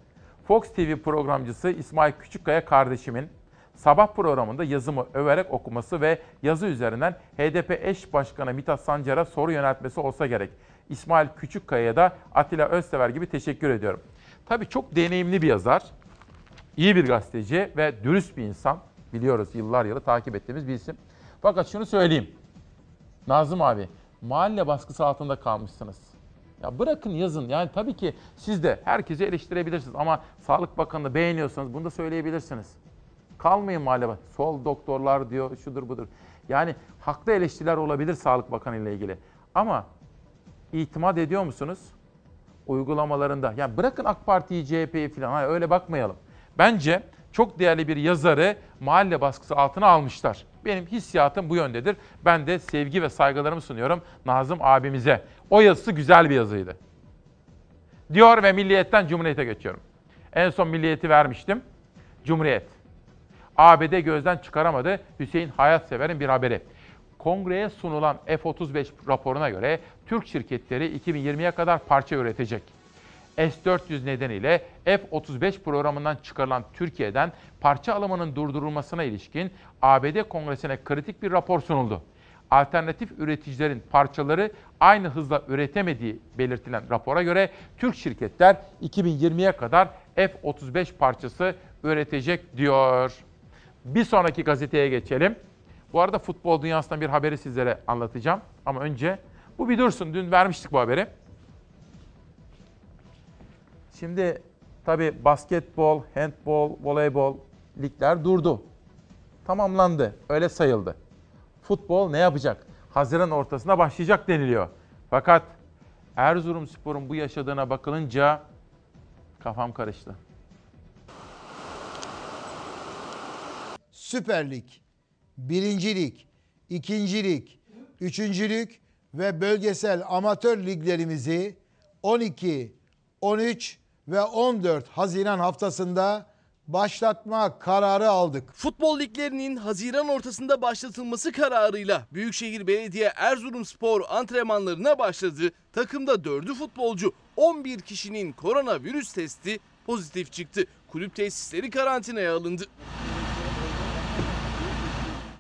Fox TV programcısı İsmail Küçükkaya kardeşimin sabah programında yazımı överek okuması ve yazı üzerinden HDP eş başkanı Mithat Sancar'a soru yöneltmesi olsa gerek. İsmail Küçükkaya'ya da Atilla Özsever gibi teşekkür ediyorum. Tabii çok deneyimli bir yazar, iyi bir gazeteci ve dürüst bir insan. Biliyoruz yıllar yılı takip ettiğimiz bir isim. Fakat şunu söyleyeyim. Nazım abi, mahalle baskısı altında kalmışsınız. Ya bırakın yazın. Yani tabii ki siz de herkesi eleştirebilirsiniz ama Sağlık Bakanı'nı beğeniyorsanız bunu da söyleyebilirsiniz. Kalmayın mahalle. Sol doktorlar diyor, şudur budur. Yani haklı eleştiriler olabilir Sağlık Bakanı ile ilgili. Ama itimat ediyor musunuz? Uygulamalarında. Yani bırakın AK Parti'yi, CHP'yi falan. Hayır, öyle bakmayalım. Bence çok değerli bir yazarı mahalle baskısı altına almışlar. Benim hissiyatım bu yöndedir. Ben de sevgi ve saygılarımı sunuyorum Nazım abimize. O yazısı güzel bir yazıydı. Diyor ve Milliyet'ten Cumhuriyet'e geçiyorum. En son Milliyet'i vermiştim. Cumhuriyet. ABD gözden çıkaramadı Hüseyin Hayatsever'in bir haberi. Kongreye sunulan F-35 raporuna göre Türk şirketleri 2020'ye kadar parça üretecek. S-400 nedeniyle F-35 programından çıkarılan Türkiye'den parça alımının durdurulmasına ilişkin ABD Kongresi'ne kritik bir rapor sunuldu. Alternatif üreticilerin parçaları aynı hızla üretemediği belirtilen rapora göre Türk şirketler 2020'ye kadar F-35 parçası üretecek diyor. Bir sonraki gazeteye geçelim. Bu arada futbol dünyasından bir haberi sizlere anlatacağım. Ama önce bu bir dursun. Dün vermiştik bu haberi. Şimdi tabii basketbol, handbol, voleybol ligler durdu. Tamamlandı. Öyle sayıldı. Futbol ne yapacak? Haziran ortasına başlayacak deniliyor. Fakat Erzurumspor'un bu yaşadığına bakılınca kafam karıştı. Süper Lig, Birinci Lig, İkinci Lig, Üçüncülük ve bölgesel amatör liglerimizi 12, 13 ve 14 Haziran haftasında başlatma kararı aldık. Futbol liglerinin Haziran ortasında başlatılması kararıyla Büyükşehir Belediye Erzurumspor antrenmanlarına başladı. Takımda 4'ü futbolcu 11 kişinin koronavirüs testi pozitif çıktı. Kulüp tesisleri karantinaya alındı.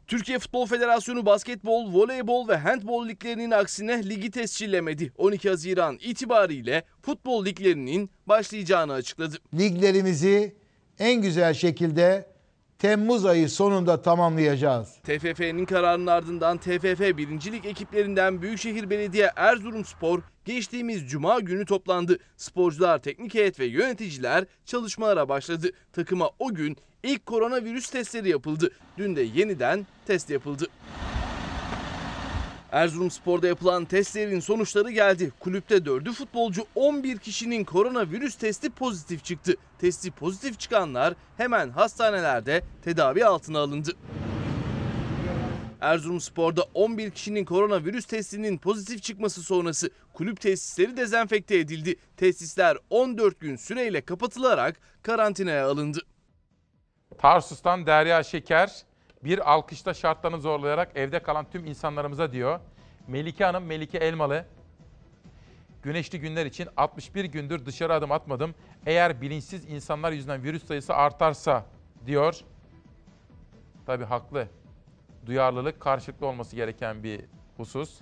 Türkiye Futbol Federasyonu basketbol, voleybol ve handbol liglerinin aksine ligi tescillemedi. 12 Haziran itibariyle futbol liglerinin başlayacağını açıkladı. Liglerimizi en güzel şekilde Temmuz ayı sonunda tamamlayacağız. TFF'nin kararının ardından TFF 1. Lig ekiplerinden Büyükşehir Belediye Erzurumspor geçtiğimiz cuma günü toplandı. Sporcular, teknik heyet ve yöneticiler çalışmalara başladı. Takıma o gün ilk koronavirüs testleri yapıldı. Dün de yeniden test yapıldı. Erzurumspor'da yapılan testlerin sonuçları geldi. Kulüpte 4'ü futbolcu 11 kişinin koronavirüs testi pozitif çıktı. Testi pozitif çıkanlar hemen hastanelerde tedavi altına alındı. Erzurumspor'da 11 kişinin koronavirüs testinin pozitif çıkması sonrası kulüp tesisleri dezenfekte edildi. Tesisler 14 gün süreyle kapatılarak karantinaya alındı. Tarsus'tan Derya Şeker bir alkışta şartlarını zorlayarak evde kalan tüm insanlarımıza diyor. Melike Hanım, Melike Elmalı. Güneşli günler için 61 gündür dışarı adım atmadım. Eğer bilinçsiz insanlar yüzünden virüs sayısı artarsa diyor. Tabii haklı. Duyarlılık karşılıklı olması gereken bir husus.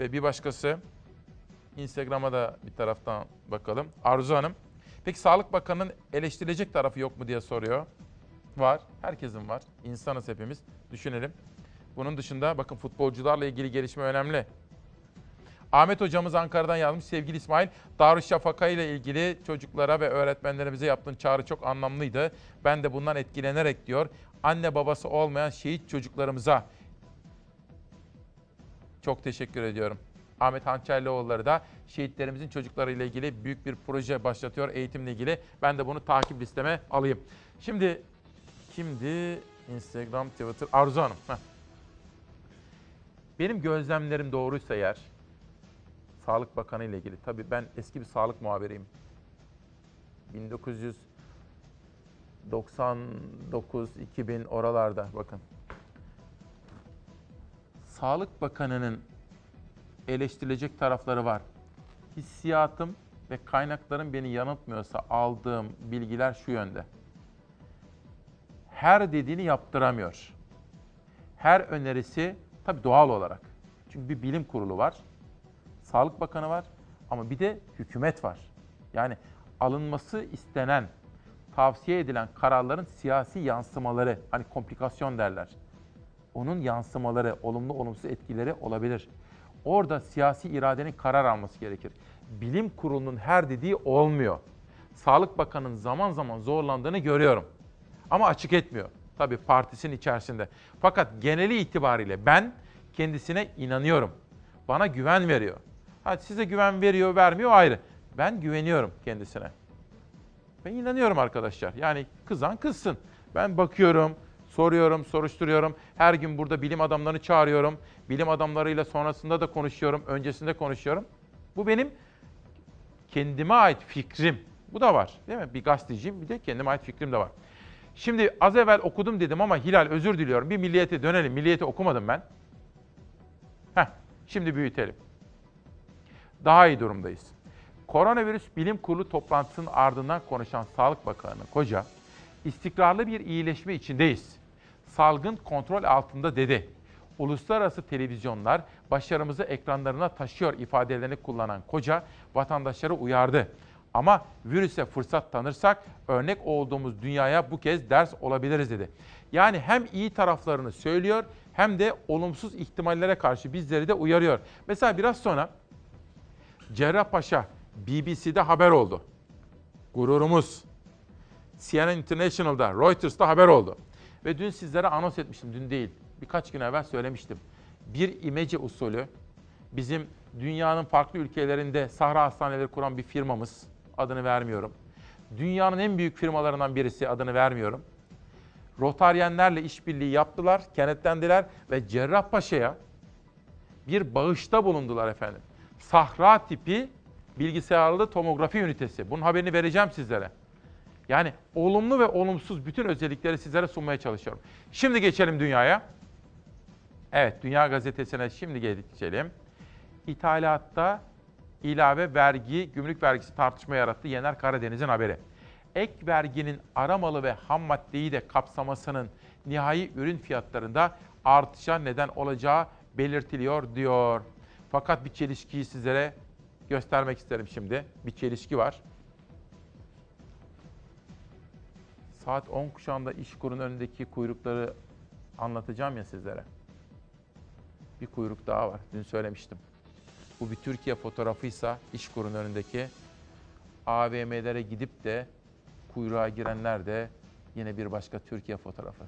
Ve bir başkası Instagram'a da bir taraftan bakalım. Arzu Hanım. Peki Sağlık Bakanı'nın eleştirilecek tarafı yok mu diye soruyor. Var. Herkesin var. İnsanız hepimiz. Düşünelim. Bunun dışında bakın futbolcularla ilgili gelişme önemli. Ahmet hocamız Ankara'dan yazmış. Sevgili İsmail, Darüşşafaka ile ilgili çocuklara ve öğretmenlerimize yaptığın çağrı çok anlamlıydı. Ben de bundan etkilenerek diyor. Anne babası olmayan şehit çocuklarımıza çok teşekkür ediyorum. Ahmet Hançerlioğulları da şehitlerimizin çocuklarıyla ilgili büyük bir proje başlatıyor eğitimle ilgili. Ben de bunu takip listeme alayım. Şimdi kimdi? Instagram, Twitter, Arzu Hanım. Heh. Benim gözlemlerim doğruysa eğer, Sağlık Bakanı ile ilgili, tabii ben eski bir sağlık muhabiriyim. 1999-2000 oralarda bakın. Sağlık Bakanı'nın eleştirilecek tarafları var. Hissiyatım ve kaynaklarım beni yanıltmıyorsa aldığım bilgiler şu yönde. Her dediğini yaptıramıyor. Her önerisi tabii doğal olarak. Çünkü bir bilim kurulu var. Sağlık Bakanı var ama bir de hükümet var. Yani alınması istenen, tavsiye edilen kararların siyasi yansımaları, hani komplikasyon derler. Onun yansımaları, olumlu olumsuz etkileri olabilir. Orada siyasi iradenin karar alması gerekir. Bilim kurulunun her dediği olmuyor. Sağlık Bakanı'nın zaman zaman zorlandığını görüyorum. Ama açık etmiyor. Tabii partisinin içerisinde. Fakat geneli itibariyle ben kendisine inanıyorum. Bana güven veriyor. Ha size güven veriyor, vermiyor ayrı. Ben güveniyorum kendisine. Ben inanıyorum arkadaşlar. Yani kızan kızsın. Ben bakıyorum, soruyorum, soruşturuyorum. Her gün burada bilim adamlarını çağırıyorum. Bilim adamlarıyla sonrasında da konuşuyorum, öncesinde konuşuyorum. Bu benim kendime ait fikrim. Bu da var değil mi? Bir gazeteciyim bir de kendime ait fikrim de var. Şimdi az evvel okudum dedim ama Hilal özür diliyorum. Bir milliyete dönelim. Milliyeti okumadım ben. Heh, şimdi büyütelim. Daha iyi durumdayız. Koronavirüs Bilim Kurulu toplantısının ardından konuşan Sağlık Bakanı Koca, istikrarlı bir iyileşme içindeyiz. Salgın kontrol altında dedi. Uluslararası televizyonlar başarımızı ekranlarına taşıyor ifadelerini kullanan Koca vatandaşları uyardı. Ama virüse fırsat tanırsak örnek olduğumuz dünyaya bu kez ders olabiliriz dedi. Yani hem iyi taraflarını söylüyor hem de olumsuz ihtimallere karşı bizleri de uyarıyor. Mesela biraz sonra Cerrahpaşa BBC'de haber oldu. Gururumuz. CNN International'da, Reuters'ta haber oldu. Ve dün sizlere anons etmiştim, dün değil. Birkaç gün evvel söylemiştim. Bir imece usulü bizim dünyanın farklı ülkelerinde sahra hastaneleri kuran bir firmamız. Adını vermiyorum. Dünyanın en büyük firmalarından birisi adını vermiyorum. Rotaryenlerle işbirliği yaptılar, kenetlendiler ve Cerrahpaşa'ya bir bağışta bulundular efendim. Sahra tipi bilgisayarlı tomografi ünitesi. Bunun haberini vereceğim sizlere. Yani olumlu ve olumsuz bütün özellikleri sizlere sunmaya çalışıyorum. Şimdi geçelim dünyaya. Evet, Dünya Gazetesi'ne şimdi geçelim. İthalatta ilave vergi, gümrük vergisi tartışma yarattı. Yener Karadeniz'in haberi. Ek verginin aramalı ve ham maddeyi de kapsamasının nihai ürün fiyatlarında artışa neden olacağı belirtiliyor diyor. Fakat bir çelişkiyi sizlere göstermek isterim şimdi. Bir çelişki var. Saat 10 kuşağında İşkur'un önündeki kuyrukları anlatacağım ya sizlere. Bir kuyruk daha var. Dün söylemiştim. Bu bir Türkiye fotoğrafıysa İşkur'un önündeki AVM'lere gidip de kuyruğa girenler de yine bir başka Türkiye fotoğrafı.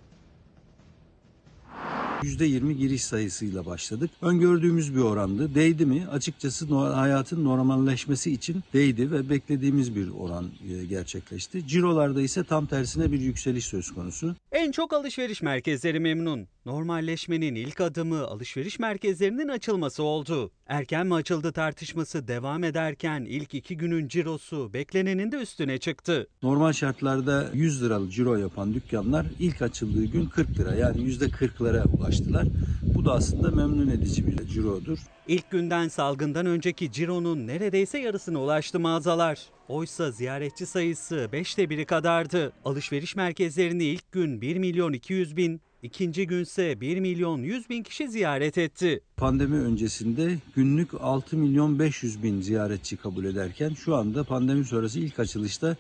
%20 giriş sayısıyla başladık. Öngördüğümüz bir orandı. Değdi mi? Açıkçası hayatın normalleşmesi için değdi ve beklediğimiz bir oran e, gerçekleşti. Cirolarda ise tam tersine bir yükseliş söz konusu. En çok alışveriş merkezleri memnun. Normalleşmenin ilk adımı alışveriş merkezlerinin açılması oldu. Erken mi açıldı tartışması devam ederken ilk iki günün cirosu beklenenin de üstüne çıktı. Normal şartlarda 100 liralık ciro yapan dükkanlar ilk açıldığı gün 40 lira yani %40'lara ulaştılar. Bu da aslında memnun edici bir cirodur. İlk günden salgından önceki cironun neredeyse yarısına ulaştı mağazalar. Oysa ziyaretçi sayısı 5'te biri kadardı. Alışveriş merkezlerini ilk gün 1 milyon 200 bin, ikinci günse 1 milyon 100 bin kişi ziyaret etti. Pandemi öncesinde günlük 6 milyon 500 bin ziyaretçi kabul ederken şu anda pandemi sonrası ilk açılışta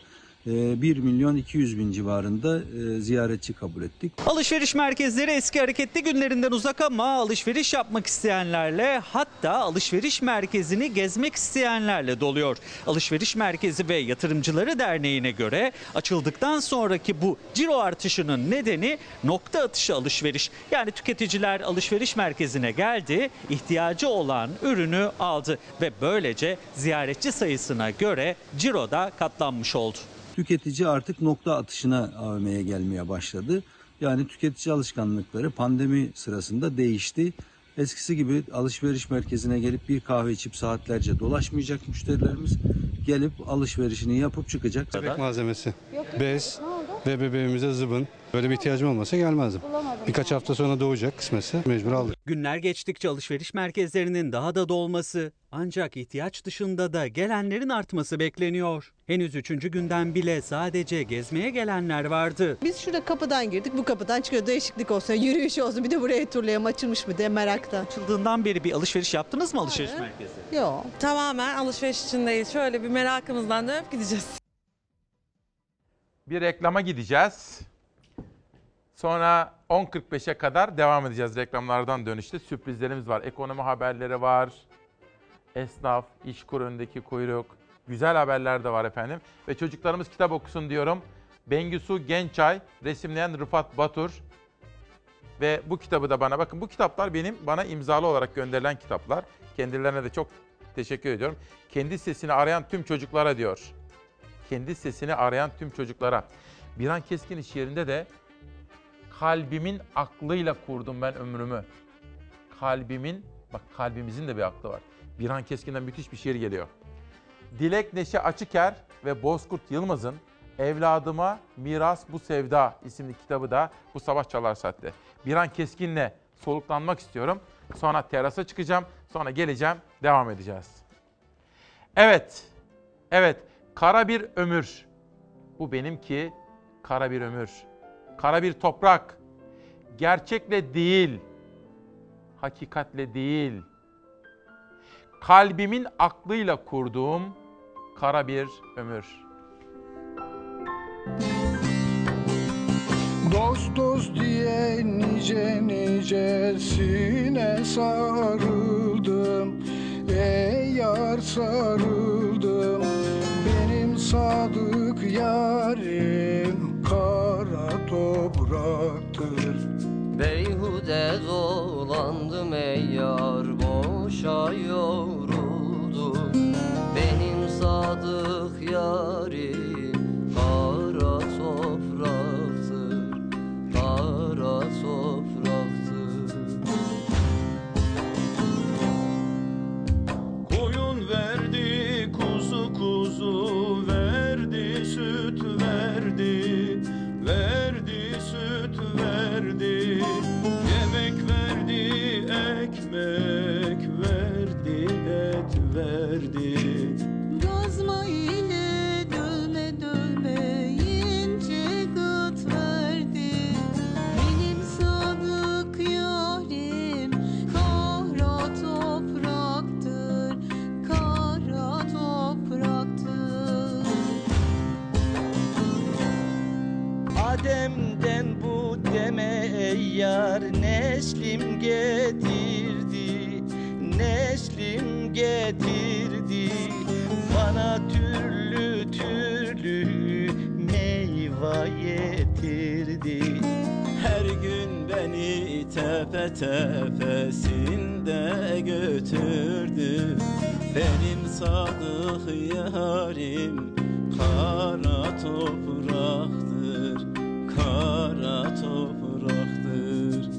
1 milyon 200 bin civarında e, ziyaretçi kabul ettik. Alışveriş merkezleri eski hareketli günlerinden uzak ama alışveriş yapmak isteyenlerle hatta alışveriş merkezini gezmek isteyenlerle doluyor. Alışveriş Merkezi ve Yatırımcıları Derneği'ne göre açıldıktan sonraki bu ciro artışının nedeni nokta atışı alışveriş. Yani tüketiciler alışveriş merkezine geldi, ihtiyacı olan ürünü aldı ve böylece ziyaretçi sayısına göre ciro da katlanmış oldu. Tüketici artık nokta atışına AVM'ye gelmeye başladı. Yani tüketici alışkanlıkları pandemi sırasında değişti. Eskisi gibi alışveriş merkezine gelip bir kahve içip saatlerce dolaşmayacak müşterilerimiz. Gelip alışverişini yapıp çıkacak. Bebek malzemesi, bez ve bebeğimize zıbın. Böyle bir ihtiyacım olmasa gelmezdim. Birkaç hafta sonra doğacak kısmetse mecbur aldık. Günler geçtikçe alışveriş merkezlerinin daha da dolması ancak ihtiyaç dışında da gelenlerin artması bekleniyor. Henüz üçüncü günden bile sadece gezmeye gelenler vardı. Biz şurada kapıdan girdik, bu kapıdan çıkıyor. Değişiklik olsun, yürüyüş olsun. Bir de buraya turlayalım açılmış mı diye merakta. Açıldığından beri bir alışveriş yaptınız mı alışveriş merkezi? Yok. Tamamen alışveriş içindeyiz. Şöyle bir merakımızdan dönüp gideceğiz. Bir reklama gideceğiz. Sonra 10.45'e kadar devam edeceğiz reklamlardan dönüşte. Sürprizlerimiz var. Ekonomi haberleri var. Esnaf, işkur önündeki kuyruk. Güzel haberler de var efendim. Ve çocuklarımız kitap okusun diyorum. Bengisu Gençay, resimleyen Rıfat Batur. Ve bu kitabı da bana bakın bu kitaplar benim bana imzalı olarak gönderilen kitaplar. Kendilerine de çok teşekkür ediyorum. Kendi sesini arayan tüm çocuklara diyor. Kendi sesini arayan tüm çocuklara. Biran Keskin iş yerinde de kalbimin aklıyla kurdum ben ömrümü. Kalbimin, bak kalbimizin de bir aklı var. Birhan Keskin'den müthiş bir şiir geliyor. Dilek Neşe Açıker ve Bozkurt Yılmaz'ın Evladıma Miras Bu Sevda isimli kitabı da bu sabah çalar saatte. Birhan Keskin'le soluklanmak istiyorum. Sonra terasa çıkacağım. Sonra geleceğim. Devam edeceğiz. Evet. Evet. Kara bir ömür. Bu benimki kara bir ömür. Kara bir toprak. Gerçekle değil. Hakikatle değil. Kalbimin aklıyla kurduğum kara bir ömür. Dost dost diye nice nicesine sarıldım Ey yar sarıldım sadık yarim kara topraktır tepe tepesinde götürdü. Benim sadık yarim kara topraktır Kara topraktır.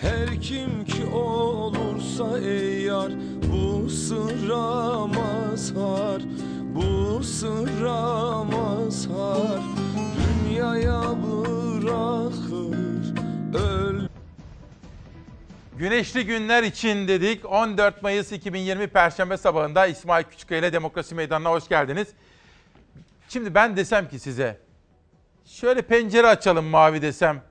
Her kim ki olursa ey yar bu sıra mazhar bu sıra Güneşli günler için dedik. 14 Mayıs 2020 Perşembe sabahında İsmail Küçükkaya ile Demokrasi Meydanı'na hoş geldiniz. Şimdi ben desem ki size, şöyle pencere açalım mavi desem.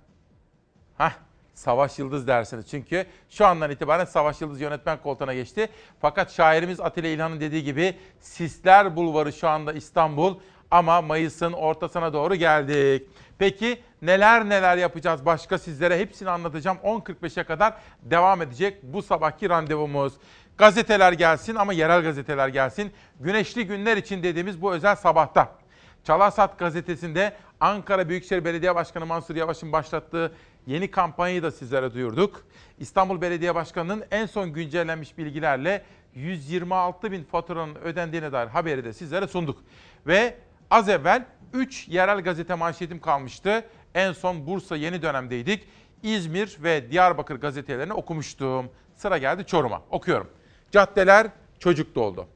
Hah, Savaş Yıldız dersiniz. Çünkü şu andan itibaren Savaş Yıldız yönetmen koltuğuna geçti. Fakat şairimiz Atilla İlhan'ın dediği gibi Sisler Bulvarı şu anda İstanbul ama Mayıs'ın ortasına doğru geldik. Peki neler neler yapacağız başka sizlere hepsini anlatacağım. 10.45'e kadar devam edecek bu sabahki randevumuz. Gazeteler gelsin ama yerel gazeteler gelsin. Güneşli günler için dediğimiz bu özel sabahta. Çalarsat gazetesinde Ankara Büyükşehir Belediye Başkanı Mansur Yavaş'ın başlattığı yeni kampanyayı da sizlere duyurduk. İstanbul Belediye Başkanı'nın en son güncellenmiş bilgilerle 126 bin faturanın ödendiğine dair haberi de sizlere sunduk. Ve az evvel 3 yerel gazete manşetim kalmıştı. En son Bursa yeni dönemdeydik. İzmir ve Diyarbakır gazetelerini okumuştum. Sıra geldi Çorum'a. Okuyorum. Caddeler çocuk doldu.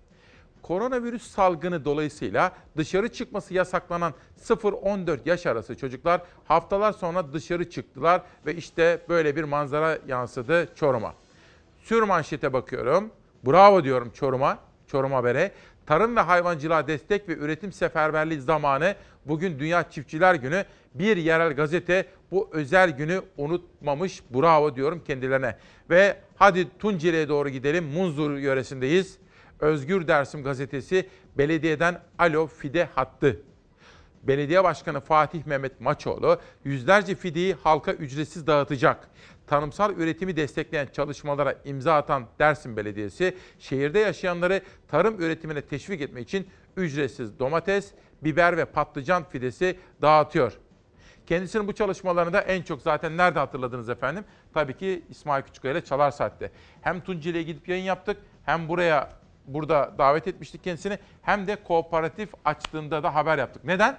Koronavirüs salgını dolayısıyla dışarı çıkması yasaklanan 0-14 yaş arası çocuklar haftalar sonra dışarı çıktılar ve işte böyle bir manzara yansıdı Çorum'a. Sür manşete bakıyorum. Bravo diyorum Çorum'a, Çorum Haber'e. Tarım ve hayvancılığa destek ve üretim seferberliği zamanı bugün Dünya Çiftçiler Günü. Bir yerel gazete bu özel günü unutmamış. Bravo diyorum kendilerine. Ve hadi Tunceli'ye doğru gidelim. Munzur yöresindeyiz. Özgür Dersim gazetesi belediyeden alo fide hattı. Belediye Başkanı Fatih Mehmet Maçoğlu yüzlerce fideyi halka ücretsiz dağıtacak. Tanımsal üretimi destekleyen çalışmalara imza atan Dersim Belediyesi, şehirde yaşayanları tarım üretimine teşvik etmek için ücretsiz domates, biber ve patlıcan fidesi dağıtıyor. Kendisinin bu çalışmalarını da en çok zaten nerede hatırladınız efendim? Tabii ki İsmail Küçükkaya ile Çalar Saat'te. Hem Tunceli'ye gidip yayın yaptık hem buraya burada davet etmiştik kendisini hem de kooperatif açtığında da haber yaptık. Neden?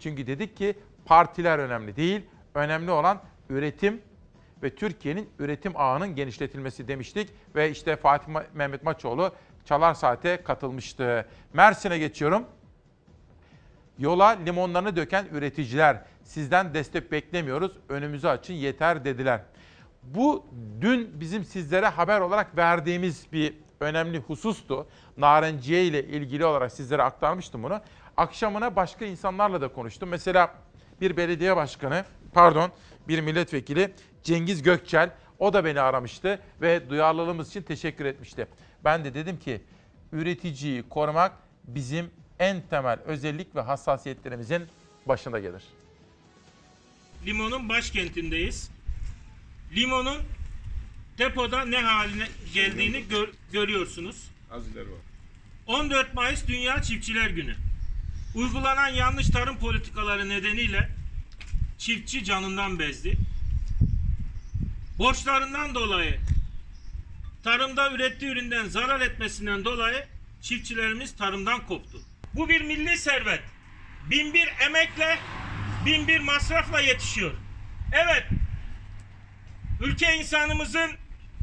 Çünkü dedik ki partiler önemli değil. Önemli olan üretim ve Türkiye'nin üretim ağının genişletilmesi demiştik. Ve işte Fatih Mehmet Maçoğlu Çalar Saat'e katılmıştı. Mersin'e geçiyorum. Yola limonlarını döken üreticiler sizden destek beklemiyoruz. Önümüzü açın yeter dediler. Bu dün bizim sizlere haber olarak verdiğimiz bir önemli husustu. Narenciye ile ilgili olarak sizlere aktarmıştım bunu. Akşamına başka insanlarla da konuştum. Mesela bir belediye başkanı, pardon bir milletvekili Cengiz Gökçel o da beni aramıştı ve duyarlılığımız için teşekkür etmişti. Ben de dedim ki üreticiyi korumak bizim en temel özellik ve hassasiyetlerimizin başında gelir. Limon'un başkentindeyiz. Limon'un depoda ne haline geldiğini gör, görüyorsunuz. Az ileri var. 14 Mayıs Dünya Çiftçiler Günü. Uygulanan yanlış tarım politikaları nedeniyle çiftçi canından bezdi. Borçlarından dolayı tarımda ürettiği üründen zarar etmesinden dolayı çiftçilerimiz tarımdan koptu. Bu bir milli servet. Bin bir emekle, bin bir masrafla yetişiyor. Evet, ülke insanımızın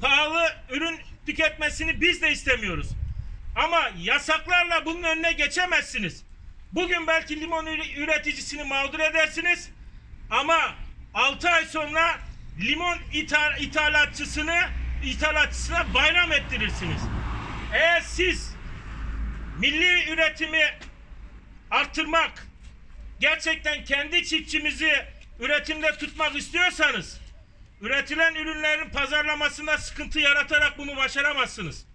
pahalı ürün tüketmesini biz de istemiyoruz. Ama yasaklarla bunun önüne geçemezsiniz. Bugün belki limon üreticisini mağdur edersiniz. Ama 6 ay sonra limon ithal, ithalatçısını ithalatçısına bayram ettirirsiniz. Eğer siz milli üretimi arttırmak, gerçekten kendi çiftçimizi üretimde tutmak istiyorsanız üretilen ürünlerin pazarlamasında sıkıntı yaratarak bunu başaramazsınız.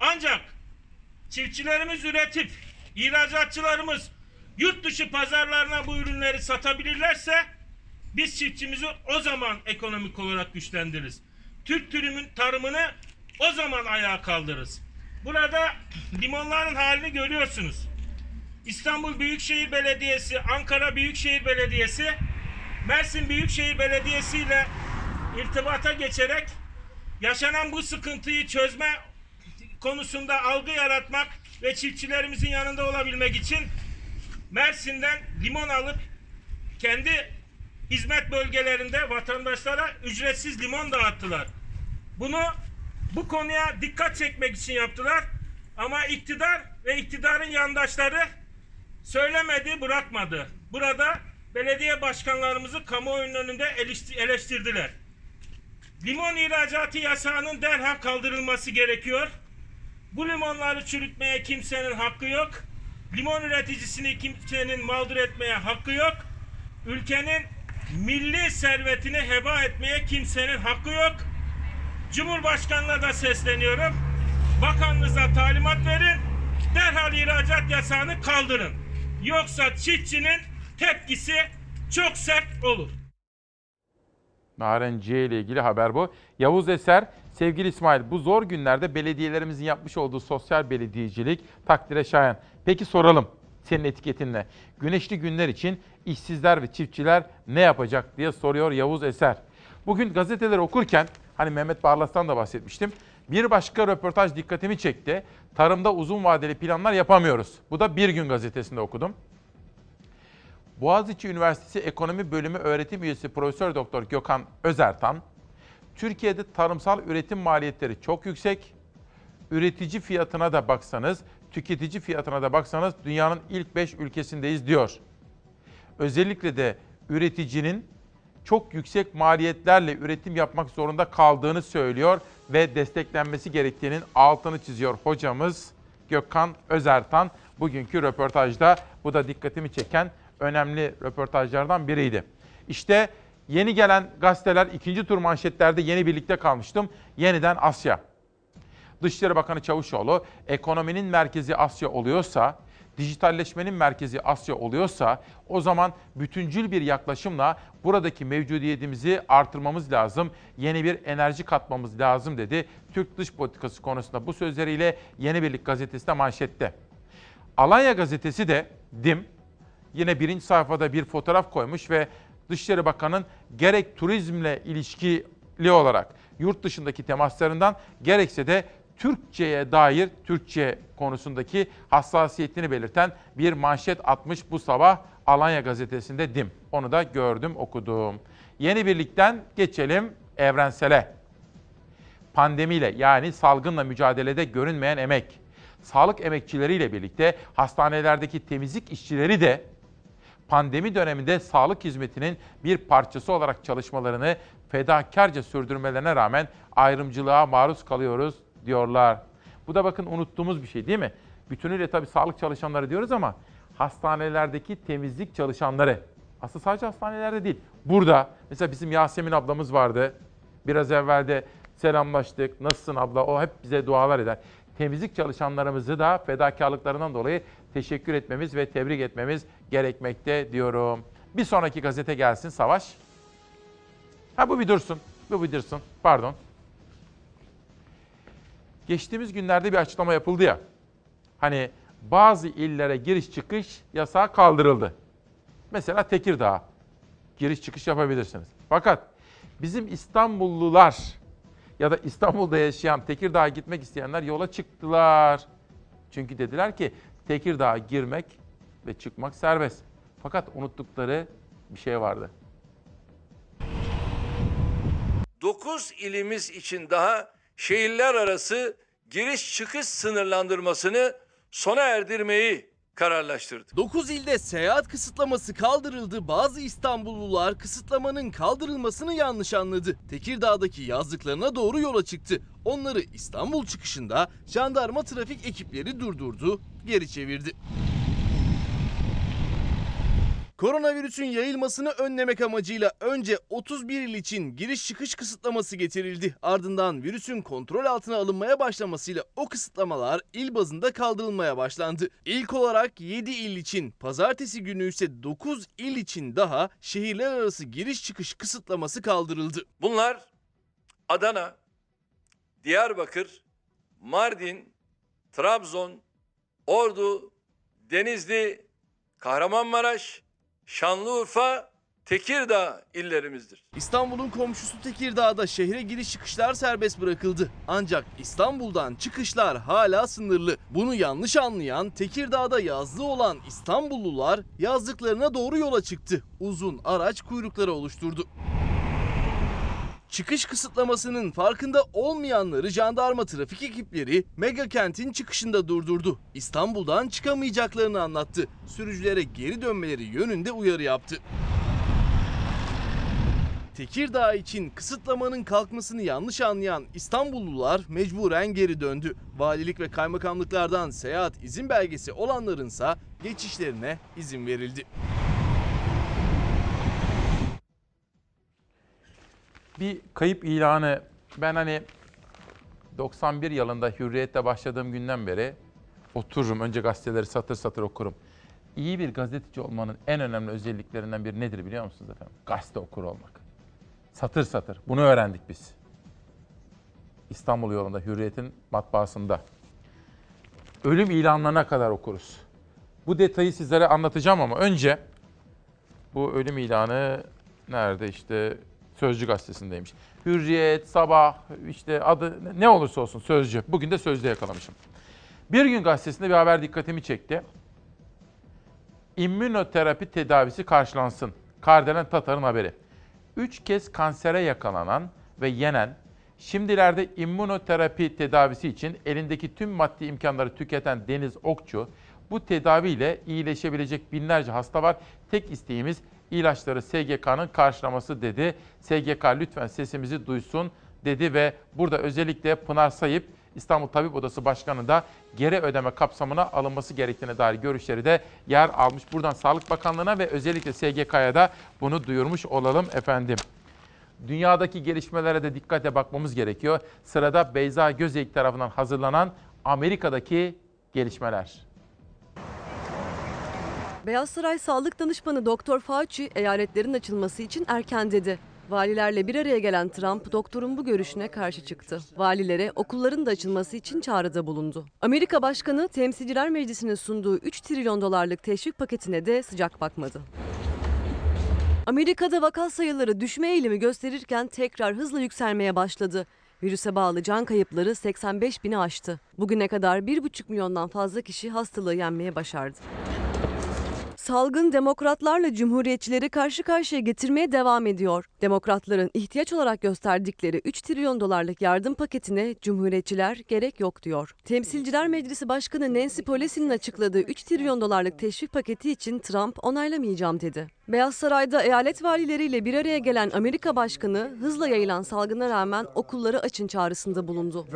Ancak çiftçilerimiz üretip ihracatçılarımız yurt dışı pazarlarına bu ürünleri satabilirlerse biz çiftçimizi o zaman ekonomik olarak güçlendiririz. Türk türümün tarımını o zaman ayağa kaldırırız. Burada limonların halini görüyorsunuz. İstanbul Büyükşehir Belediyesi, Ankara Büyükşehir Belediyesi, Mersin Büyükşehir Belediyesi ile irtibata geçerek yaşanan bu sıkıntıyı çözme konusunda algı yaratmak ve çiftçilerimizin yanında olabilmek için Mersin'den limon alıp kendi hizmet bölgelerinde vatandaşlara ücretsiz limon dağıttılar. Bunu bu konuya dikkat çekmek için yaptılar. Ama iktidar ve iktidarın yandaşları söylemedi, bırakmadı. Burada belediye başkanlarımızı kamuoyunun önünde eleşti- eleştirdiler. Limon ihracatı yasağının derhal kaldırılması gerekiyor. Bu limonları çürütmeye kimsenin hakkı yok. Limon üreticisini kimsenin mağdur etmeye hakkı yok. Ülkenin milli servetini heba etmeye kimsenin hakkı yok. Cumhurbaşkanına da sesleniyorum. Bakanınıza talimat verin. Derhal ihracat yasağını kaldırın. Yoksa çiftçinin tepkisi çok sert olur. Narenciye ile ilgili haber bu. Yavuz Eser, sevgili İsmail bu zor günlerde belediyelerimizin yapmış olduğu sosyal belediyecilik takdire şayan. Peki soralım senin etiketinle. Güneşli günler için işsizler ve çiftçiler ne yapacak diye soruyor Yavuz Eser. Bugün gazeteleri okurken hani Mehmet Barlas'tan da bahsetmiştim. Bir başka röportaj dikkatimi çekti. Tarımda uzun vadeli planlar yapamıyoruz. Bu da Bir Gün gazetesinde okudum. Boğaziçi Üniversitesi Ekonomi Bölümü öğretim üyesi Profesör Doktor Gökhan Özertan, Türkiye'de tarımsal üretim maliyetleri çok yüksek. Üretici fiyatına da baksanız, tüketici fiyatına da baksanız dünyanın ilk 5 ülkesindeyiz diyor. Özellikle de üreticinin çok yüksek maliyetlerle üretim yapmak zorunda kaldığını söylüyor ve desteklenmesi gerektiğinin altını çiziyor hocamız Gökhan Özertan. Bugünkü röportajda bu da dikkatimi çeken önemli röportajlardan biriydi. İşte yeni gelen gazeteler ikinci tur manşetlerde yeni birlikte kalmıştım. Yeniden Asya. Dışişleri Bakanı Çavuşoğlu ekonominin merkezi Asya oluyorsa, dijitalleşmenin merkezi Asya oluyorsa o zaman bütüncül bir yaklaşımla buradaki mevcudiyetimizi artırmamız lazım. Yeni bir enerji katmamız lazım dedi. Türk dış politikası konusunda bu sözleriyle Yeni Birlik gazetesinde manşette. Alanya gazetesi de DİM yine birinci sayfada bir fotoğraf koymuş ve Dışişleri Bakanı'nın gerek turizmle ilişkili olarak yurt dışındaki temaslarından gerekse de Türkçe'ye dair Türkçe konusundaki hassasiyetini belirten bir manşet atmış bu sabah Alanya gazetesinde DİM. Onu da gördüm, okudum. Yeni birlikten geçelim evrensele. Pandemiyle yani salgınla mücadelede görünmeyen emek. Sağlık emekçileriyle birlikte hastanelerdeki temizlik işçileri de pandemi döneminde sağlık hizmetinin bir parçası olarak çalışmalarını fedakarca sürdürmelerine rağmen ayrımcılığa maruz kalıyoruz diyorlar. Bu da bakın unuttuğumuz bir şey değil mi? Bütünüyle tabii sağlık çalışanları diyoruz ama hastanelerdeki temizlik çalışanları. Aslında sadece hastanelerde değil. Burada mesela bizim Yasemin ablamız vardı. Biraz evvel de selamlaştık. Nasılsın abla? O hep bize dualar eder. Temizlik çalışanlarımızı da fedakarlıklarından dolayı teşekkür etmemiz ve tebrik etmemiz gerekmekte diyorum. Bir sonraki gazete gelsin Savaş. Ha bu bir dursun. Bu bir dursun. Pardon. Geçtiğimiz günlerde bir açıklama yapıldı ya. Hani bazı illere giriş çıkış yasağı kaldırıldı. Mesela Tekirdağ giriş çıkış yapabilirsiniz. Fakat bizim İstanbullular ya da İstanbul'da yaşayan Tekirdağ'a gitmek isteyenler yola çıktılar. Çünkü dediler ki Tekirdağ'a girmek ve çıkmak serbest. Fakat unuttukları bir şey vardı. 9 ilimiz için daha şehirler arası giriş çıkış sınırlandırmasını sona erdirmeyi kararlaştırdı. 9 ilde seyahat kısıtlaması kaldırıldı. Bazı İstanbullular kısıtlamanın kaldırılmasını yanlış anladı. Tekirdağ'daki yazdıklarına doğru yola çıktı. Onları İstanbul çıkışında jandarma trafik ekipleri durdurdu, geri çevirdi. Koronavirüsün yayılmasını önlemek amacıyla önce 31 il için giriş çıkış kısıtlaması getirildi. Ardından virüsün kontrol altına alınmaya başlamasıyla o kısıtlamalar il bazında kaldırılmaya başlandı. İlk olarak 7 il için, pazartesi günü ise 9 il için daha şehirler arası giriş çıkış kısıtlaması kaldırıldı. Bunlar Adana, Diyarbakır, Mardin, Trabzon, Ordu, Denizli, Kahramanmaraş, Şanlıurfa, Tekirdağ illerimizdir. İstanbul'un komşusu Tekirdağ'da şehre giriş çıkışlar serbest bırakıldı. Ancak İstanbul'dan çıkışlar hala sınırlı. Bunu yanlış anlayan Tekirdağ'da yazlığı olan İstanbullular yazlıklarına doğru yola çıktı. Uzun araç kuyrukları oluşturdu. Çıkış kısıtlamasının farkında olmayanları jandarma trafik ekipleri mega kentin çıkışında durdurdu. İstanbul'dan çıkamayacaklarını anlattı. Sürücülere geri dönmeleri yönünde uyarı yaptı. Tekirdağ için kısıtlamanın kalkmasını yanlış anlayan İstanbullular mecburen geri döndü. Valilik ve kaymakamlıklardan seyahat izin belgesi olanlarınsa geçişlerine izin verildi. Bir kayıp ilanı ben hani 91 yılında Hürriyet'te başladığım günden beri otururum. Önce gazeteleri satır satır okurum. İyi bir gazeteci olmanın en önemli özelliklerinden biri nedir biliyor musunuz efendim? Gazete okur olmak. Satır satır. Bunu öğrendik biz. İstanbul yolunda Hürriyet'in matbaasında. Ölüm ilanlarına kadar okuruz. Bu detayı sizlere anlatacağım ama önce bu ölüm ilanı nerede işte Sözcü gazetesindeymiş. Hürriyet, Sabah, işte adı ne olursa olsun Sözcü. Bugün de Sözcü'de yakalamışım. Bir gün gazetesinde bir haber dikkatimi çekti. İmmünoterapi tedavisi karşılansın. Kardelen Tatar'ın haberi. Üç kez kansere yakalanan ve yenen, şimdilerde immünoterapi tedavisi için elindeki tüm maddi imkanları tüketen Deniz Okçu, bu tedaviyle iyileşebilecek binlerce hasta var. Tek isteğimiz ilaçları SGK'nın karşılaması dedi. SGK lütfen sesimizi duysun dedi ve burada özellikle Pınar Sayıp İstanbul Tabip Odası Başkanı da geri ödeme kapsamına alınması gerektiğine dair görüşleri de yer almış. Buradan Sağlık Bakanlığı'na ve özellikle SGK'ya da bunu duyurmuş olalım efendim. Dünyadaki gelişmelere de dikkate bakmamız gerekiyor. Sırada Beyza Gözeyik tarafından hazırlanan Amerika'daki gelişmeler. Beyaz Saray Sağlık Danışmanı Doktor Fauci eyaletlerin açılması için erken dedi. Valilerle bir araya gelen Trump doktorun bu görüşüne karşı çıktı. Valilere okulların da açılması için çağrıda bulundu. Amerika Başkanı Temsilciler Meclisi'nin sunduğu 3 trilyon dolarlık teşvik paketine de sıcak bakmadı. Amerika'da vaka sayıları düşme eğilimi gösterirken tekrar hızla yükselmeye başladı. Virüse bağlı can kayıpları 85 bini aştı. Bugüne kadar 1,5 milyondan fazla kişi hastalığı yenmeye başardı. Salgın demokratlarla cumhuriyetçileri karşı karşıya getirmeye devam ediyor. Demokratların ihtiyaç olarak gösterdikleri 3 trilyon dolarlık yardım paketine cumhuriyetçiler gerek yok diyor. Temsilciler Meclisi Başkanı Nancy Pelosi'nin açıkladığı 3 trilyon dolarlık teşvik paketi için Trump onaylamayacağım dedi. Beyaz Saray'da eyalet valileriyle bir araya gelen Amerika Başkanı hızla yayılan salgına rağmen okulları açın çağrısında bulundu.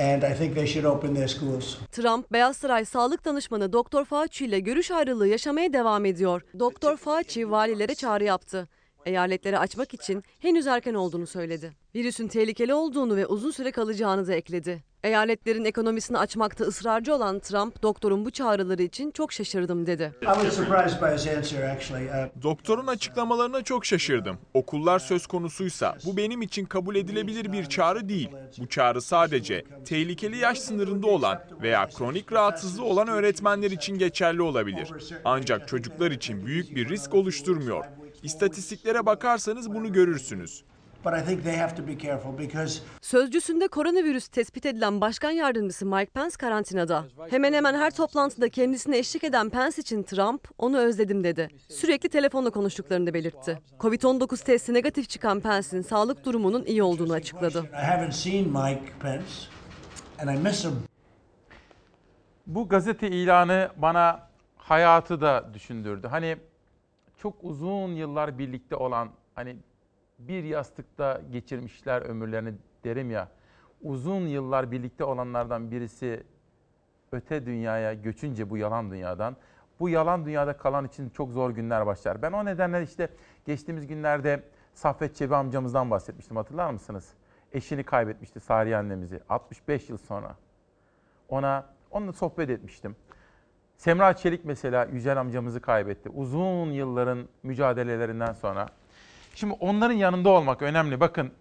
And I think they should open their schools. Trump, Beyaz Saray Sağlık Danışmanı Doktor Fauci ile görüş ayrılığı yaşamaya devam ediyor. Doktor Fauci valilere çağrı yaptı. Eyaletleri açmak için henüz erken olduğunu söyledi. Virüsün tehlikeli olduğunu ve uzun süre kalacağını da ekledi. Eyaletlerin ekonomisini açmakta ısrarcı olan Trump, doktorun bu çağrıları için çok şaşırdım dedi. I was surprised by his answer actually. Uh, Doktorun açıklamalarına çok şaşırdım. Okullar söz konusuysa bu benim için kabul edilebilir bir çağrı değil. Bu çağrı sadece tehlikeli yaş sınırında olan veya kronik rahatsızlığı olan öğretmenler için geçerli olabilir. Ancak çocuklar için büyük bir risk oluşturmuyor. İstatistiklere bakarsanız bunu görürsünüz. Sözcüsünde koronavirüs tespit edilen başkan yardımcısı Mike Pence karantinada. Hemen hemen her toplantıda kendisine eşlik eden Pence için Trump onu özledim dedi. Sürekli telefonla konuştuklarını belirtti. Covid-19 testi negatif çıkan Pence'in sağlık durumunun iyi olduğunu açıkladı. Bu gazete ilanı bana hayatı da düşündürdü. Hani çok uzun yıllar birlikte olan hani bir yastıkta geçirmişler ömürlerini derim ya. Uzun yıllar birlikte olanlardan birisi öte dünyaya göçünce bu yalan dünyadan bu yalan dünyada kalan için çok zor günler başlar. Ben o nedenle işte geçtiğimiz günlerde Saffet Çebi amcamızdan bahsetmiştim hatırlar mısınız? Eşini kaybetmişti Sariye annemizi 65 yıl sonra. Ona onunla sohbet etmiştim. Semra Çelik mesela Yücel amcamızı kaybetti. Uzun yılların mücadelelerinden sonra. Şimdi onların yanında olmak önemli. Bakın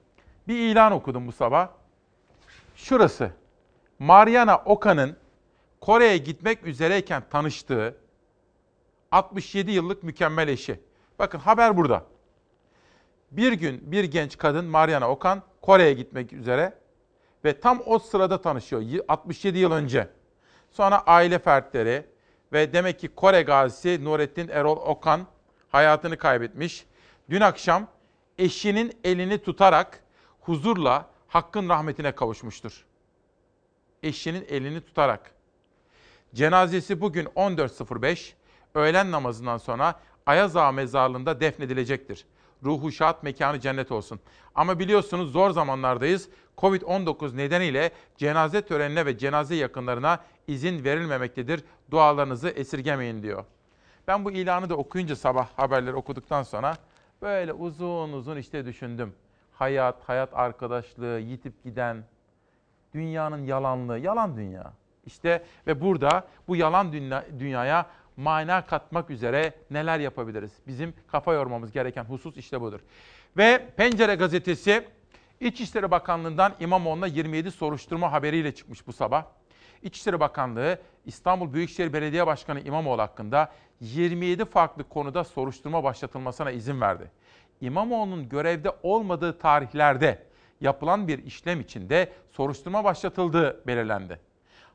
bir ilan okudum bu sabah. Şurası. Mariana Oka'nın Kore'ye gitmek üzereyken tanıştığı 67 yıllık mükemmel eşi. Bakın haber burada. Bir gün bir genç kadın Mariana Okan Kore'ye gitmek üzere ve tam o sırada tanışıyor 67 yıl önce. Sonra aile fertleri ve demek ki Kore gazisi Nurettin Erol Okan hayatını kaybetmiş. Dün akşam eşinin elini tutarak huzurla hakkın rahmetine kavuşmuştur. Eşinin elini tutarak. Cenazesi bugün 14.05 öğlen namazından sonra Ayaz Ağa mezarlığında defnedilecektir. Ruhu şad, mekanı cennet olsun. Ama biliyorsunuz zor zamanlardayız. Covid-19 nedeniyle cenaze törenine ve cenaze yakınlarına izin verilmemektedir. Dualarınızı esirgemeyin diyor. Ben bu ilanı da okuyunca sabah haberleri okuduktan sonra böyle uzun uzun işte düşündüm. Hayat, hayat arkadaşlığı, yitip giden, dünyanın yalanlığı, yalan dünya. İşte ve burada bu yalan dünya, dünyaya mana katmak üzere neler yapabiliriz? Bizim kafa yormamız gereken husus işte budur. Ve Pencere gazetesi İçişleri Bakanlığı'ndan İmamoğlu'na 27 soruşturma haberiyle çıkmış bu sabah. İçişleri Bakanlığı İstanbul Büyükşehir Belediye Başkanı İmamoğlu hakkında 27 farklı konuda soruşturma başlatılmasına izin verdi. İmamoğlu'nun görevde olmadığı tarihlerde yapılan bir işlem içinde soruşturma başlatıldığı belirlendi.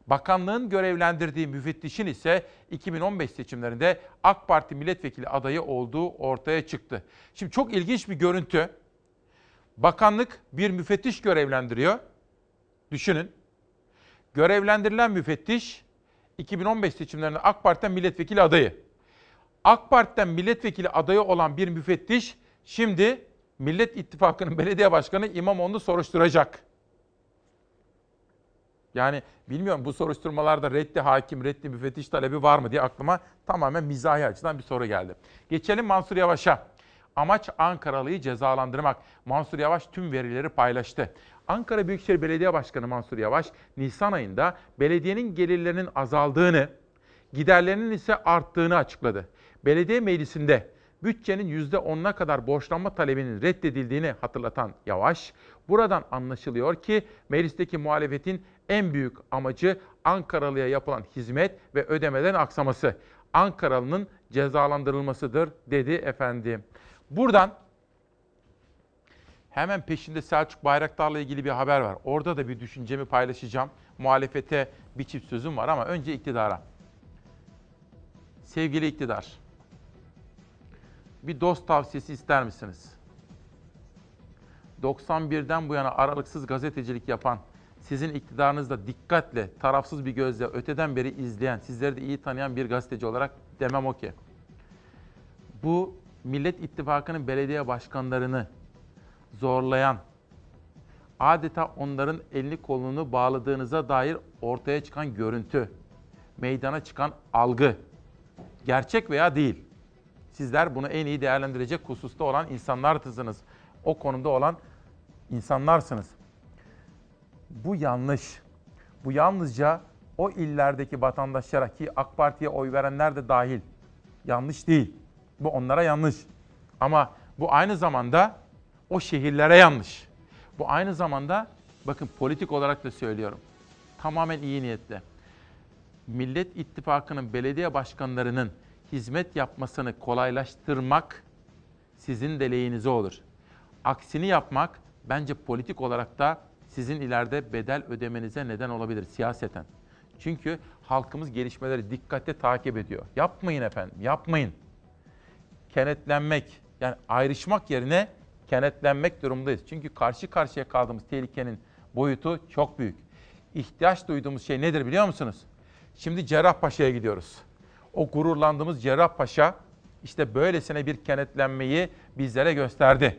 Bakanlığın görevlendirdiği müfettişin ise 2015 seçimlerinde AK Parti milletvekili adayı olduğu ortaya çıktı. Şimdi çok ilginç bir görüntü. Bakanlık bir müfettiş görevlendiriyor. Düşünün. Görevlendirilen müfettiş 2015 seçimlerinde AK Parti'den milletvekili adayı. AK Parti'den milletvekili adayı olan bir müfettiş şimdi Millet İttifakı'nın belediye başkanı İmamoğlu'nu soruşturacak. Yani bilmiyorum bu soruşturmalarda reddi hakim, reddi müfettiş talebi var mı diye aklıma tamamen mizahi açıdan bir soru geldi. Geçelim Mansur Yavaş'a. Amaç Ankaralı'yı cezalandırmak. Mansur Yavaş tüm verileri paylaştı. Ankara Büyükşehir Belediye Başkanı Mansur Yavaş, Nisan ayında belediyenin gelirlerinin azaldığını, giderlerinin ise arttığını açıkladı. Belediye meclisinde bütçenin %10'una kadar borçlanma talebinin reddedildiğini hatırlatan Yavaş, buradan anlaşılıyor ki meclisteki muhalefetin en büyük amacı Ankaralı'ya yapılan hizmet ve ödemelerin aksaması. Ankaralı'nın cezalandırılmasıdır dedi efendim. Buradan hemen peşinde Selçuk Bayraktar'la ilgili bir haber var. Orada da bir düşüncemi paylaşacağım. Muhalefete bir çift sözüm var ama önce iktidara. Sevgili iktidar, bir dost tavsiyesi ister misiniz? 91'den bu yana aralıksız gazetecilik yapan, sizin iktidarınızda dikkatle, tarafsız bir gözle öteden beri izleyen, sizleri de iyi tanıyan bir gazeteci olarak demem o ki. Bu Millet İttifakı'nın belediye başkanlarını zorlayan, adeta onların elini kolunu bağladığınıza dair ortaya çıkan görüntü, meydana çıkan algı, gerçek veya değil. Sizler bunu en iyi değerlendirecek hususta olan insanlarsınız. O konuda olan insanlarsınız. Bu yanlış. Bu yalnızca o illerdeki vatandaşlara ki AK Parti'ye oy verenler de dahil. Yanlış değil. Bu onlara yanlış. Ama bu aynı zamanda o şehirlere yanlış. Bu aynı zamanda bakın politik olarak da söylüyorum. Tamamen iyi niyetle. Millet İttifakı'nın belediye başkanlarının hizmet yapmasını kolaylaştırmak sizin de lehinize olur. Aksini yapmak bence politik olarak da sizin ileride bedel ödemenize neden olabilir siyaseten. Çünkü halkımız gelişmeleri dikkatle takip ediyor. Yapmayın efendim, yapmayın. Kenetlenmek, yani ayrışmak yerine kenetlenmek durumundayız. Çünkü karşı karşıya kaldığımız tehlikenin boyutu çok büyük. İhtiyaç duyduğumuz şey nedir biliyor musunuz? Şimdi Cerrahpaşa'ya gidiyoruz. O gururlandığımız Cerrahpaşa işte böylesine bir kenetlenmeyi bizlere gösterdi.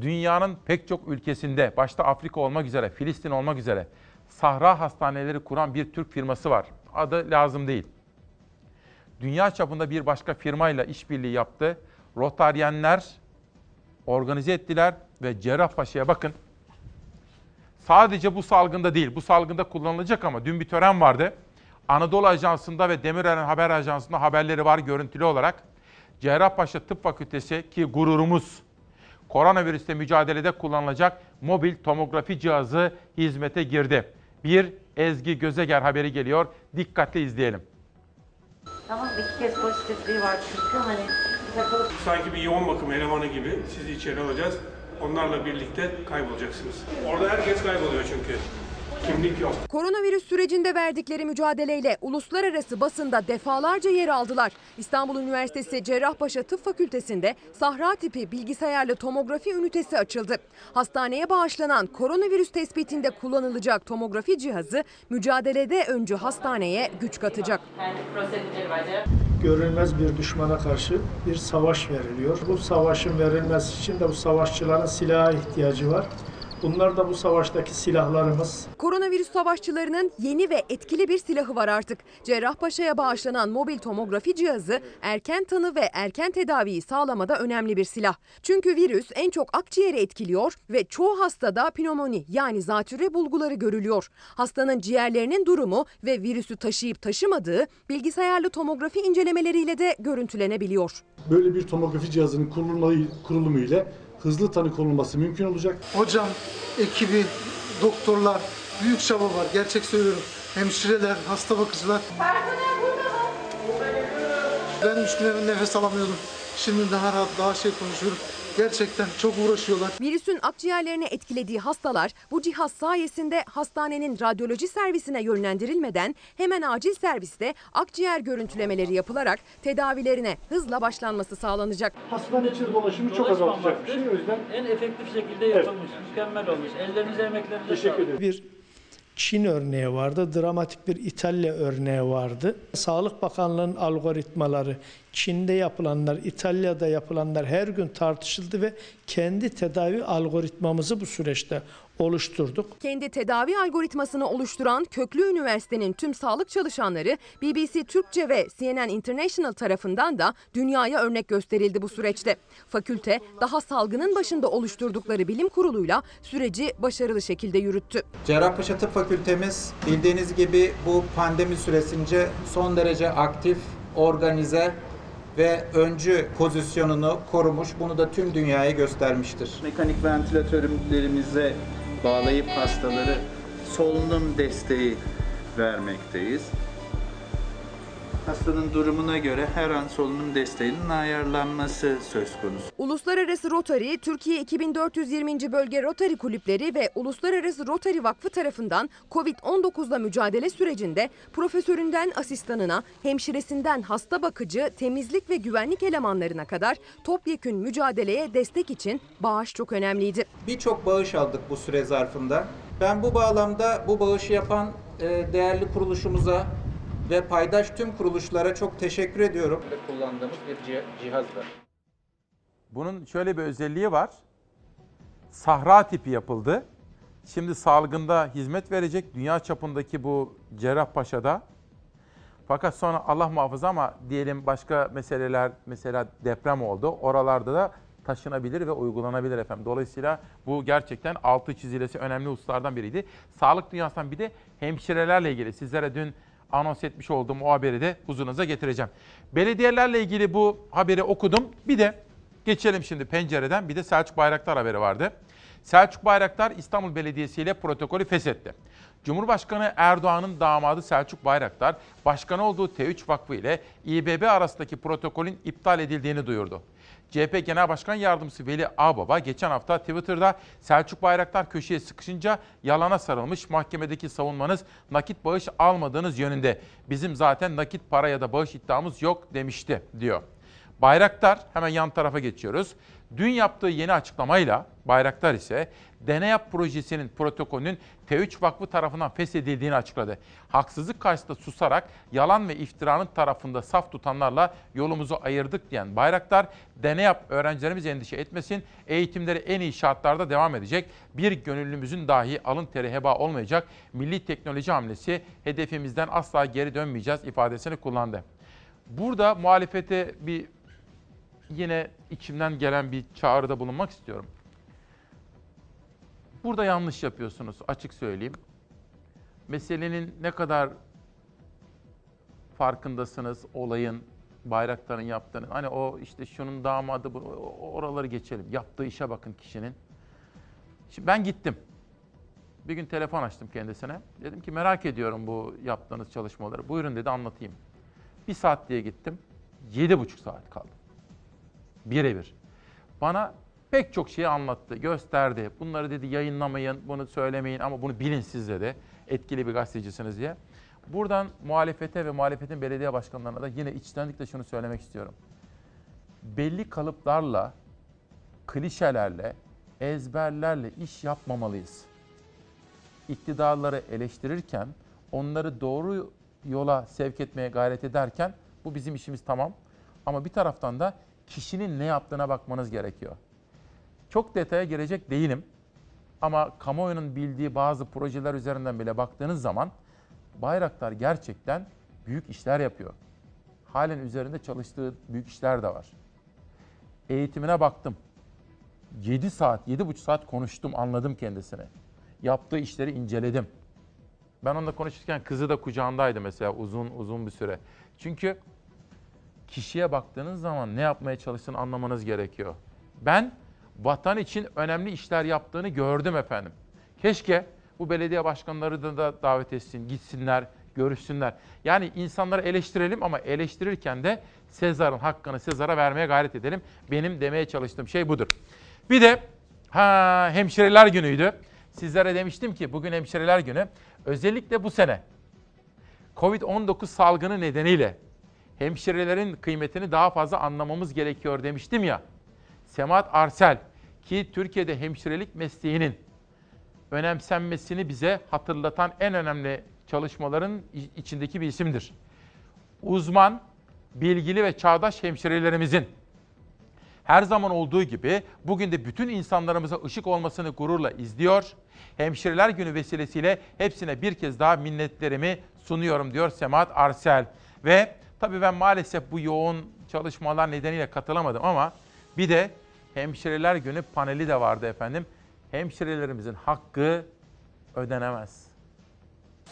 Dünyanın pek çok ülkesinde, başta Afrika olmak üzere, Filistin olmak üzere sahra hastaneleri kuran bir Türk firması var. Adı lazım değil. dünya çapında bir başka firmayla işbirliği yaptı. Rotaryenler organize ettiler ve Cerrahpaşa'ya bakın. Sadece bu salgında değil, bu salgında kullanılacak ama dün bir tören vardı. Anadolu Ajansı'nda ve Demirören Haber Ajansı'nda haberleri var görüntülü olarak. Cerrahpaşa Tıp Fakültesi ki gururumuz koronavirüsle mücadelede kullanılacak mobil tomografi cihazı hizmete girdi. Bir Ezgi Gözeger haberi geliyor. Dikkatle izleyelim. Tamam iki kez pozitifliği var çünkü hani takılıp Sanki bir yoğun bakım elemanı gibi sizi içeri alacağız. Onlarla birlikte kaybolacaksınız. Orada herkes kayboluyor çünkü. Kimlik yok. Koronavirüs sürecinde verdikleri mücadeleyle uluslararası basında defalarca yer aldılar. İstanbul Üniversitesi Cerrahpaşa Tıp Fakültesi'nde Sahra tipi bilgisayarlı tomografi ünitesi açıldı. Hastaneye bağışlanan koronavirüs tespitinde kullanılacak tomografi cihazı mücadelede öncü hastaneye güç katacak. Görülmez bir düşmana karşı bir savaş veriliyor. Bu savaşın verilmesi için de bu savaşçıların silaha ihtiyacı var. Bunlar da bu savaştaki silahlarımız. Koronavirüs savaşçılarının yeni ve etkili bir silahı var artık. Cerrahpaşa'ya bağışlanan mobil tomografi cihazı erken tanı ve erken tedaviyi sağlamada önemli bir silah. Çünkü virüs en çok akciğeri etkiliyor ve çoğu hastada pnömoni yani zatürre bulguları görülüyor. Hastanın ciğerlerinin durumu ve virüsü taşıyıp taşımadığı bilgisayarlı tomografi incelemeleriyle de görüntülenebiliyor. Böyle bir tomografi cihazının kurulumu, ile hızlı tanı konulması mümkün olacak. Hocam, ekibi, doktorlar, büyük çaba var. Gerçek söylüyorum. Hemşireler, hasta bakıcılar. Ben üç gün nefes alamıyordum. Şimdi daha rahat, daha şey konuşuyorum. Gerçekten çok uğraşıyorlar. Virüsün akciğerlerini etkilediği hastalar bu cihaz sayesinde hastanenin radyoloji servisine yönlendirilmeden hemen acil serviste akciğer görüntülemeleri yapılarak tedavilerine hızla başlanması sağlanacak. Hastane içi dolaşımı çok azaltacak bir şey. O yüzden en efektif şekilde yapılmış, mükemmel olmuş. Ellerinize, emeklerinize Teşekkür ederim. Bir Çin örneği vardı, dramatik bir İtalya örneği vardı. Sağlık Bakanlığı'nın algoritmaları, Çin'de yapılanlar, İtalya'da yapılanlar her gün tartışıldı ve kendi tedavi algoritmamızı bu süreçte oluşturduk. Kendi tedavi algoritmasını oluşturan Köklü Üniversite'nin tüm sağlık çalışanları BBC Türkçe ve CNN International tarafından da dünyaya örnek gösterildi bu süreçte. Fakülte daha salgının başında oluşturdukları bilim kuruluyla süreci başarılı şekilde yürüttü. Cerrahpaşa Tıp Fakültemiz bildiğiniz gibi bu pandemi süresince son derece aktif, organize ve öncü pozisyonunu korumuş. Bunu da tüm dünyaya göstermiştir. Mekanik ventilatörlerimize bağlayıp hastaları solunum desteği vermekteyiz. Hastanın durumuna göre her an solunum desteğinin ayarlanması söz konusu. Uluslararası Rotary, Türkiye 2420. Bölge Rotary Kulüpleri ve Uluslararası Rotary Vakfı tarafından Covid-19'la mücadele sürecinde profesöründen asistanına, hemşiresinden hasta bakıcı, temizlik ve güvenlik elemanlarına kadar topyekün mücadeleye destek için bağış çok önemliydi. Birçok bağış aldık bu süre zarfında. Ben bu bağlamda bu bağışı yapan e, değerli kuruluşumuza ve paydaş tüm kuruluşlara çok teşekkür ediyorum. Kullandığımız bir cihazdır. Bunun şöyle bir özelliği var. Sahra tipi yapıldı. Şimdi salgında hizmet verecek dünya çapındaki bu Cerrahpaşa'da. Fakat sonra Allah muhafaza ama diyelim başka meseleler mesela deprem oldu. Oralarda da taşınabilir ve uygulanabilir efendim. Dolayısıyla bu gerçekten altı çizilesi önemli hususlardan biriydi. Sağlık dünyasından bir de hemşirelerle ilgili sizlere dün anons etmiş olduğum o haberi de huzurunuza getireceğim. Belediyelerle ilgili bu haberi okudum. Bir de geçelim şimdi pencereden bir de Selçuk Bayraktar haberi vardı. Selçuk Bayraktar İstanbul Belediyesi ile protokolü feshetti. Cumhurbaşkanı Erdoğan'ın damadı Selçuk Bayraktar, başkan olduğu T3 Vakfı ile İBB arasındaki protokolün iptal edildiğini duyurdu. CHP Genel Başkan Yardımcısı Veli Ağbaba geçen hafta Twitter'da Selçuk Bayraktar köşeye sıkışınca yalana sarılmış mahkemedeki savunmanız nakit bağış almadığınız yönünde. Bizim zaten nakit para ya da bağış iddiamız yok demişti diyor. Bayraktar hemen yan tarafa geçiyoruz. Dün yaptığı yeni açıklamayla Bayraktar ise Deneyap projesinin protokolünün T3 Vakfı tarafından feshedildiğini açıkladı. Haksızlık karşısında susarak yalan ve iftiranın tarafında saf tutanlarla yolumuzu ayırdık diyen Bayraktar, Deneyap öğrencilerimiz endişe etmesin, eğitimleri en iyi şartlarda devam edecek, bir gönüllümüzün dahi alın teri heba olmayacak, milli teknoloji hamlesi hedefimizden asla geri dönmeyeceğiz ifadesini kullandı. Burada muhalefete bir yine içimden gelen bir çağrıda bulunmak istiyorum. Burada yanlış yapıyorsunuz açık söyleyeyim. Meselenin ne kadar farkındasınız olayın, bayrakların yaptığını. Hani o işte şunun damadı, bu, oraları geçelim. Yaptığı işe bakın kişinin. Şimdi ben gittim. Bir gün telefon açtım kendisine. Dedim ki merak ediyorum bu yaptığınız çalışmaları. Buyurun dedi anlatayım. Bir saat diye gittim. Yedi buçuk saat kaldım. Birebir. Bana pek çok şeyi anlattı, gösterdi. Bunları dedi yayınlamayın, bunu söylemeyin ama bunu bilin siz dedi. Etkili bir gazetecisiniz diye. Buradan muhalefete ve muhalefetin belediye başkanlarına da yine içtenlikle şunu söylemek istiyorum. Belli kalıplarla, klişelerle, ezberlerle iş yapmamalıyız. İktidarları eleştirirken, onları doğru yola sevk etmeye gayret ederken bu bizim işimiz tamam. Ama bir taraftan da kişinin ne yaptığına bakmanız gerekiyor. Çok detaya girecek değilim. Ama kamuoyunun bildiği bazı projeler üzerinden bile baktığınız zaman Bayraktar gerçekten büyük işler yapıyor. Halen üzerinde çalıştığı büyük işler de var. Eğitimine baktım. 7 saat, 7,5 saat konuştum, anladım kendisini. Yaptığı işleri inceledim. Ben onunla konuşurken kızı da kucağındaydı mesela uzun uzun bir süre. Çünkü kişiye baktığınız zaman ne yapmaya çalıştığını anlamanız gerekiyor. Ben vatan için önemli işler yaptığını gördüm efendim. Keşke bu belediye başkanları da, da davet etsin, gitsinler, görüşsünler. Yani insanları eleştirelim ama eleştirirken de Sezar'ın hakkını Sezar'a vermeye gayret edelim. Benim demeye çalıştığım şey budur. Bir de ha hemşireler günüydü. Sizlere demiştim ki bugün hemşireler günü. Özellikle bu sene Covid-19 salgını nedeniyle hemşirelerin kıymetini daha fazla anlamamız gerekiyor demiştim ya. Semahat Arsel ki Türkiye'de hemşirelik mesleğinin önemsenmesini bize hatırlatan en önemli çalışmaların içindeki bir isimdir. Uzman, bilgili ve çağdaş hemşirelerimizin her zaman olduğu gibi bugün de bütün insanlarımıza ışık olmasını gururla izliyor. Hemşireler Günü vesilesiyle hepsine bir kez daha minnetlerimi sunuyorum diyor Semahat Arsel. Ve tabii ben maalesef bu yoğun çalışmalar nedeniyle katılamadım ama bir de Hemşireler Günü paneli de vardı efendim. Hemşirelerimizin hakkı ödenemez.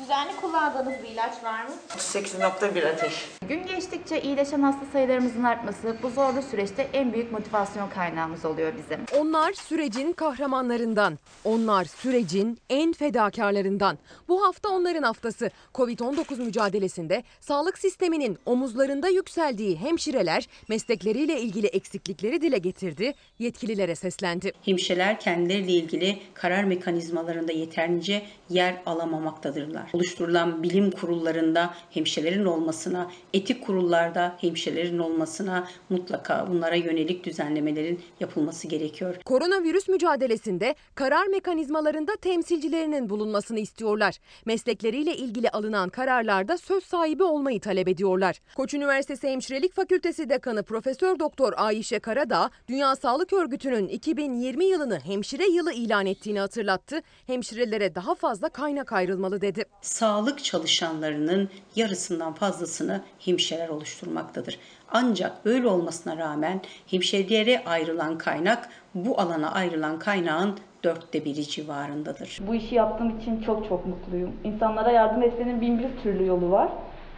Düzenli kullandığınız bir ilaç var mı? 8.1 ateş. Gün geçtikçe iyileşen hasta sayılarımızın artması bu zorlu süreçte en büyük motivasyon kaynağımız oluyor bizim. Onlar sürecin kahramanlarından. Onlar sürecin en fedakarlarından. Bu hafta onların haftası. Covid-19 mücadelesinde sağlık sisteminin omuzlarında yükseldiği hemşireler meslekleriyle ilgili eksiklikleri dile getirdi, yetkililere seslendi. Hemşireler kendileriyle ilgili karar mekanizmalarında yeterince yer alamamaktadırlar. Oluşturulan bilim kurullarında hemşirelerin olmasına, etik kurullarda hemşirelerin olmasına mutlaka bunlara yönelik düzenlemelerin yapılması gerekiyor. Koronavirüs mücadelesinde karar mekanizmalarında temsilcilerinin bulunmasını istiyorlar. Meslekleriyle ilgili alınan kararlarda söz sahibi olmayı talep ediyorlar. Koç Üniversitesi Hemşirelik Fakültesi Dekanı Profesör Doktor Ayşe Karadağ, Dünya Sağlık Örgütü'nün 2020 yılını hemşire yılı ilan ettiğini hatırlattı. Hemşirelere daha fazla kaynak ayrılmalı dedi. Sağlık çalışanlarının yarısından fazlasını hemşireler oluşturmaktadır. Ancak böyle olmasına rağmen hemşirelere ayrılan kaynak bu alana ayrılan kaynağın dörtte biri civarındadır. Bu işi yaptığım için çok çok mutluyum. İnsanlara yardım etmenin bin bir türlü yolu var.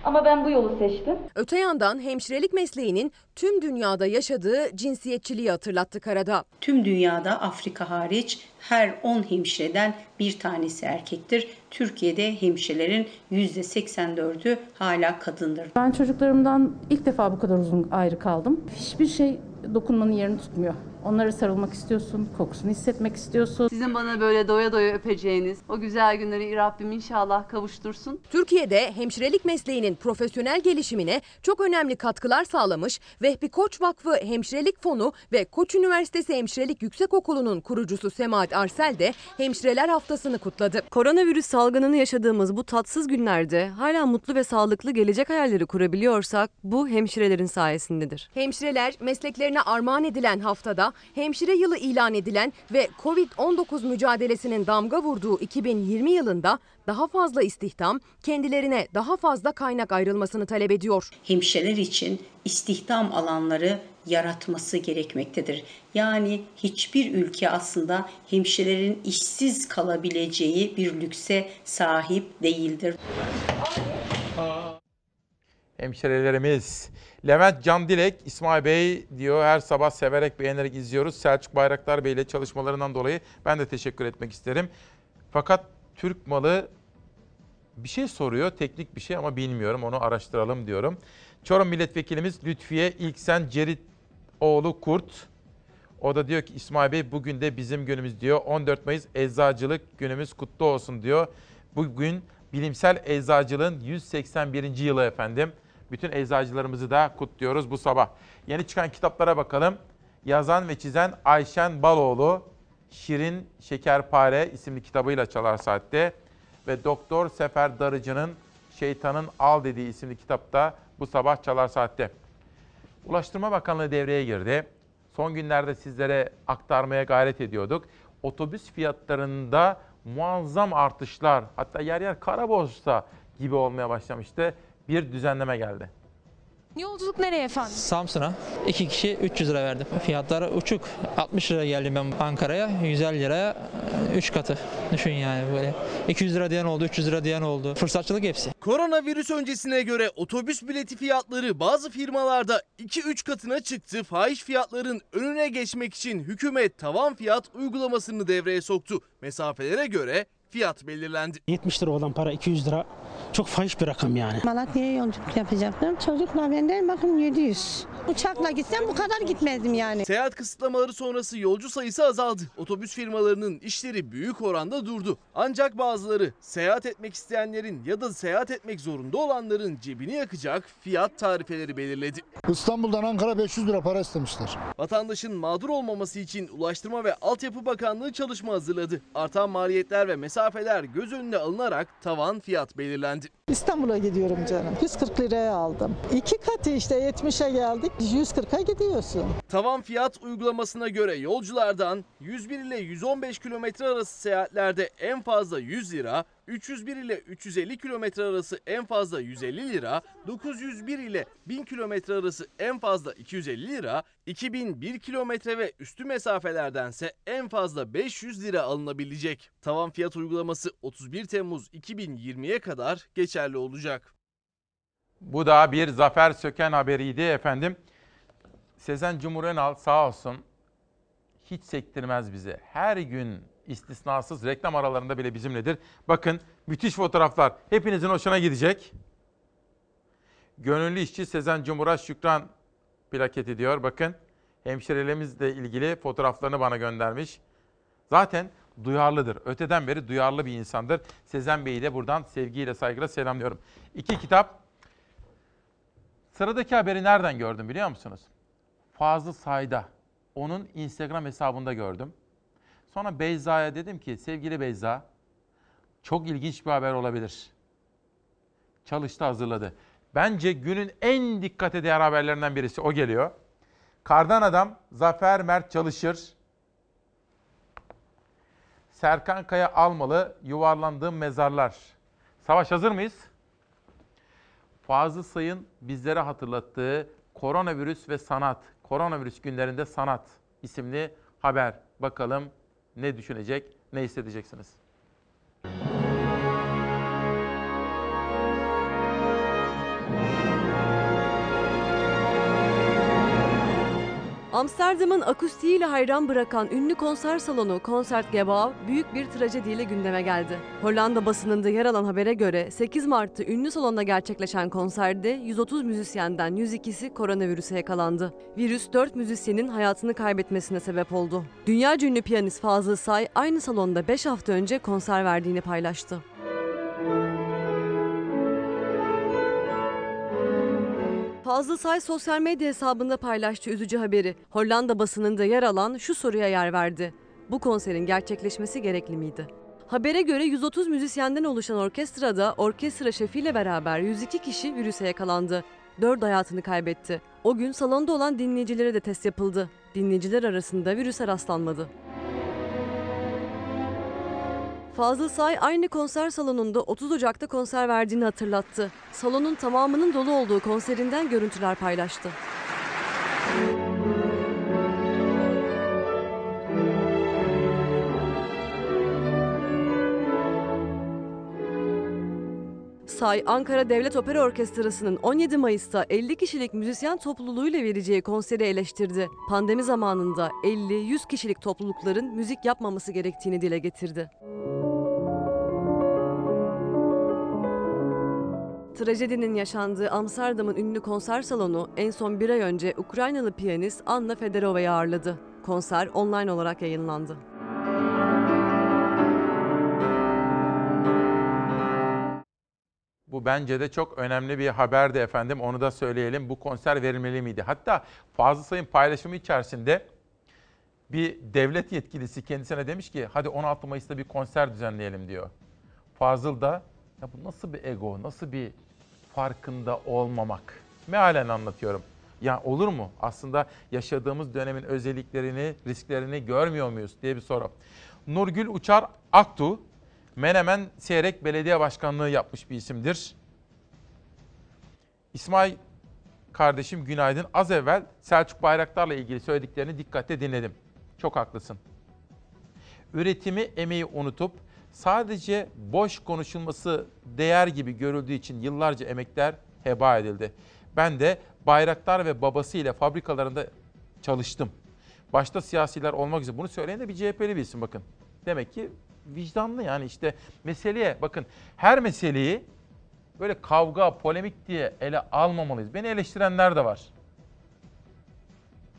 Ama ben bu yolu seçtim. Öte yandan hemşirelik mesleğinin tüm dünyada yaşadığı cinsiyetçiliği hatırlattı Karadağ. Tüm dünyada Afrika hariç her 10 hemşireden bir tanesi erkektir. Türkiye'de hemşirelerin %84'ü hala kadındır. Ben çocuklarımdan ilk defa bu kadar uzun ayrı kaldım. Hiçbir şey dokunmanın yerini tutmuyor. Onlara sarılmak istiyorsun, kokusunu hissetmek istiyorsun. Sizin bana böyle doya doya öpeceğiniz o güzel günleri Rabbim inşallah kavuştursun. Türkiye'de hemşirelik mesleğinin profesyonel gelişimine çok önemli katkılar sağlamış Vehbi Koç Vakfı Hemşirelik Fonu ve Koç Üniversitesi Hemşirelik Yüksekokulu'nun kurucusu Semahat Ahmet Arsel de hemşireler haftasını kutladı. Koronavirüs salgınını yaşadığımız bu tatsız günlerde hala mutlu ve sağlıklı gelecek hayalleri kurabiliyorsak bu hemşirelerin sayesindedir. Hemşireler mesleklerine armağan edilen haftada hemşire yılı ilan edilen ve Covid-19 mücadelesinin damga vurduğu 2020 yılında daha fazla istihdam, kendilerine daha fazla kaynak ayrılmasını talep ediyor. Hemşireler için istihdam alanları yaratması gerekmektedir. Yani hiçbir ülke aslında hemşirelerin işsiz kalabileceği bir lükse sahip değildir. Hemşirelerimiz. Levent Can Dilek, İsmail Bey diyor her sabah severek beğenerek izliyoruz. Selçuk Bayraktar Bey ile çalışmalarından dolayı ben de teşekkür etmek isterim. Fakat Türk malı bir şey soruyor, teknik bir şey ama bilmiyorum onu araştıralım diyorum. Çorum Milletvekilimiz Lütfiye İlksen Ceritoğlu Kurt. O da diyor ki İsmail Bey bugün de bizim günümüz diyor. 14 Mayıs Eczacılık Günümüz kutlu olsun diyor. Bugün bilimsel eczacılığın 181. yılı efendim. Bütün eczacılarımızı da kutluyoruz bu sabah. Yeni çıkan kitaplara bakalım. Yazan ve çizen Ayşen Baloğlu, Şirin Şekerpare isimli kitabıyla Çalar Saat'te ve Doktor Sefer Darıcı'nın Şeytanın Al dediği isimli kitapta bu sabah Çalar Saat'te. Ulaştırma Bakanlığı devreye girdi. Son günlerde sizlere aktarmaya gayret ediyorduk. Otobüs fiyatlarında muazzam artışlar, hatta yer yer kara borsa gibi olmaya başlamıştı. Bir düzenleme geldi. Yolculuk nereye efendim? Samsun'a. iki kişi 300 lira verdim. Fiyatlar uçuk. 60 lira geldim ben Ankara'ya. 150 liraya 3 katı. Düşün yani böyle. 200 lira diyen oldu, 300 lira diyen oldu. Fırsatçılık hepsi. Koronavirüs öncesine göre otobüs bileti fiyatları bazı firmalarda 2-3 katına çıktı. Fahiş fiyatların önüne geçmek için hükümet tavan fiyat uygulamasını devreye soktu. Mesafelere göre fiyat belirlendi. 70 lira olan para 200 lira çok fahiş bir rakam yani. Malatya'ya yolculuk yapacaktım. Çocukla benden bakın 700. Uçakla gitsem bu kadar gitmezdim yani. Seyahat kısıtlamaları sonrası yolcu sayısı azaldı. Otobüs firmalarının işleri büyük oranda durdu. Ancak bazıları seyahat etmek isteyenlerin ya da seyahat etmek zorunda olanların cebini yakacak fiyat tarifeleri belirledi. İstanbul'dan Ankara 500 lira para istemişler. Vatandaşın mağdur olmaması için Ulaştırma ve Altyapı Bakanlığı çalışma hazırladı. Artan maliyetler ve mesafeler göz önüne alınarak tavan fiyat belirlendi. İstanbul'a gidiyorum canım. 140 liraya aldım. İki katı işte 70'e geldik. 140'a gidiyorsun. Tavan fiyat uygulamasına göre yolculardan 101 ile 115 kilometre arası seyahatlerde en fazla 100 lira, 301 ile 350 kilometre arası en fazla 150 lira, 901 ile 1000 kilometre arası en fazla 250 lira, 2001 kilometre ve üstü mesafelerdense en fazla 500 lira alınabilecek. Tavan fiyat uygulaması 31 Temmuz 2020'ye kadar geçerli olacak. Bu da bir Zafer Söken haberiydi efendim. Sezen Cumhur Önal sağ olsun hiç sektirmez bize. Her gün istisnasız reklam aralarında bile bizimledir. Bakın müthiş fotoğraflar. Hepinizin hoşuna gidecek. Gönüllü işçi Sezen Cumhur'a şükran plaketi diyor. Bakın hemşirelerimizle ilgili fotoğraflarını bana göndermiş. Zaten duyarlıdır. Öteden beri duyarlı bir insandır. Sezen Bey'i de buradan sevgiyle saygıyla selamlıyorum. İki kitap. Sıradaki haberi nereden gördüm biliyor musunuz? Fazıl Say'da. Onun Instagram hesabında gördüm. Sonra Beyza'ya dedim ki sevgili Beyza çok ilginç bir haber olabilir. Çalıştı hazırladı. Bence günün en dikkat değer haberlerinden birisi o geliyor. Kardan Adam Zafer Mert Çalışır. Serkan Kaya Almalı Yuvarlandığım Mezarlar. Savaş hazır mıyız? Fazıl Say'ın bizlere hatırlattığı Koronavirüs ve Sanat, Koronavirüs günlerinde sanat isimli haber. Bakalım ne düşünecek, ne hissedeceksiniz? Amsterdam'ın akustiğiyle hayran bırakan ünlü konser salonu Concertgebouw büyük bir trajediyle gündeme geldi. Hollanda basınında yer alan habere göre 8 Mart'ta ünlü salonda gerçekleşen konserde 130 müzisyenden 102'si koronavirüse yakalandı. Virüs 4 müzisyenin hayatını kaybetmesine sebep oldu. Dünya ünlü piyanist Fazıl Say aynı salonda 5 hafta önce konser verdiğini paylaştı. Fazıl Say sosyal medya hesabında paylaştığı üzücü haberi Hollanda basınında yer alan şu soruya yer verdi. Bu konserin gerçekleşmesi gerekli miydi? Habere göre 130 müzisyenden oluşan orkestrada orkestra şefiyle beraber 102 kişi virüse yakalandı. 4 hayatını kaybetti. O gün salonda olan dinleyicilere de test yapıldı. Dinleyiciler arasında virüse rastlanmadı. Fazıl Say aynı konser salonunda 30 Ocak'ta konser verdiğini hatırlattı. Salonun tamamının dolu olduğu konserinden görüntüler paylaştı. Say, Ankara Devlet Opera Orkestrası'nın 17 Mayıs'ta 50 kişilik müzisyen topluluğuyla vereceği konseri eleştirdi. Pandemi zamanında 50-100 kişilik toplulukların müzik yapmaması gerektiğini dile getirdi. Trajedinin yaşandığı Amsterdam'ın ünlü konser salonu en son bir ay önce Ukraynalı piyanist Anna Federova'yı ağırladı. Konser online olarak yayınlandı. Bu bence de çok önemli bir haberdi efendim. Onu da söyleyelim. Bu konser verilmeli miydi? Hatta Fazıl Say'ın paylaşımı içerisinde bir devlet yetkilisi kendisine demiş ki hadi 16 Mayıs'ta bir konser düzenleyelim diyor. Fazıl da ya bu nasıl bir ego, nasıl bir farkında olmamak? Mealen anlatıyorum. Ya olur mu? Aslında yaşadığımız dönemin özelliklerini, risklerini görmüyor muyuz diye bir soru. Nurgül Uçar Aktu, Menemen Seyrek Belediye Başkanlığı yapmış bir isimdir. İsmail kardeşim günaydın. Az evvel Selçuk Bayraktar'la ilgili söylediklerini dikkatle dinledim. Çok haklısın. Üretimi, emeği unutup sadece boş konuşulması değer gibi görüldüğü için yıllarca emekler heba edildi. Ben de Bayraktar ve babası ile fabrikalarında çalıştım. Başta siyasiler olmak üzere bunu söyleyen de bir CHP'li bir isim bakın. Demek ki vicdanlı yani işte meseleye bakın her meseleyi böyle kavga, polemik diye ele almamalıyız. Beni eleştirenler de var.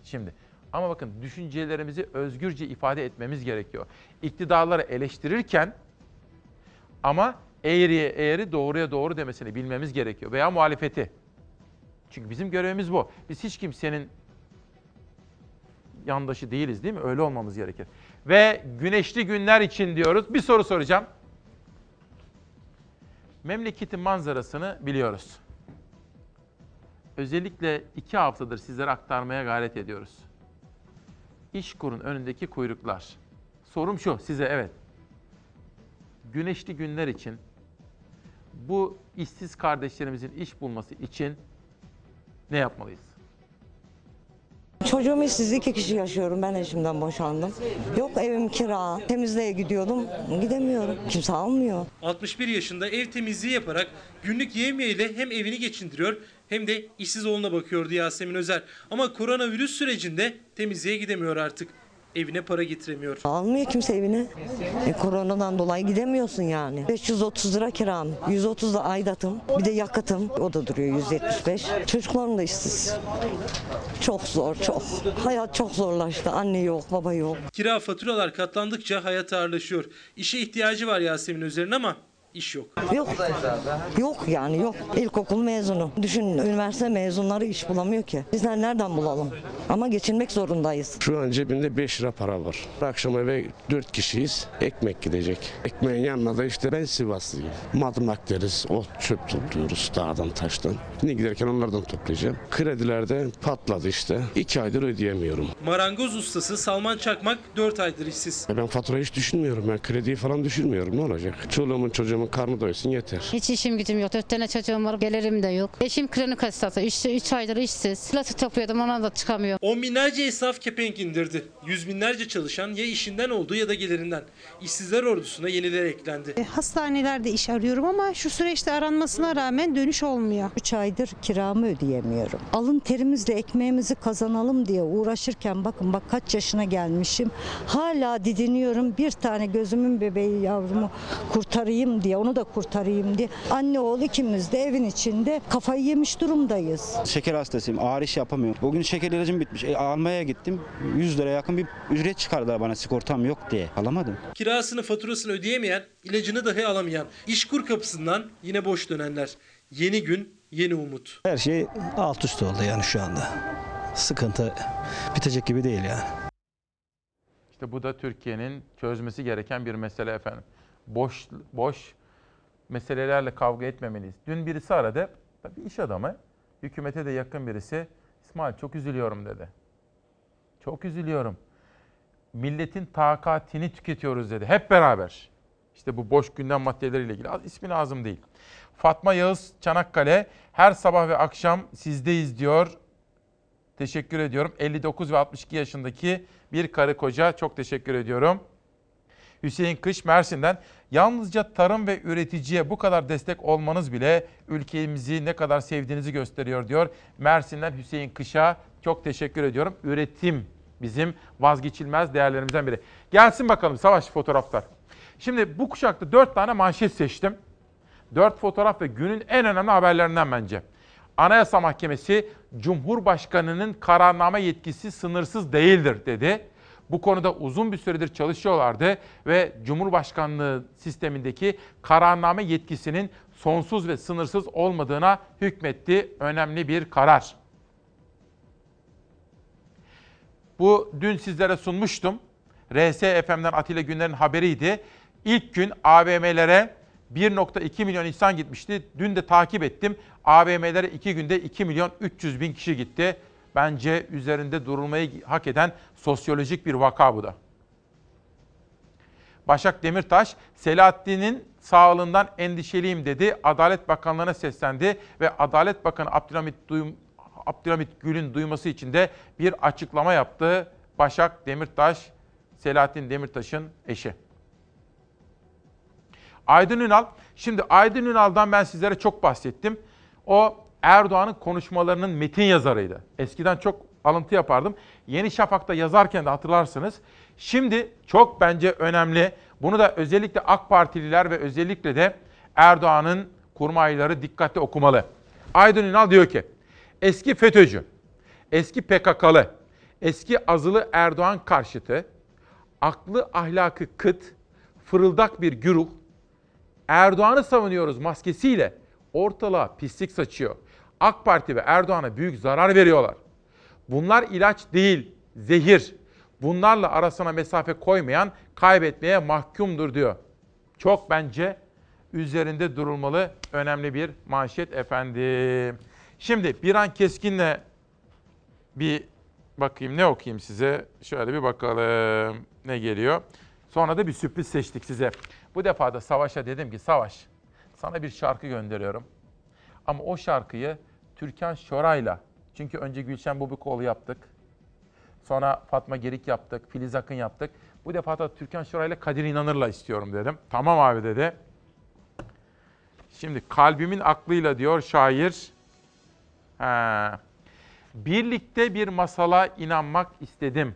Şimdi ama bakın düşüncelerimizi özgürce ifade etmemiz gerekiyor. İktidarları eleştirirken ama eğriye eğri doğruya doğru demesini bilmemiz gerekiyor. Veya muhalefeti. Çünkü bizim görevimiz bu. Biz hiç kimsenin yandaşı değiliz değil mi? Öyle olmamız gerekir. Ve güneşli günler için diyoruz. Bir soru soracağım. Memleketin manzarasını biliyoruz. Özellikle iki haftadır sizlere aktarmaya gayret ediyoruz. İşkur'un önündeki kuyruklar. Sorum şu size evet. Güneşli günler için bu işsiz kardeşlerimizin iş bulması için ne yapmalıyız? Çocuğum işsiz iki kişi yaşıyorum. Ben eşimden boşandım. Yok evim kira. Temizliğe gidiyordum. Gidemiyorum. Kimse almıyor. 61 yaşında ev temizliği yaparak günlük yevmiyeyle hem evini geçindiriyor hem de işsiz oğluna bakıyordu Yasemin Özer. Ama koronavirüs sürecinde temizliğe gidemiyor artık. Evine para getiremiyor. Almıyor kimse evine. E, koronadan dolayı gidemiyorsun yani. 530 lira kiram, 130 da aidatım, bir de yakıtım. O da duruyor 175. Çocuklarım da işsiz. Çok zor, çok. Hayat çok zorlaştı. Anne yok, baba yok. Kira faturalar katlandıkça hayat ağırlaşıyor. İşe ihtiyacı var Yasemin Özer'in ama iş yok. Yok. Yok yani yok. İlkokul mezunu. Düşün üniversite mezunları iş bulamıyor ki. Bizler nereden bulalım? Ama geçinmek zorundayız. Şu an cebimde 5 lira para var. Akşam eve 4 kişiyiz. Ekmek gidecek. Ekmeğin yanına da işte ben Sivaslıyım. Madımak deriz. O çöp topluyoruz dağdan taştan. Ne giderken onlardan toplayacağım. Kredilerde patladı işte. 2 aydır ödeyemiyorum. Marangoz ustası Salman Çakmak 4 aydır işsiz. Ben faturayı hiç düşünmüyorum. Ben krediyi falan düşünmüyorum. Ne olacak? Çoluğumun çocuğumun karnı doysun yeter. Hiç işim gücüm yok. Dört tane çocuğum var. Gelirim de yok. Eşim kronik hastası. İşte 3 aydır işsiz. Plastik topluyordum ona da çıkamıyor. On binlerce esnaf kepenk indirdi. Yüz binlerce çalışan ya işinden oldu ya da gelirinden. İşsizler ordusuna yeniler eklendi. E, Hastanelerde iş arıyorum ama şu süreçte aranmasına rağmen dönüş olmuyor. 3 aydır kiramı ödeyemiyorum. Alın terimizle ekmeğimizi kazanalım diye uğraşırken bakın bak kaç yaşına gelmişim. Hala didiniyorum. Bir tane gözümün bebeği yavrumu kurtarayım diye, onu da kurtarayım diye. Anne oğul ikimiz de evin içinde kafayı yemiş durumdayız. Şeker hastasıyım. Ağır iş yapamıyorum. Bugün şeker ilacım bitmiş. E, almaya gittim. 100 lira yakın bir ücret çıkardılar bana sigortam yok diye. Alamadım. Kirasını faturasını ödeyemeyen, ilacını dahi alamayan, işkur kapısından yine boş dönenler. Yeni gün, yeni umut. Her şey alt üst oldu yani şu anda. Sıkıntı bitecek gibi değil yani. İşte bu da Türkiye'nin çözmesi gereken bir mesele efendim. Boş boş meselelerle kavga etmemeliyiz. Dün birisi aradı. Bir iş adamı, hükümete de yakın birisi. İsmail çok üzülüyorum dedi. Çok üzülüyorum. Milletin takatini tüketiyoruz dedi. Hep beraber. İşte bu boş gündem maddeleriyle ilgili. İsmi lazım değil. Fatma Yağız Çanakkale her sabah ve akşam sizdeyiz diyor. Teşekkür ediyorum. 59 ve 62 yaşındaki bir karı koca çok teşekkür ediyorum. Hüseyin Kış Mersin'den yalnızca tarım ve üreticiye bu kadar destek olmanız bile ülkemizi ne kadar sevdiğinizi gösteriyor diyor. Mersin'den Hüseyin Kış'a çok teşekkür ediyorum. Üretim bizim vazgeçilmez değerlerimizden biri. Gelsin bakalım savaş fotoğraflar. Şimdi bu kuşakta dört tane manşet seçtim. Dört fotoğraf ve günün en önemli haberlerinden bence. Anayasa Mahkemesi Cumhurbaşkanı'nın kararname yetkisi sınırsız değildir dedi. Bu konuda uzun bir süredir çalışıyorlardı ve Cumhurbaşkanlığı sistemindeki kararname yetkisinin sonsuz ve sınırsız olmadığına hükmetti. Önemli bir karar. Bu dün sizlere sunmuştum. RSFM'den Atilla Günler'in haberiydi. İlk gün AVM'lere 1.2 milyon insan gitmişti. Dün de takip ettim. AVM'lere 2 günde 2 milyon 300 bin kişi gitti. Bence üzerinde durulmayı hak eden sosyolojik bir vaka bu da. Başak Demirtaş, Selahattin'in sağlığından endişeliyim dedi. Adalet Bakanlığı'na seslendi ve Adalet Bakanı Abdülhamit, Duyum, Abdülhamit Gül'ün duyması için de bir açıklama yaptı. Başak Demirtaş, Selahattin Demirtaş'ın eşi. Aydın Ünal, şimdi Aydın Ünal'dan ben sizlere çok bahsettim. O Erdoğan'ın konuşmalarının metin yazarıydı. Eskiden çok alıntı yapardım. Yeni Şafak'ta yazarken de hatırlarsınız. Şimdi çok bence önemli. Bunu da özellikle AK Partililer ve özellikle de Erdoğan'ın kurmayları dikkatli okumalı. Aydın Ünal diyor ki, eski FETÖ'cü, eski PKK'lı, eski azılı Erdoğan karşıtı, aklı ahlakı kıt, fırıldak bir güruh, Erdoğan'ı savunuyoruz maskesiyle ortalığa pislik saçıyor. AK Parti ve Erdoğan'a büyük zarar veriyorlar. Bunlar ilaç değil, zehir. Bunlarla arasına mesafe koymayan kaybetmeye mahkumdur diyor. Çok bence üzerinde durulmalı önemli bir manşet efendim. Şimdi bir an Keskin'le bir bakayım ne okuyayım size. Şöyle bir bakalım ne geliyor. Sonra da bir sürpriz seçtik size. Bu defa da Savaş'a dedim ki Savaş sana bir şarkı gönderiyorum. Ama o şarkıyı Türkan Şoray'la, çünkü önce Gülşen Bubikoğlu yaptık. Sonra Fatma Gerik yaptık, Filiz Akın yaptık. Bu defa da Türkan Şoray'la Kadir İnanır'la istiyorum dedim. Tamam abi dedi. Şimdi kalbimin aklıyla diyor şair. Ha. Birlikte bir masala inanmak istedim.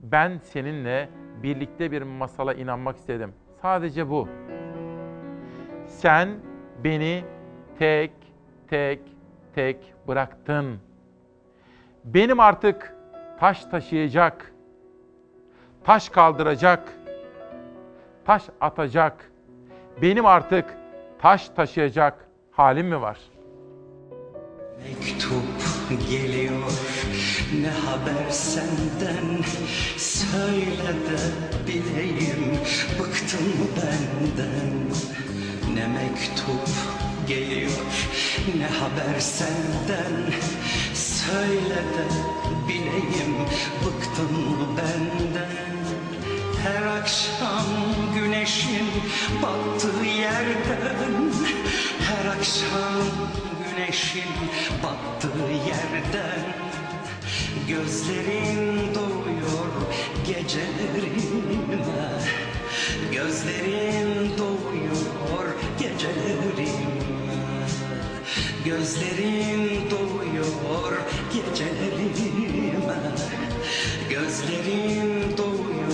Ben seninle birlikte bir masala inanmak istedim. Sadece bu. Sen beni tek tek tek bıraktın. Benim artık taş taşıyacak, taş kaldıracak, taş atacak, benim artık taş taşıyacak halim mi var? Mektup geliyor ne haber senden Söyle de bileyim bıktın mı benden Ne mektup geliyor. Ne haber senden? Söyle de bileyim bıktın mı benden? Her akşam güneşin battığı yerden Her akşam güneşin battığı yerden. Gözlerin doluyor gecelerime Gözlerin doluyor Gözlerin doluyor gecelerime Gözlerin doluyor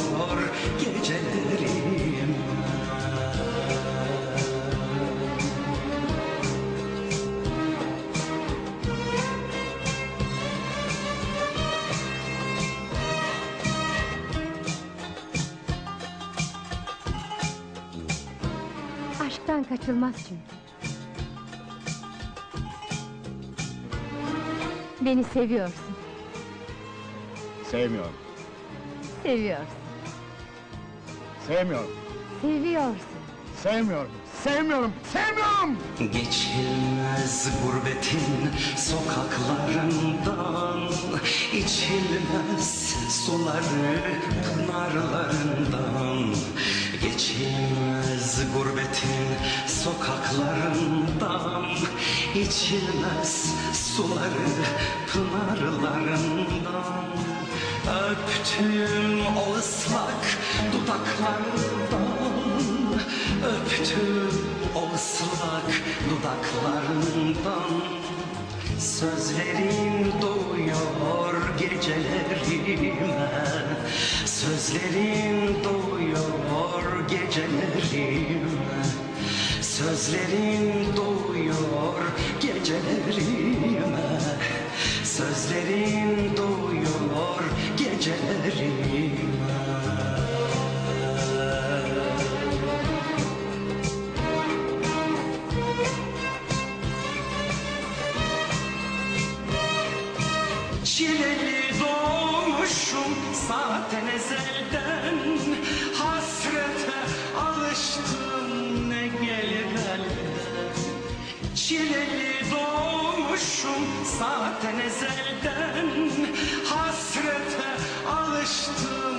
gecelerime Aşktan kaçılmaz çünkü. Beni seviyorsun. Sevmiyorum. seviyorsun? Sevmiyorum. Seviyorsun. Sevmiyorum. Sevmiyorum. Sevmiyorum. Geçilmez gurbetin sokaklarından içilmez suları pınarlarından Geçilmez gurbetin sokaklarından içilmez suları pınarlarından Öptüm o ıslak dudaklarından Öptüm o ıslak dudaklarından Sözlerin doyuyor gecelerime Sözlerin doyuyor gecelerime Sözlerin doyuyor gecelerime Sözlerin doyuyor gecelerime. Çileli doğmuşum zaten ezelden Hasrete alıştım ne gelir elden Çileli doğmuşum zaten ezelden Hasrete alıştım